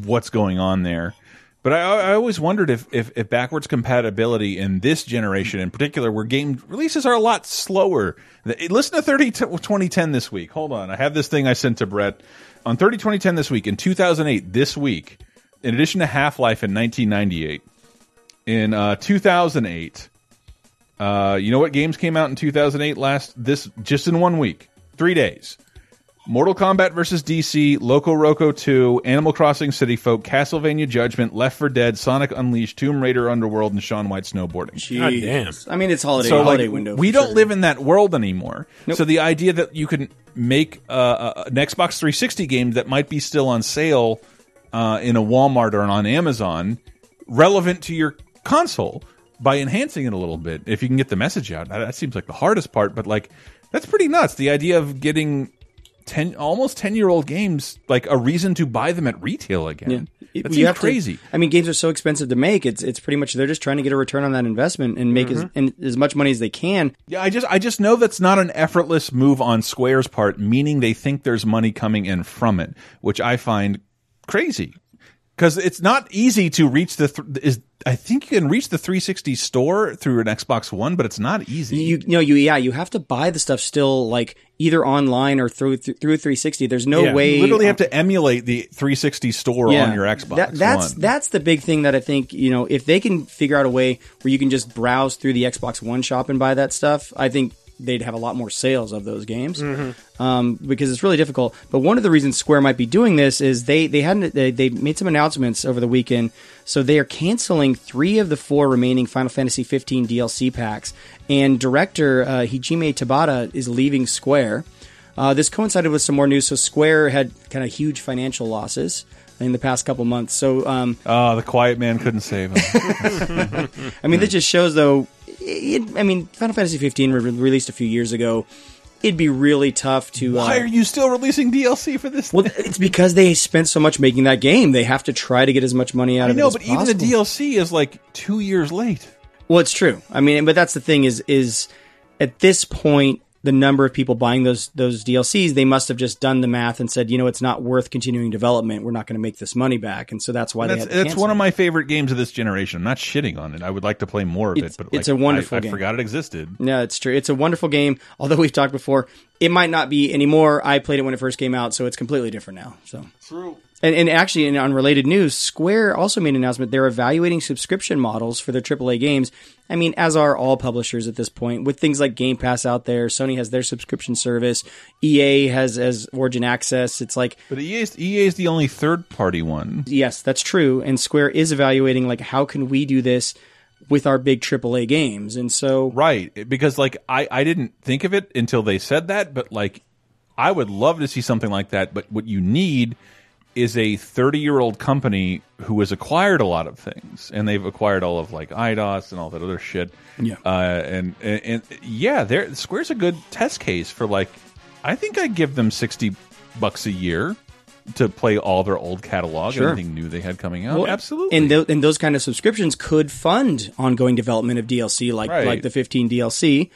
what's going on there. But I, I always wondered if, if, if backwards compatibility in this generation, in particular, where game releases are a lot slower. Listen to 30 t- 2010 this week. Hold on, I have this thing I sent to Brett on 30 2010 this week. In 2008, this week, in addition to Half Life in 1998, in uh, 2008, uh, you know what games came out in 2008 last this just in one week, three days. Mortal Kombat versus DC, Loco Roco 2, Animal Crossing City Folk, Castlevania Judgment, Left 4 Dead, Sonic Unleashed, Tomb Raider Underworld, and Shaun White Snowboarding. Jeez. I mean, it's holiday So, holiday like, window. we don't sure. live in that world anymore. So the idea that you can make uh, an Xbox 360 game that might be still on sale uh, in a Walmart or on Amazon relevant to your console by enhancing it a little bit, if you can get the message out, that, seems like the hardest part. But like, that's pretty nuts. The idea of getting ten, almost ten year old games, like a reason to buy them at retail again. It- That seems have to- crazy. I mean, games are so expensive to make. It's it's pretty much they're just trying to get a return on that investment and make as Mhm. and as much money as they can. Yeah, I just I just know that's not an effortless move on Square's part, meaning they think there's money coming in from it, which I find crazy. Because it's not easy to reach the th is I think you can reach the 360 store through an Xbox One, but it's not easy. You, you know, you yeah, you have to buy the stuff still like either online or through through, through 360. There's no Yeah, way you literally have to emulate the 360 store on your Xbox That- that's One. that's the big thing that I think you know if they can figure out a way where you can just browse through the Xbox One shop and buy that stuff, I think they'd have a lot more sales of those games um, because it's really difficult. But one of the reasons Square might be doing this is they they hadn't they, they made some announcements over the weekend, so they are canceling three of the four remaining Final Fantasy 15 DLC packs, and director uh, Hajime Tabata is leaving Square. Uh, this coincided with some more news. So Square had kind of huge financial losses in the past couple months. So um, Oh, the quiet man couldn't save him. I mean, this just shows, though. It, I mean, Final Fantasy 15 re- released a few years ago. It'd be really tough to. Why uh, are you still releasing DLC for this? Well, it's because they spent so much making that game. They have to try to get as much money out I of know, it. as but even the. DLC is like two years late. Well, it's true. I mean, but that's the thing is is at this point the number of people buying those those DLCs, they must have just done the math and said, you know, it's not worth continuing development. We're not going to make this money back, and so that's why they that's had to that's one it. of my favorite games of this generation. I'm not shitting on it. I would like to play more of It's- it, but it's like, a wonderful I, I forgot it existed. No, it's true. It's a wonderful game. Although we've talked before, it might not be anymore. I played it when it first came out, so it's completely different now. So True. And, and actually, in unrelated news, Square also made an announcement they're evaluating subscription models for their AAA games. I mean, as are all publishers at this point, with things like Game Pass out there. Sony has their subscription service. EA has as Origin Access. It's like, but EA is, EA is the only third party one. Yes, that's true. And Square is evaluating like how can we do this with our big AAA games. And so, right, because like I I didn't think of it until they said that, but like I would love to see something like that. But what you need is a 30 year old company who has acquired a lot of things and they've acquired all of like Eidos and all that other shit. Yeah. Uh, and, and, and yeah, there Square's a good test case for like, I think I'd give them 60 bucks a year to play all their old catalog, Sure. anything new they had coming out. Well, Absolutely. And, tho- and those kind of subscriptions could fund ongoing development of DLC, like Right. like the 15 DLC.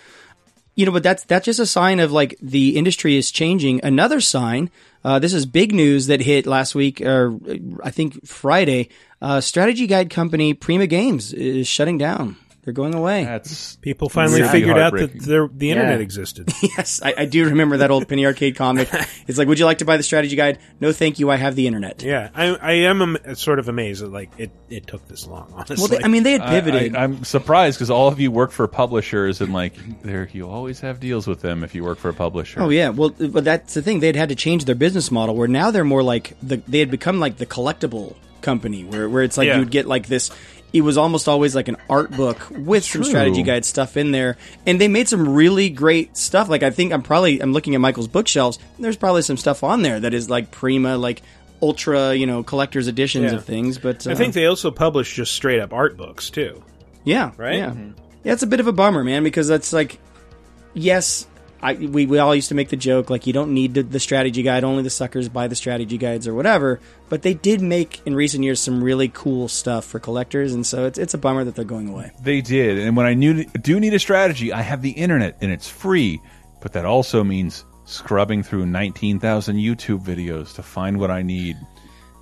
You know, but that's that's just a sign of like the industry is changing. Another sign. Uh, this is big news that hit last week, or I think Friday. Uh, strategy guide company Prima Games is shutting down. They're going away. That's People finally Really figured out that the internet Yeah. existed. yes, I, I do remember that old penny arcade comic. It's like, would you like to buy the strategy guide? No, thank you. I have the internet. Yeah, I, I am am sort of amazed that like it, it took this long. Honestly, Well, they- I mean, they had pivoted. I, am surprised because all of you work for publishers, and like there, you always have deals with them if you work for a publisher. Oh yeah, well, but that's the thing. They'd had to change their business model, where now they're more like the. They had become like the collectible company, where where it's like Yeah. you would get like this. It was almost always like an art book with some strategy guide stuff in there, and they made some really great stuff. Like I think I'm probably I'm looking at Michael's bookshelves. There's probably some stuff on there that is like prima, like ultra, you know, collector's editions Yeah. of things. But uh, I think they also publish just straight up art books too. Yeah. Right? Yeah. Mhm. Yeah, it's a bit of a bummer, man, because that's like, yes, I we, we all used to make the joke like you don't need the, the strategy guide, only the suckers buy the strategy guides or whatever. But they did make in recent years some really cool stuff for collectors, and so it's it's a bummer that they're going away. They did, and when I knew, do need a strategy, I have the internet and it's free. But that also means scrubbing through 19,000 YouTube videos to find what I need.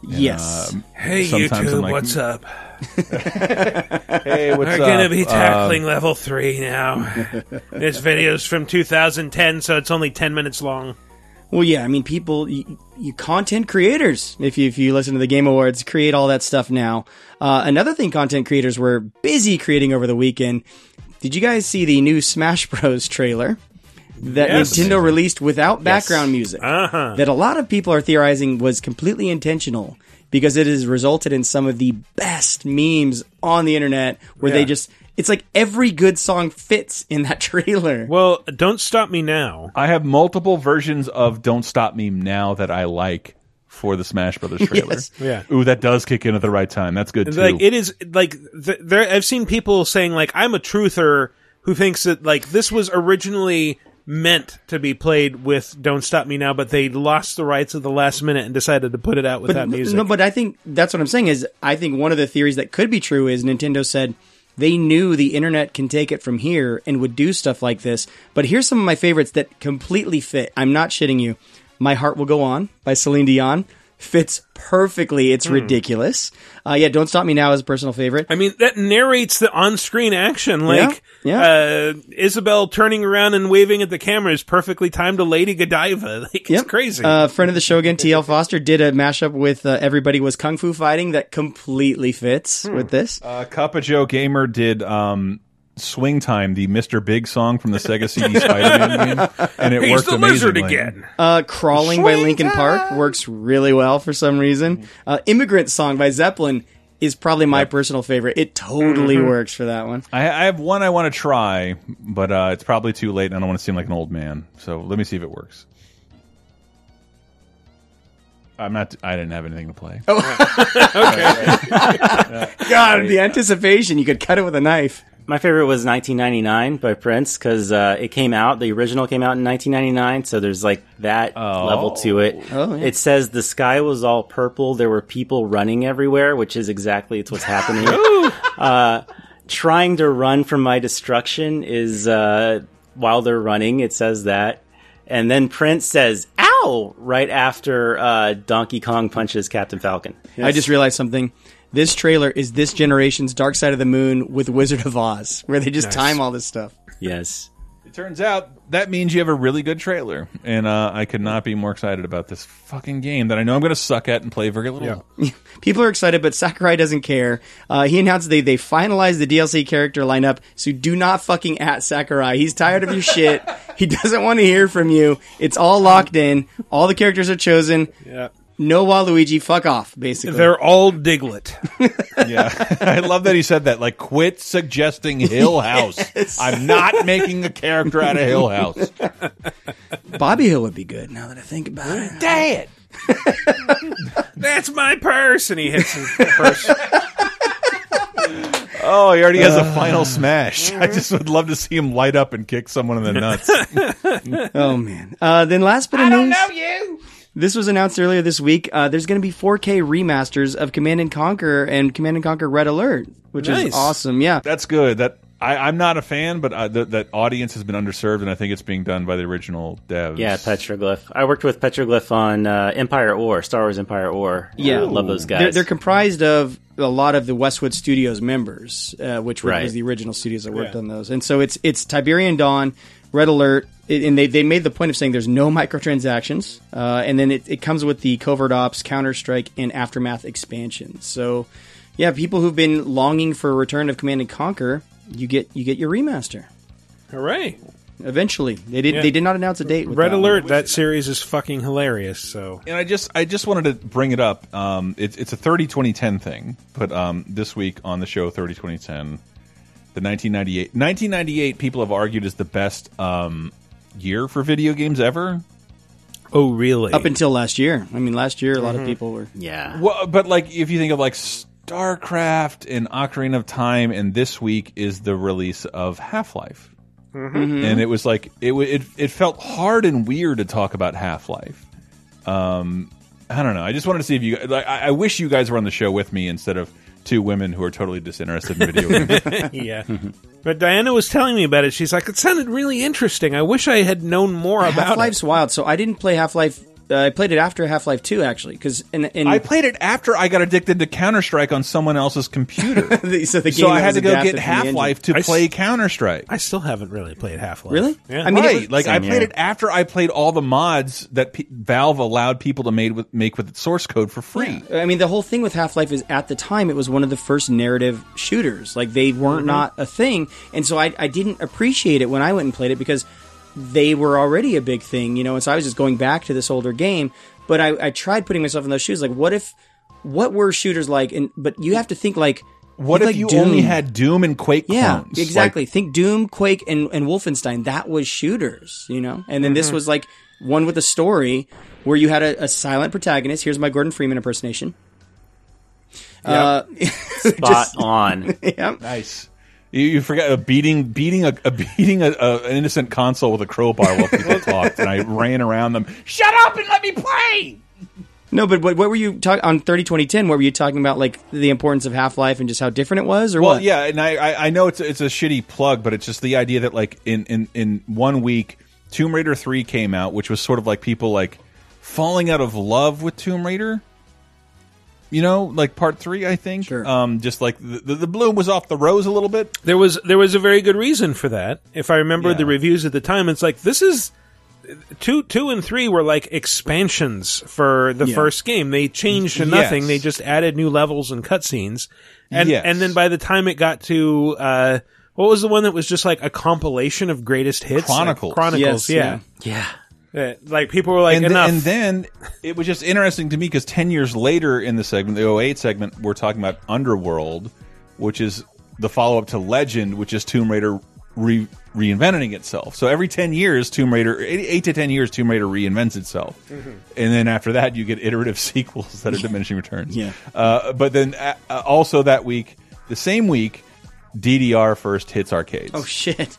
And, Yes. uh, Hey, YouTube, like, what's up? Hey, what's We're gonna be tackling level three now. this video's from 2010, so it's only 10 minutes long. Well, yeah, I mean, people, you, you content creators, if you, if you listen to the Game Awards, create all that stuff now. Uh, another thing content creators were busy creating over the weekend. Did you guys see the new Smash Bros. trailer that Yes. Nintendo released without background music? Uh-huh. That a lot of people are theorizing was completely intentional because it has resulted in some of the best memes on the internet where they just, it's like every good song fits in that trailer. Well, Don't Stop Me Now. I have multiple versions of "Don't Stop Me Now" that I like for the Smash Brothers trailer. Yes. Yeah. Ooh, that does kick in at the right time. That's good too. Like it is like th- there. I've seen people saying like I'm a truther who thinks that like this was originally meant to be played with "Don't Stop Me Now," but they lost the rights at the last minute and decided to put it out without but, music. No, but I think that's what I'm saying is I think one of the theories that could be true is Nintendo said they knew the internet can take it from here and would do stuff like this. But here's some of my favorites that completely fit. I'm not shitting you. My Heart Will Go On by Celine Dion fits perfectly. It's Hmm. ridiculous. Uh, yeah, Don't Stop Me Now is a personal favorite. I mean, that narrates the on-screen action. Like, Yeah, Uh, Isabel turning around and waving at the camera is perfectly timed to Lady Godiva. Like, it's crazy. Uh, friend of the show again, TL Foster did a mashup with uh, Everybody Was Kung Fu Fighting that completely fits Hmm. with this. Uh, Cup of Joe Gamer did um, "Swing Time," the Mr. Big song from the Sega CD Spider-Man game, and it He's worked the lizard again. Uh, Crawling by Linkin Park works really well for some reason. Uh, Immigrant Song by Zeppelin is probably my personal favorite. It totally Mhm. works for that one. I, I have one I want to try, but uh, it's probably too late, and I don't want to seem like an old man. So let me see if it works. I'm not. I didn't have anything to play. Okay. God, the anticipation. You could cut it with a knife. My favorite was 1999 by Prince because uh, it came out. The original came out in 1999, so there's like that level to it. Oh, yeah. It says the sky was all purple. There were people running everywhere, which is exactly it's what's happening. uh, trying to run from my destruction is uh, while they're running. It says that, and then Prince says "ow" right after uh, Donkey Kong punches Captain Falcon. I just realized something. This trailer is this generation's Dark Side of the Moon with Wizard of Oz, where they just Nice. time all this stuff. Yes. It turns out that means you have a really good trailer, and uh, I could not be more excited about this fucking game that I know I'm going to suck at and play very little. People are excited, but Sakurai doesn't care. Uh, he announced they they finalized the DLC character lineup, so do not fucking at Sakurai. He's tired of your shit. He doesn't want to hear from you. It's all locked in. All the characters are chosen. Yeah. No Waluigi. Fuck off. Basically, They're all Diglett. yeah, I love that he said that. Like, quit suggesting Hill House. I'm not making a character out of Hill House. Bobby Hill would be good. Now that I think about it, Dad. That's my purse, and he hits his purse. Oh, he already has a Uh. final smash. I just would love to see him light up and kick someone in the nuts. oh man. Uh, then last bit of news. This was announced earlier this week. Uh, there's going to be 4K remasters of Command and Conquer and Command and Conquer Red Alert, which Nice. is awesome. Yeah, That's good. That I, I'm not a fan, but uh, th- that audience has been underserved, and I think it's being done by the original devs. Yeah, Petroglyph. I worked with Petroglyph on uh, Empire at War, Star Wars Empire at War. Yeah, I love those guys. They're, they're comprised of a lot of the Westwood Studios members, uh, which were, Right. was the original studios that worked Yeah. on those. And so it's it's Tiberian Dawn, Red Alert, it- and they, they made the point of saying there's no microtransactions, uh, and then it, it comes with the Covert Ops, Counter Strike, and Aftermath expansions. So, yeah, people who've been longing for a return of Command and Conquer, you get you get your remaster. Hooray! Eventually, they did Yeah. they did not announce a date. With Red that. Alert. That series is fucking hilarious. So And I just I just wanted to bring it up. Um, it's it's a 30 2010 thing, but um, this week on the show 30 2010, the 1998 1998 people have argued is the best um, year for video games ever. Oh, really? Up until last year. I mean, last year a lot of Mhm. people were. Yeah. Well, but like if you think of like StarCraft and Ocarina of Time, and this week is the release of Half Life. Mhm. and it was like it, w- it it felt hard and weird to talk about Half Life. Um, I don't know. I just wanted to see if you like. I, I wish you guys were on the show with me instead of two women who are totally disinterested in video games. yeah. But Diana was telling me about it. She's like, it sounded really interesting. I wish I had known more about Half it. Life's wild. So I didn't play Half Life Uh, I played it after Half Life Two, actually, because in, in I played it after I got addicted to Counter Strike on someone else's computer. so the so I had to go get from the engine. Half Life to I s- play Counter Strike. I still haven't really played Half Life. Really? Yeah. I mean, right, was- like I played here. it after I played all the mods that P Valve allowed people to made with, make with its source code for free. I mean, the whole thing with Half Life is at the time it was one of the first narrative shooters. Like they weren't Mm-hmm. not a thing, and so I, I didn't appreciate it when I went and played it because they were already a big thing, you know. And so I was just going back to this older game. But I, I tried putting myself in those shoes. Like, what if, what were shooters like? And but you have to think like, What think if like you Doom. only had Doom and Quake Yeah, clones? exactly. Think Doom, Quake, and, and Wolfenstein. That was shooters, you know? And then this Mm-hmm. was like one with a story where you had a, a silent protagonist. Here's my Gordon Freeman impersonation. Uh, Spot on. yeah. Nice. You, you forgot uh, beating beating a, a beating a, a, an innocent console with a crowbar while people talked, and I ran around them. Shut up and let me play. No, but what, what were you talking on 30 2010? What were you talking about, like the importance of Half Life and just how different it was, or Well, what? yeah, and I, I I know it's it's a shitty plug, but it's just the idea that like in in in one week, Tomb Raider three came out, which was sort of like people like falling out of love with Tomb Raider. You know, like part three, I think. Sure. Um, just like the, the the bloom was off the rose a little bit. There was there was a very good reason for that. If I remember Yeah. the reviews at the time, it's like this is two two and three were like expansions for the Yeah. first game. They changed to nothing. Yes. They just added new levels and cutscenes. And Yes. and then by the time it got to uh what was the one that was just like a compilation of greatest hits? Like Chronicles. Chronicles, Yes, yeah. Yeah. Like people were like and, enough. and then it was just interesting to me because 10 years later in the segment, the 08 segment, we're talking about Underworld, which is the follow up to Legend, which is Tomb Raider re reinventing itself. So every 10 years, Tomb Raider, eight, eight to 10 years, Tomb Raider reinvents itself. Mm-hmm. And then after that, you get iterative sequels that are diminishing returns. Yeah. Uh, but then uh, uh, also that week, the same week, DDR first hits arcades. Oh, shit.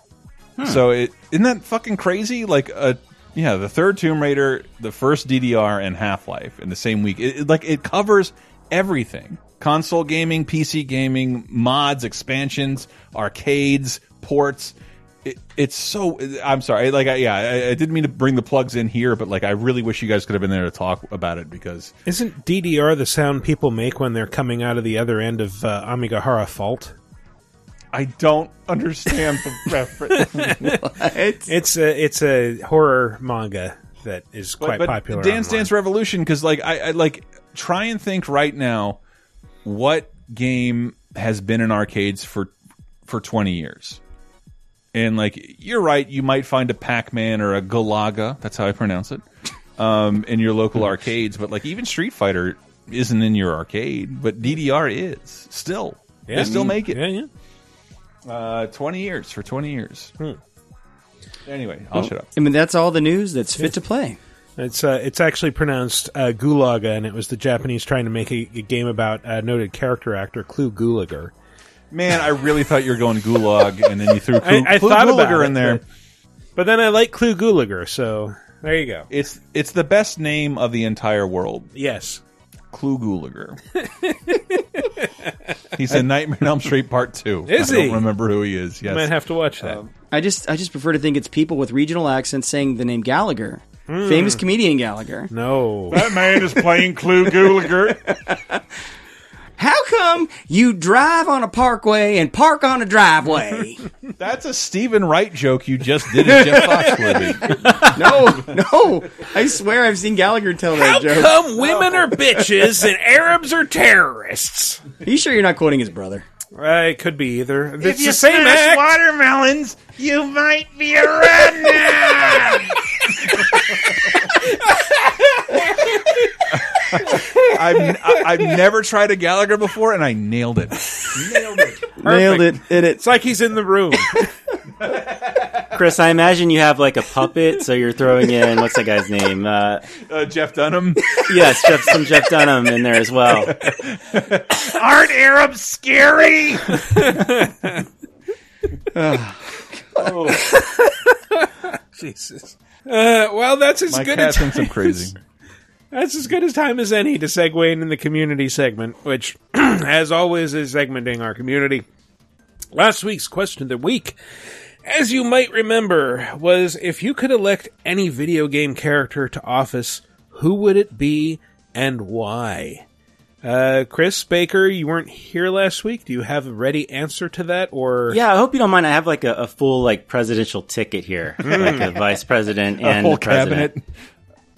So it isn't that fucking crazy? Like uh yeah, the third Tomb Raider, the first DDR, and Half Life in the same week. It, it- like it covers everything: console gaming, PC gaming, mods, expansions, arcades, ports. It, it's so. I'm sorry. Like, I, yeah, I, I didn't mean to bring the plugs in here, but like, I really wish you guys could have been there to talk about it because Isn't DDR the sound people make when they're coming out of the other end of uh, Amigara Fault? I don't understand the reference. It's a it's a horror manga that is quite popular. Dance online. Dance Revolution, because like I, I like try and think right now, what game has been in arcades for for twenty years? And like you're right, you might find a Pac Man or a Galaga. That's how I pronounce it. Um, in your local arcades, but like even Street Fighter isn't in your arcade, but DDR is still. Yeah. they still make it. Yeah, yeah. Uh, twenty years for twenty years. Hmm. Anyway, I'll shut up. I mean, that's all the news that's fit to play. It's uh, it's actually pronounced uh, Gulaga, and it was the Japanese trying to make a, a game about uh, noted character actor Clu Gulager. Man, I really thought you were going Gulag, and then you threw Clu, I, I Clu thought Gulager it, in there. but, but then I like Clu Gulager, so there you go. It's it's the best name of the entire world. Yes, Clu Gulager. He's in Nightmare on Elm Street Part Two. Is I he? don't remember who he is. you Yes, might have to watch that. I just, I just prefer to think it's people with regional accents saying the name Gallagher, Hmm. famous comedian Gallagher. no, that man is playing Clu Gulager. How come you drive on a parkway and park on a driveway? That's a Steven Wright joke you just did at Jeff Foxworthy. no, no. I swear I've seen Gallagher tell that How joke. come women are bitches and Arabs are terrorists? Are you sure you're not quoting his brother? Uh, it could be either. It's the same act. watermelons, you might be a redneck. I've I've never tried a Gallagher before, and I nailed it. Nailed it. Nailed it. In it. It's like he's in the room. Chris, I imagine you have like a puppet, so you're throwing in what's that guy's name? Uh, Uh, Jeff Dunham. yes, Jeff, some Jeff Dunham in there as well. Aren't Arabs scary? Jesus. Uh, well, that's as My good cat a thinks I'm crazy. That's as good as time as any to segue into the community segment, which, as always, is segmenting our community. Last week's question of the week, as you might remember, was if you could elect any video game character to office, who would it be and why? Uh, Chris Baker, you weren't here last week. Do you have a ready answer to that, or Yeah, I hope you don't mind. I have like a, a full like presidential ticket here, like a vice president A and the president. cabinet.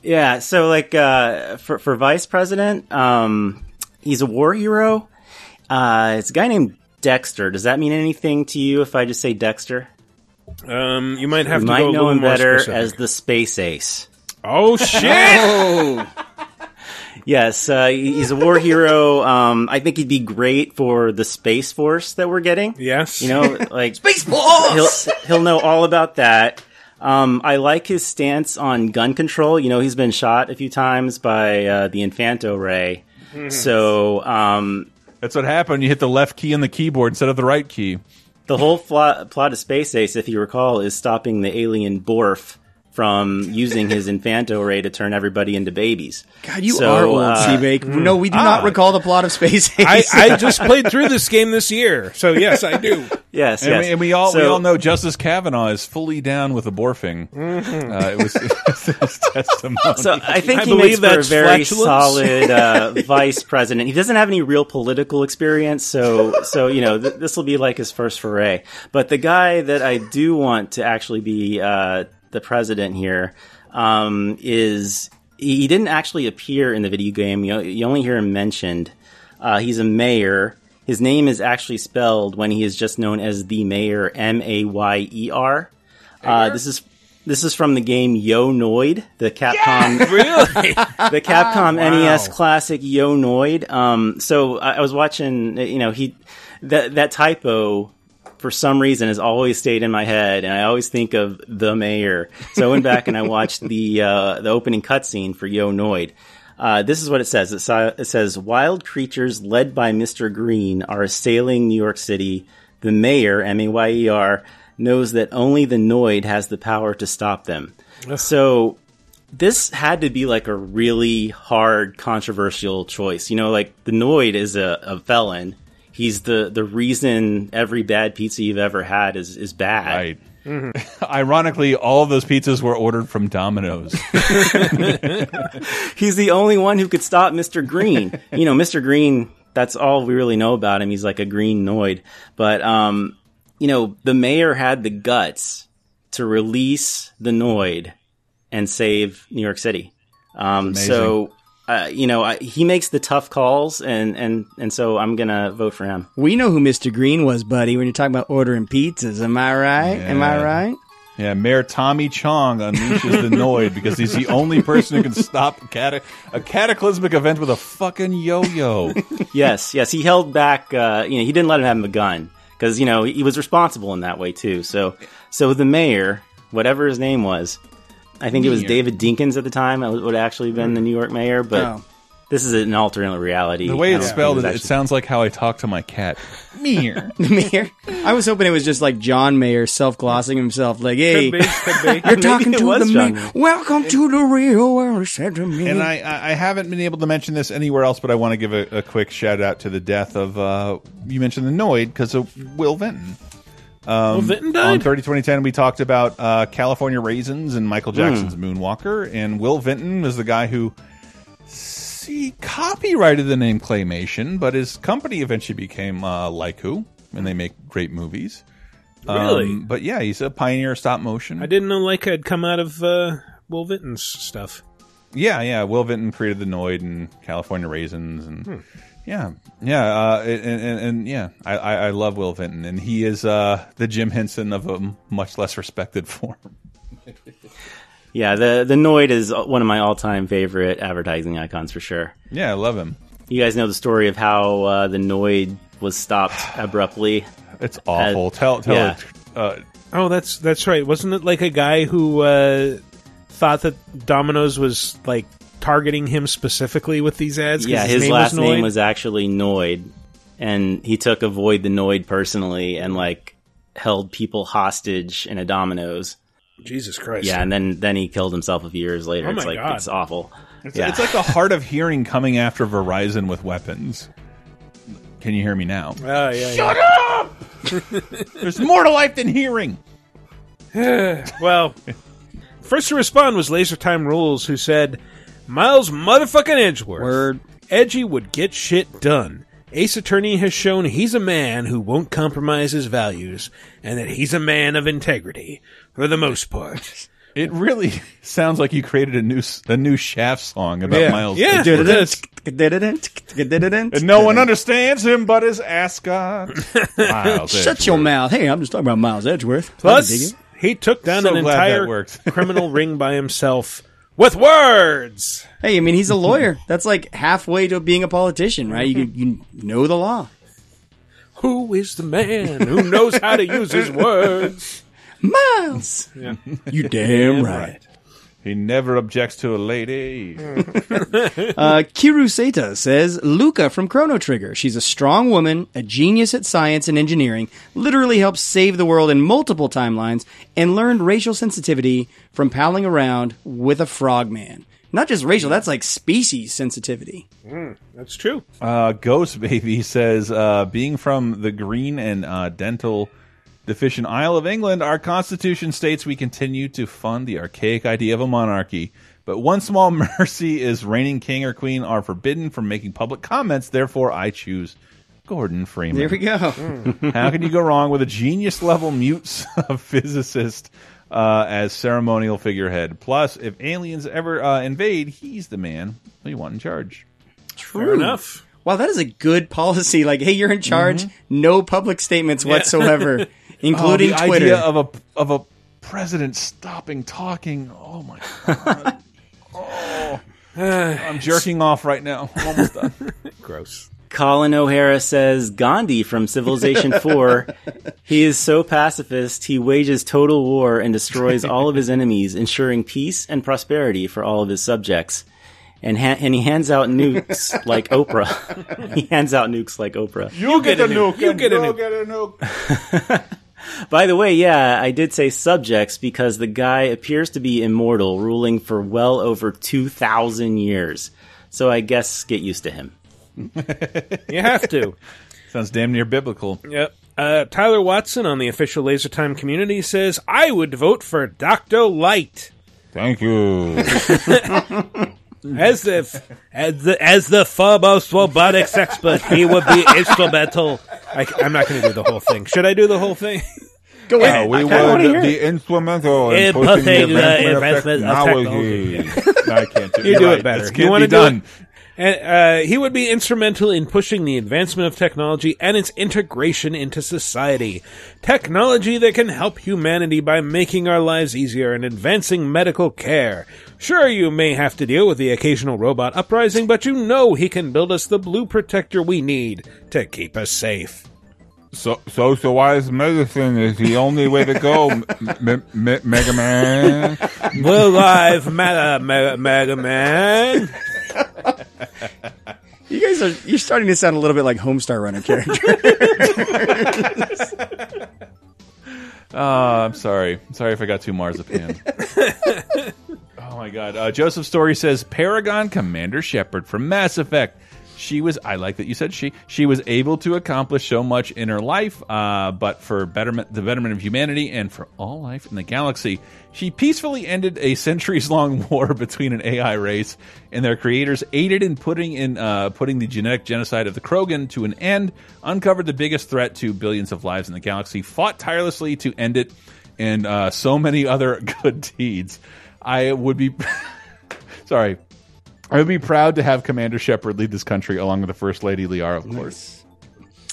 Yeah, so like uh, for for vice president, um, he's a war hero. Uh, it's a guy named Dexter. Does that mean anything to you if I just say Dexter? Um, you might have you to might go a know little him more better specific. as the space ace. Oh shit! Oh. Yes, uh, he's a war hero. Um, I think he'd be great for the space force that we're getting. Yes, you know, like space force. He'll he'll know all about that. Um, I like his stance on gun control. You know, he's been shot a few times by uh, the Infanto Ray. Mhm. So um, That's what happened. You hit the left key on the keyboard instead of the right key. the whole plot, plot of Space Ace, if you recall, is stopping the alien Borf from using his Infanto Ray to turn everybody into babies. God, you So, are old, uh, Seabake. No, we do not Ah. recall the plot of Space I, Ace. I just played through this game this year, so yes, I do. Yes, and, yes. we, and we all we So- all know Justice Kavanaugh is fully down with aborfing. Mhm. Uh, it was, it was his testimony. So I think I he believe makes for a very flatulence. solid uh, vice president. He doesn't have any real political experience, so so you know th- this will be like his first foray. But the guy that I do want to actually be uh, the president here um, is he, didn't actually appear in the video game. You, you only hear him mentioned. Uh, he's a mayor. His name is actually spelled when he is just known as the mayor, M A Y E R. Uh, this is this is from the game Yo Noid, the Capcom really the Capcom Wow. NES classic Yo Noid. Um, so I, I was watching, you know, he that that typo for some reason has always stayed in my head, and I always think of the mayor. So I went back and I watched the uh, the opening cutscene for Yo Noid. Uh, this is what it says. It, sa- it says, "Wild creatures led by Mister Green are assailing New York City. The mayor, M A Y E R, knows that only the Noid has the power to stop them." So this had to be like a really hard, controversial choice. You know, like the Noid is a, a felon. He's the the reason every bad pizza you've ever had is is bad. Right. Ironically, all of those pizzas were ordered from Domino's. He's the only one who could stop Mr. Green. you know, Mr. Green, that's all we really know about him. He's like a green Noid. But, um, you know, the mayor had the guts to release the Noid and save New York City. Um, so, uh, you know, I, he makes the tough calls, and, and, and so I'm going to vote for him. we know who Mr. Green was, buddy, when you're talking about ordering pizzas. Am I right? Am I right? Yeah, Mayor Tommy Chong unleashes the Noid because he's the only person who can stop a, cata- a cataclysmic event with a fucking yo-yo. yes, yes, he held back. Uh, you know, he didn't let him have a gun because you know he was responsible in that way too. So, so the mayor, whatever his name was, I think it was Mayor. David Dinkins at the time. That would have actually been the New York mayor, but Oh. this is an alternate reality. The way I it's don't think spelled, was it, it actually- sounds like how I talk to my cat. Meir. Mayor. I was hoping it was just like John Mayer self glossing himself, like, "Hey, Could be, could be. you're talking it to was the John mayor. Mayer. Welcome to the real world," said to me. And I, I I haven't been able to mention this anywhere else, but I want to give a, a quick shout out to the death of uh, you mentioned the Noid because of Will Vinton. Um, Will Vinton died? on 30 2010. We talked about uh, California Raisins and Michael Jackson's Moonwalker, and Will Vinton was the guy who see copyrighted the name Claymation, but his company eventually became uh, Laika, and they make great movies. Really? Um, but yeah, he's a pioneer of stop motion. I didn't know Laika had come out of uh, Will Vinton's stuff. Yeah, yeah. Will Vinton created the Noid and California Raisins, and Hmm. yeah, yeah, uh, and, and, and yeah, I, I, I love Will Vinton, and he is uh, the Jim Henson of a much less respected form. yeah, the the Noid is one of my all time favorite advertising icons for sure. Yeah, I love him. You guys know the story of how uh, the Noid was stopped abruptly. It's awful. tell tell yeah. it. Uh, Oh, that's that's right. Wasn't it like a guy who uh, thought that Domino's was like targeting him specifically with these ads. Yeah, his, name last was name was actually Noid, and he took Avoid the Noid personally and like held people hostage in a Domino's. Jesus Christ. Yeah, and then then he killed himself a few years later. Oh it's my like God. it's awful. it's, yeah. it's like the hard of hearing coming after Verizon with weapons. Can you hear me now? Oh, yeah, Shut yeah. up! There's more to life than hearing. well, first to respond was Laser Time Rules, who said, Miles motherfucking Edgeworth. Word. Edgy would get shit done. Ace Attorney has shown he's a man who won't compromise his values, and that he's a man of integrity, for the most part. It really sounds like you created a new s- a new Shaft song about Yeah. Miles. Yeah, Edgeworth. it And no one understands him but his ascot. Miles Shut your mouth. Hey, I'm just talking about Miles Edgeworth. Plus, it. He took down So an entire criminal ring by himself with words. Hey, I mean, he's a lawyer. That's like halfway to being a politician, right? You you know the law. Who is the man who knows how to use his words? Miles. Yeah. You damn right. He never objects to a lady. Uh, Kiru Seta says Lucca from Chrono Trigger. She's a strong woman, a genius at science and engineering, literally helped save the world in multiple timelines, and learned racial sensitivity from palling around with a frogman. Not just racial, that's like species sensitivity. Mm, that's true. Uh, Ghost Baby says, uh, being from the green and uh, Fish deficient Isle of England, our constitution states we continue to fund the archaic idea of a monarchy. But one small mercy is reigning king or queen are forbidden from making public comments. Therefore, I choose Gordon Freeman. There we go. How can you go wrong with a genius level mute physicist uh, as ceremonial figurehead? Plus, if aliens ever uh, invade, he's the man we want in charge. True. enough. Wow, that is a good policy. Like, hey, you're in charge. No public statements whatsoever, including oh, the Twitter. Idea of a of a president stopping talking. Oh my god. oh, I'm jerking off right now. I'm almost done. Gross. Colin O'Hara says Gandhi from Civilization 4. he is so pacifist, he wages total war and destroys all of his enemies, ensuring peace and prosperity for all of his subjects. And, ha- and he hands out nukes like Oprah. he hands out nukes like Oprah. You, get, a nuke. You and get a you'll nuke. Get a nuke. By the way, yeah, I did say subjects because the guy appears to be immortal, ruling for well over 2,000 years. So I guess get used to him. You have to. Sounds damn near biblical. Yep. Uh, Tyler Watson on the official Laser Time community says, I would vote for Dr. Light. Thank you. As if, as the as the foremost robotics expert, he would be instrumental. I, am not going to do the whole thing. Should I do the whole thing? Go ahead. Uh, we would be instrumental in In pushing the pushing the advancement of advancement of technology. No, I can't do it. You do right. it better. This You can't want to do done. And, uh, he would be instrumental in pushing the advancement of technology and its integration into society. Technology that can help humanity by making our lives easier and advancing medical care. Sure, you may have to deal with the occasional robot uprising, but you know he can build us the blue protector we need to keep us safe. So, socialized medicine is the only way to go, M- M- M- Mega Man. Blue Live Matter, Mega Man. You guys are you're starting to sound a little bit like Homestar Runner characters. Uh, I'm sorry. I'm sorry if I got too marzipan. oh my god. Uh, Joseph Story says Paragon Commander Shepard from Mass Effect. She was. I like that you said she. She was able to accomplish so much in her life, uh, but for betterment, the betterment of humanity and for all life in the galaxy, she peacefully ended a centuries-long war between an AI race and their creators, aided in putting in uh, putting the genetic genocide of the Krogan to an end, uncovered the biggest threat to billions of lives in the galaxy, fought tirelessly to end it, and uh, so many other good deeds. I would be sorry. I would be proud to have Commander Shepard lead this country along with the First Lady Liara, of course.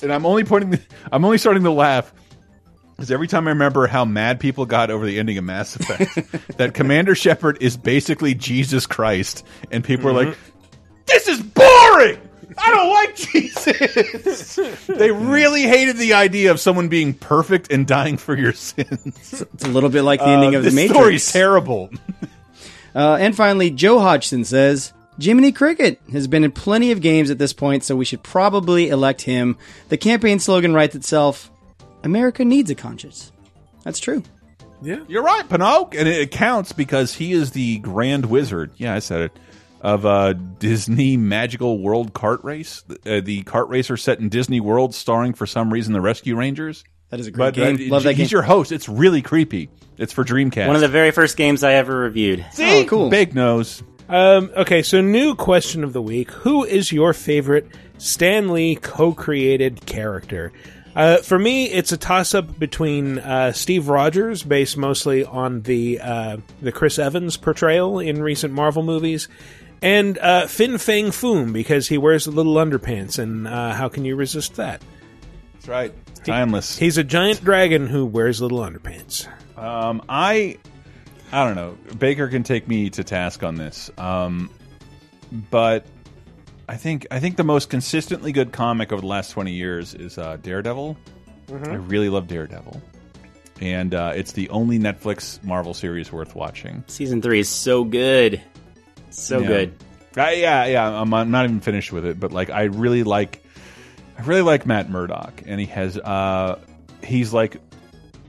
And I'm only pointing. The, I'm only starting to laugh because every time I remember how mad people got over the ending of Mass Effect, that Commander Shepard is basically Jesus Christ, and people are like, "This is boring. I don't like Jesus." they really hated the idea of someone being perfect and dying for your sins. It's a little bit like the ending Uh, of the Matrix. story's terrible. Uh, and finally, Joe Hodgson says Jiminy Cricket has been in plenty of games at this point, so we should probably elect him. The campaign slogan writes itself: "America needs a conscience." That's true. Yeah, you're right, Pinocchio, and it counts because he is the Grand Wizard. Yeah, I said it. Of uh, Disney Magical World Kart Race, uh, the kart racer set in Disney World, starring for some reason the Rescue Rangers. That is a great But, game. uh, Love that game. he's game. your host. It's really creepy. It's for Dreamcast. One of the very first games I ever reviewed. See? Oh, cool. Big nose. Um, okay, so new question of the week: Who is your favorite Stan Lee co-created character? Uh, for me, it's a toss-up between uh, Steve Rogers, based mostly on the uh, the Chris Evans portrayal in recent Marvel movies, and uh, Fin Fang Foom because he wears the little underpants, and uh, how can you resist that? That's right. Timeless. He's a giant dragon who wears little underpants. Um, I, I don't know. Baker can take me to task on this, um, but I think I think the most consistently good comic over the last twenty years is uh, Daredevil. Mhm. I really love Daredevil, and uh, it's the only Netflix Marvel series worth watching. Season three is so good, so Yeah. good. Yeah, yeah. I'm, I'm not even finished with it, but like I really like, I really like Matt Murdock, and he has, uh, he's like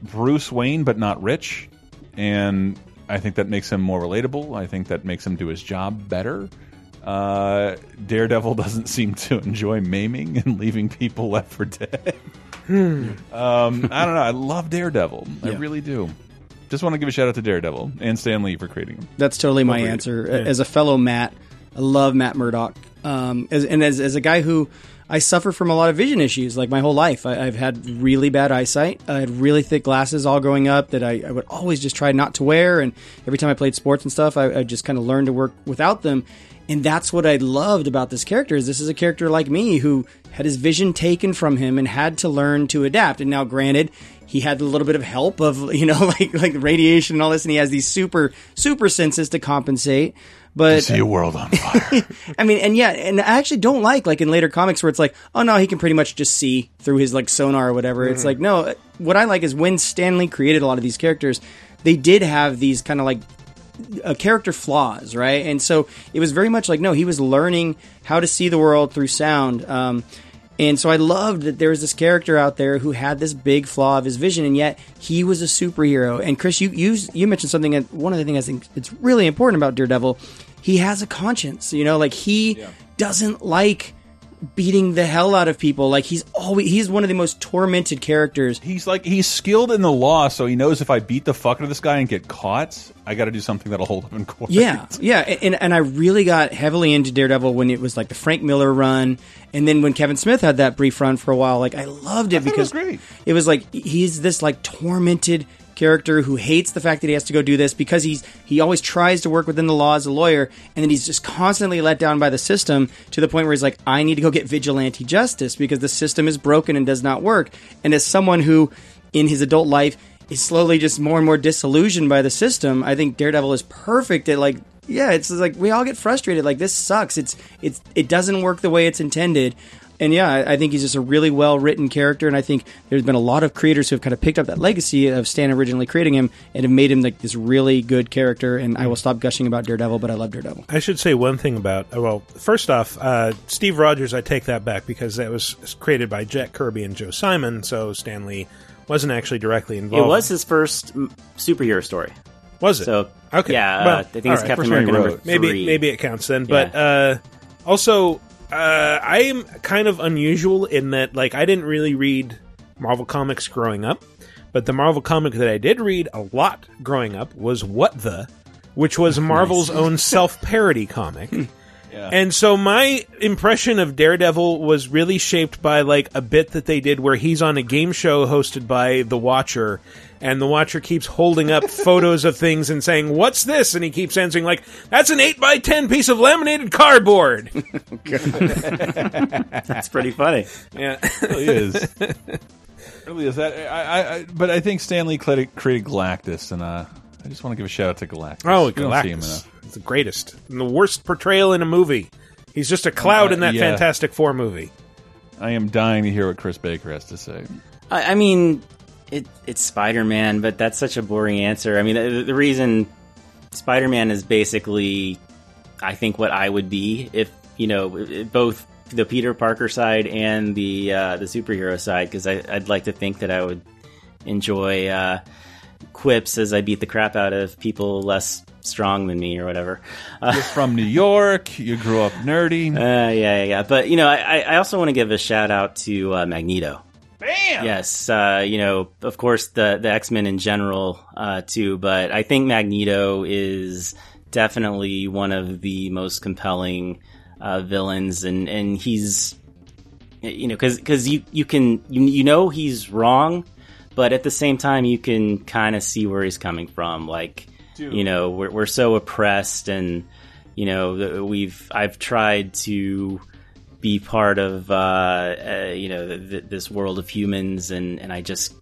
Bruce Wayne, but not rich, and I think that makes him more relatable. I think that makes him do his job better. Uh, Daredevil doesn't seem to enjoy maiming and leaving people left for dead. Hmm. um, I don't know. I love Daredevil. I really do. Just want to give a shout out to Daredevil and Stan Lee for creating him. That's totally my Agreed. answer. Yeah. As a fellow Matt, I love Matt Murdock. Um, as, and as, as a guy who I suffer from a lot of vision issues, like my whole life, I, I've had really bad eyesight. I had really thick glasses all growing up that I, I would always just try not to wear. And every time I played sports and stuff, I, I just kind of learned to work without them. And that's what I loved about this character is this is a character like me who had his vision taken from him and had to learn to adapt. And now, granted, he had a little bit of help of you know like like radiation and all this, and he has these super super senses to compensate. But see a world on fire. I mean, and yeah, and I actually don't like like in later comics where it's like, oh no, he can pretty much just see through his like sonar or whatever. It's Mhm. like no, what I like is when Stan Lee created a lot of these characters, they did have these kind of like uh, character flaws, right? And so it was very much like no, he was learning how to see the world through sound. Um, and so I loved that there was this character out there who had this big flaw of his vision, and yet he was a superhero. And Chris, you you, you mentioned something. That one of the things I think it's really important about Daredevil, he has a conscience. You know, like he doesn't like beating the hell out of people. Like he's always he's one of the most tormented characters. He's like he's skilled in the law, so he knows if I beat the fuck out of this guy and get caught, I got to do something that'll hold him in court. Yeah, yeah, and and I really got heavily into Daredevil when it was like the Frank Miller run, and then when Kevin Smith had that brief run for a while. Like I loved it because it was, great. it was like he's this like tormented character who hates the fact that he has to go do this because he's he always tries to work within the law as a lawyer and then he's just constantly let down by the system to the point where he's like I need to go get vigilante justice because the system is broken and does not work. And as someone who in his adult life is slowly just more and more disillusioned by the system I think Daredevil is perfect at like yeah it's like we all get frustrated like this sucks. It's it's it doesn't work the way it's intended and yeah, I I think he's just a really well written character, and I think there's been a lot of creators who have kind of picked up that legacy of Stan originally creating him and have made him like this really good character. And I will stop gushing about Daredevil, but I love Daredevil. I should say one thing about well, first off, uh, Steve Rogers. I take that back because that was created by Jack Kirby and Joe Simon, so Stan Lee wasn't actually directly involved. It was his first superhero story. Was it? So Okay. yeah, uh, I think it's right. Captain America number wrote. Maybe maybe it counts then. But uh, also, uh, I am kind of unusual in that like I didn't really read Marvel comics growing up, but the Marvel comic that I did read a lot growing up was What the, which was Marvel's own self parody comic. And so my impression of Daredevil was really shaped by like a bit that they did where he's on a game show hosted by the Watcher and the Watcher keeps holding up photos of things and saying, "What's this?" and he keeps answering like, "That's an 8 by 10 piece of laminated cardboard." That's pretty funny. Yeah. It really is. really is that. I, I, I, but I think Stan Lee created, created Galactus, and uh, I just want to give a shout out to Galactus. Oh, We don't see him Galactus. enough. It's the greatest. And the worst portrayal in a movie. He's just a cloud Uh, in that yeah. Fantastic Four movie. I am dying to hear what Chris Baker has to say. I, I mean, it, it's Spider Man, but that's such a boring answer. I mean, the, the reason Spider Man is basically, I think, what I would be if you know both the Peter Parker side and the uh, the superhero side, because I'd like to think that I would enjoy uh, quips as I beat the crap out of people less strong than me or whatever. Uh, You're from New York. You grew up nerdy. uh, yeah, yeah, yeah. But you know, I, I also want to give a shout out to uh, Magneto. Bam! Yes, uh, you know, of course, the the X Men in general uh, too, but I think Magneto is definitely one of the most compelling uh, villains, and and he's you know because because you you can you, you know he's wrong, but at the same time you can kind of see where he's coming from. Like Dude. you know we're we're so oppressed, and you know we've I've tried to be part of uh, uh, you know th- th- this world of humans, and and I just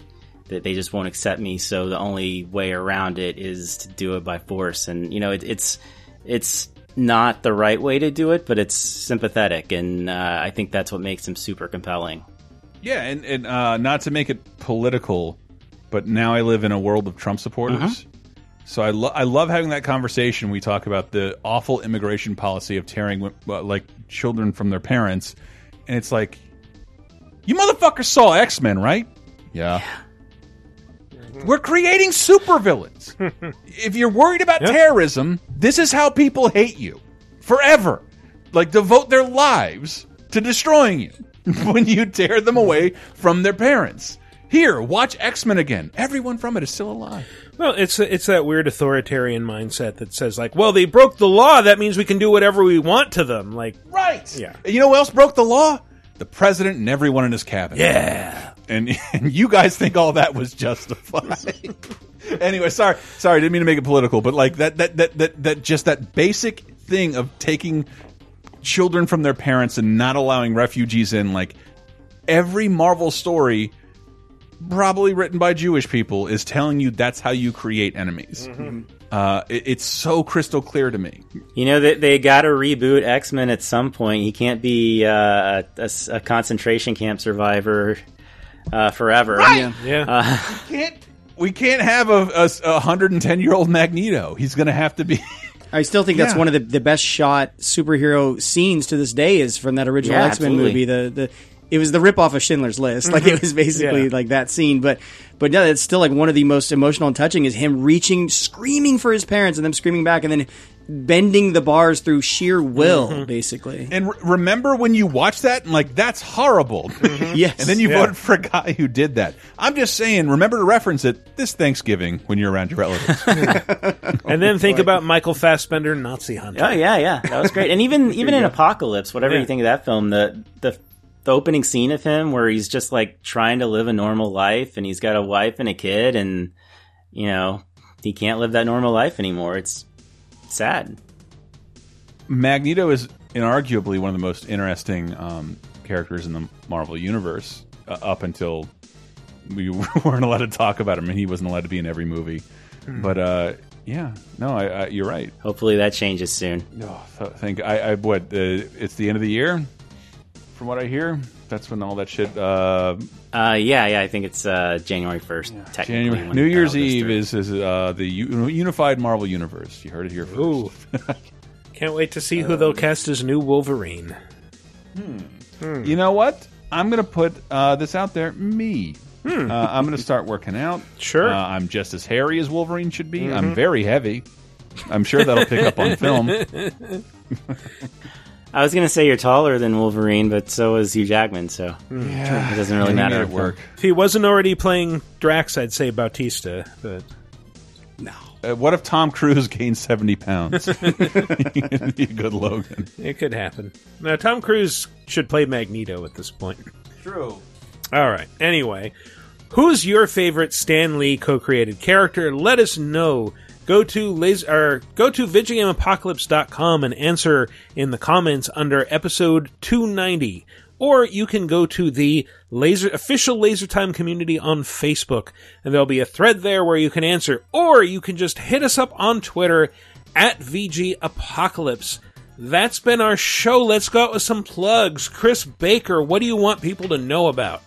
that they just won't accept me. So the only way around it is to do it by force, and you know it, it's it's not the right way to do it, but it's sympathetic, and uh, I think that's what makes him super compelling. Yeah, and, and uh, not to make it political, but now I live in a world of Trump supporters. Mhm. So I, lo I love having that conversation. We talk about the awful immigration policy of tearing uh, like children from their parents, and it's like, you motherfuckers saw X Men, right? Yeah. We're creating supervillains. if you're worried about terrorism, this is how people hate you forever. Like devote their lives to destroying you when you tear them away from their parents. Here, watch X Men again. Everyone from it is still alive. Well, it's it's that weird authoritarian mindset that says like, well, they broke the law. That means we can do whatever we want to them. Like, right? Yeah. You know who else broke the law? The president and everyone in his cabinet. Yeah. And, and you guys think all that was justified. anyway, sorry, sorry, didn't mean to make it political, but like that, that, that, that, that, just that basic thing of taking children from their parents and not allowing refugees in, like every Marvel story, probably written by Jewish people, is telling you that's how you create enemies. Uh, it, it's so crystal clear to me. You know they they got to reboot X Men at some point. He can't be uh, a, a s- a concentration camp survivor uh, forever. Right. Yeah. Uh, can't we can't have a, a, a 110 year old Magneto. He's going to have to be. I still think that's Yeah. one of the, the best shot superhero scenes to this day is from that original Yeah, X Men movie. The the it was the ripoff of Schindler's List. Like it was basically Yeah. like that scene, but but no, it's still like one of the most emotional and touching is him reaching, screaming for his parents, and them screaming back, and then bending the bars through sheer will, Mhm. basically. And re- remember when you watch that and like that's horrible. Yes. And then you Yeah. voted for a guy who did that. I'm just saying, remember to reference it this Thanksgiving when you're around your relatives. and then think about Michael Fassbender, Nazi Hunter. Oh yeah, yeah, that was great. And even even in Apocalypse, whatever Yeah. you think of that film, the the the opening scene of him where he's just like trying to live a normal life, and he's got a wife and a kid, and you know he can't live that normal life anymore. It's sad. Magneto is inarguably one of the most interesting um, characters in the Marvel universe uh, up until we weren't allowed to talk about him and he wasn't allowed to be in every movie. Hmm. But uh, yeah, no, I, I, you're right. Hopefully that changes soon. No, I think I, I what uh, it's the end of the year. From what I hear, that's when all that shit. Uh, Uh, yeah, yeah, I think it's uh, January first. technically, January, New Year's Eve is is uh, the u- unified Marvel universe. You heard it here first. Ooh. Can't wait to see who they'll cast as new Wolverine. You know what? I'm going to put uh, this out there. Me. Uh, I'm going to start working out. Sure. Uh, I'm just as hairy as Wolverine should be. I'm Mhm. very heavy. I'm sure that'll pick up on film. I was gonna say you're taller than Wolverine, but so is Hugh Jackman, so it doesn't really He matter. made it work. If he wasn't already playing Drax, I'd say Bautista, but Uh, what if Tom Cruise gained 70 pounds? He'd be a good Logan. it could happen. Now, Tom Cruise should play Magneto at this point. True. All right. Anyway, who's your favorite Stan Lee co-created character? Let us know. Go to laser, or go to VidjagameApocalypse.com and answer in the comments under episode 290. Or you can go to the laser official Laser Time community on Facebook, and there'll be a thread there where you can answer. Or you can just hit us up on Twitter at VG Apocalypse. That's been our show. Let's go out with some plugs. Chris Baker, what do you want people to know about?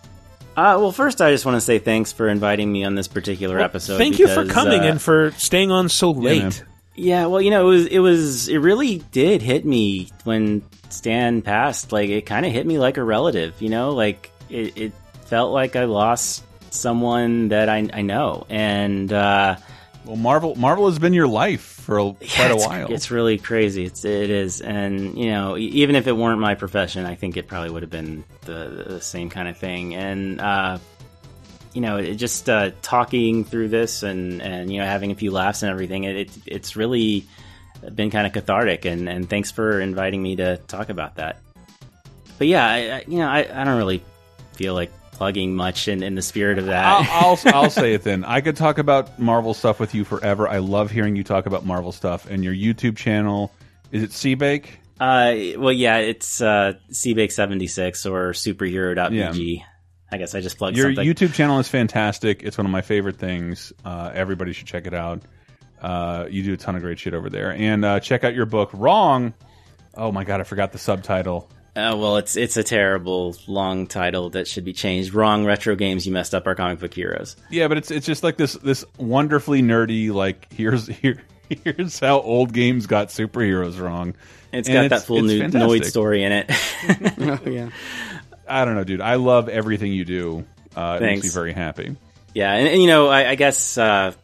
Uh, well, first, I just want to say thanks for inviting me on this particular episode. Thank you for coming uh, and for staying on so late. Yeah, well, you know, it was it was it really did hit me when Stan passed. Like it kind of hit me like a relative. You know, like it, it felt like I lost someone that I I know, and uh, well, Marvel Marvel has been your life for a, quite a it's, while. It's really crazy. It's it is, and you know, even if it weren't my profession, I think it probably would have been the, the same kind of thing. And uh, you know, it just uh, talking through this and and you know having a few laughs and everything. It, it it's really been kind of cathartic. And, and thanks for inviting me to talk about that. But yeah, I, I, you know, I, I don't really feel like plugging much in, in the spirit of that. I'll, I'll, I'll say it then. I could talk about Marvel stuff with you forever. I love hearing you talk about Marvel stuff. And your YouTube channel, is it Seabake? Uh, well, yeah, it's uh, Seabake76 or superhero.bg. I guess I just plugged Your something. YouTube channel is fantastic. It's one of my favorite things. Uh, everybody should check it out. Uh, you do a ton of great shit over there. And uh, check out your book, Wrong. Oh my god, I forgot the subtitle. Uh, well, it's it's a terrible long title that should be changed. Wrong retro games. You messed up our comic book heroes. Yeah, but it's it's just like this this wonderfully nerdy like here's here here's how old games got superheroes wrong. It's And got that full new fantastic. Noid story in it. oh, yeah. I don't know, dude. I love everything you do. Uh, it makes me Thanks. very happy. Yeah, and, and, you know, I, I guess uh, y-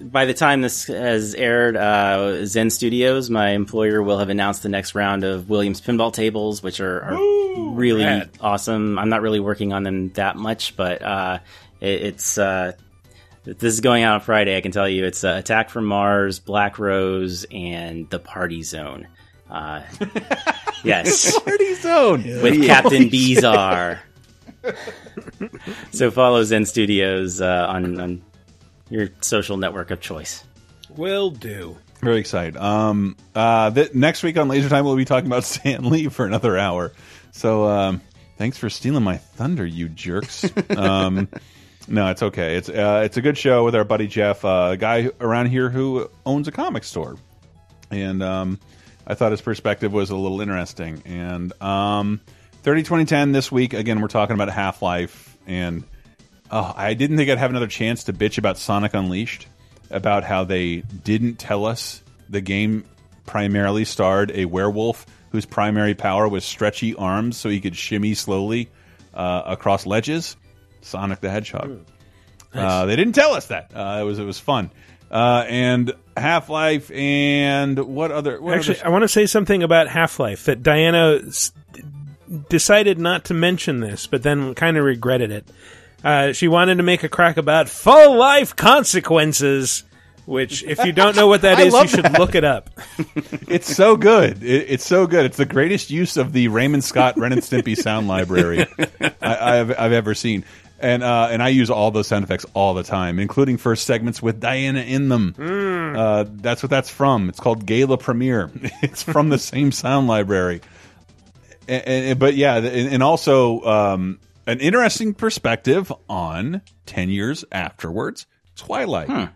by the time this has aired, uh, Zen Studios, my employer, will have announced the next round of Williams pinball tables, which are, are really rad. awesome. I'm not really working on them that much, but uh, it, it's. Uh, this is going out on Friday. I can tell you, it's uh, Attack from Mars, Black Rose, and the Party Zone. Uh, yes, Party Zone with Captain Bizarre. so follow Zen Studios uh, on, on your social network of choice. Will do. Very excited. Um, uh, th next week on Laser Time, we'll be talking about Stan Lee for another hour. So um, thanks for stealing my thunder, you jerks. um, no, it's okay. It's uh, it's a good show with our buddy Jeff, uh, a guy around here who owns a comic store, and um, I thought his perspective was a little interesting. And um, 30 2010 this week again, we're talking about Half Life, and oh, I didn't think I'd have another chance to bitch about Sonic Unleashed, about how they didn't tell us the game primarily starred a werewolf whose primary power was stretchy arms so he could shimmy slowly uh, across ledges. Sonic the Hedgehog. Uh, they didn't tell us that. Uh, it was it was fun. Uh, and Half Life and what other? What Actually, other I want to say something about Half Life that Diana s- decided not to mention this, but then kind of regretted it. Uh, she wanted to make a crack about full life consequences, which, if you don't know what that is, you should that. look it up. it's so good. It, it's so good. It's the greatest use of the Raymond Scott Ren and Stimpy sound library I, I've, I've ever seen. And uh, and I use all those sound effects all the time, including first segments with Diana in them. Uh, that's what that's from. It's called Gala Premiere. It's from the same sound library. And, and- but yeah, and, and also um, an interesting perspective on ten years afterwards. Twilight.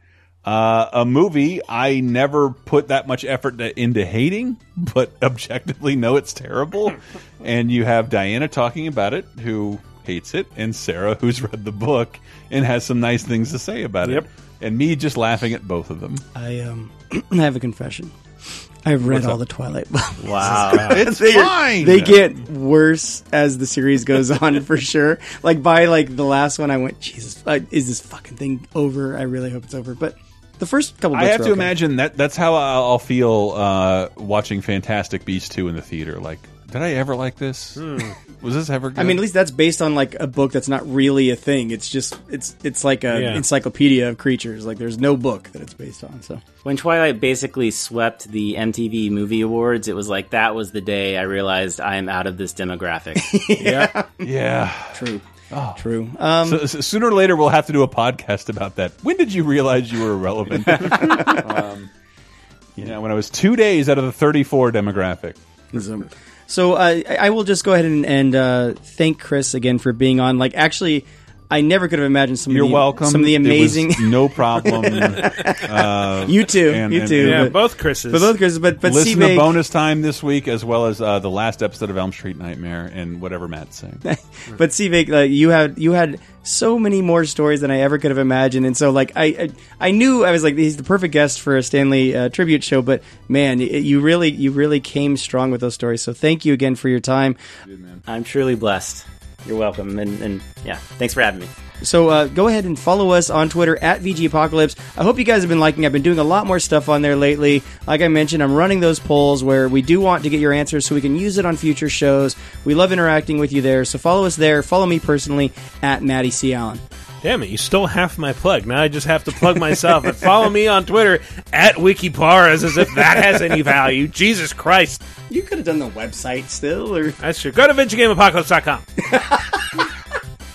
Uh, a movie I never put that much effort to, into hating, but objectively know it's terrible. and you have Diana talking about it, who hates it, and Sarah, who's read the book and has some nice things to say about Yep. it, and me just laughing at both of them. I um, I have a confession. I've read What's all up? the Twilight books. Wow. It's they, fine. They get worse as the series goes on, for sure. Like by like the last one, I went, Jesus, uh, is this fucking thing over? I really hope it's over. But the first couple. Books I have were to okay. imagine that that's how I'll I'll feel uh, watching Fantastic Beasts 2 in the theater. Like, did I ever like this? Was this ever good? I mean, at least that's based on like a book that's not really a thing. It's just it's it's like a Yeah. encyclopedia of creatures. Like there's no book that it's based on. So When Twilight basically swept the MTV Movie Awards, it was like that was the day I realized I am out of this demographic. yeah. yeah. true, true. Um, So, so sooner or later, we'll have to do a podcast about that. When did you realize you were irrelevant? um, yeah, when I was two days out of the 34 demographic. So, so uh, I will just go ahead and, and uh, thank Chris again for being on. Like, actually, I never could have imagined some. You're of the, welcome. Some of the It was amazing. no problem. uh, you too. and- you and- too. Yeah, but- both Chris's. But both Chris's. But but Listen Seabake- to bonus time this week, as well as uh, the last episode of Elm Street Nightmare and whatever Matt's saying. but Seavik, like you had you had so many more stories than I ever could have imagined, and so like I I, I knew I was like he's the perfect guest for a Stan Lee uh, tribute show. But man, y- you really you really came strong with those stories. So thank you again for your time. I'm truly blessed. You're welcome, and, and yeah, thanks for having me. So uh, go ahead and follow us on Twitter at VG Apocalypse. I hope you guys have been liking. I've been doing a lot more stuff on there lately. Like I mentioned, I'm running those polls where we do want to get your answers so we can use it on future shows. We love interacting with you there. So follow us there. Follow me personally at Maddie C Allen. Damn it, you stole half my plug. Now I just have to plug myself. and follow me on Twitter at WikiParas as if that has any value. Jesus Christ. You could have done the website still, or That's true. Go to VidjagameApocalypse.com.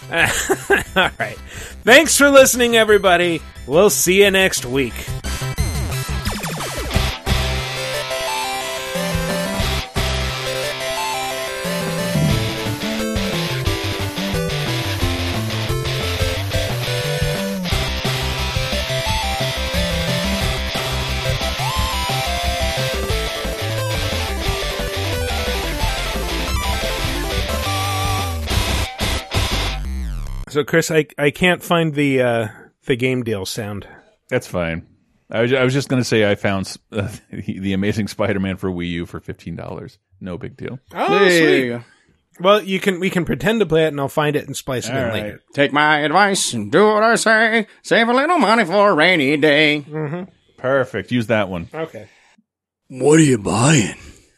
All right. Thanks for listening, everybody. We'll see you next week. So, Chris, I, I can't find the uh, the game deal sound. That's fine. I was, I was just going to say I found uh, the, the Amazing Spider-Man for Wii U for fifteen dollars. No big deal. Oh, There sweet. Well, you can we can pretend to play it, and I'll find it and splice it in All later. Take my advice and do what I say. Save a little money for a rainy day. Mm-hmm. Perfect. Use that one. Okay. What are you buying?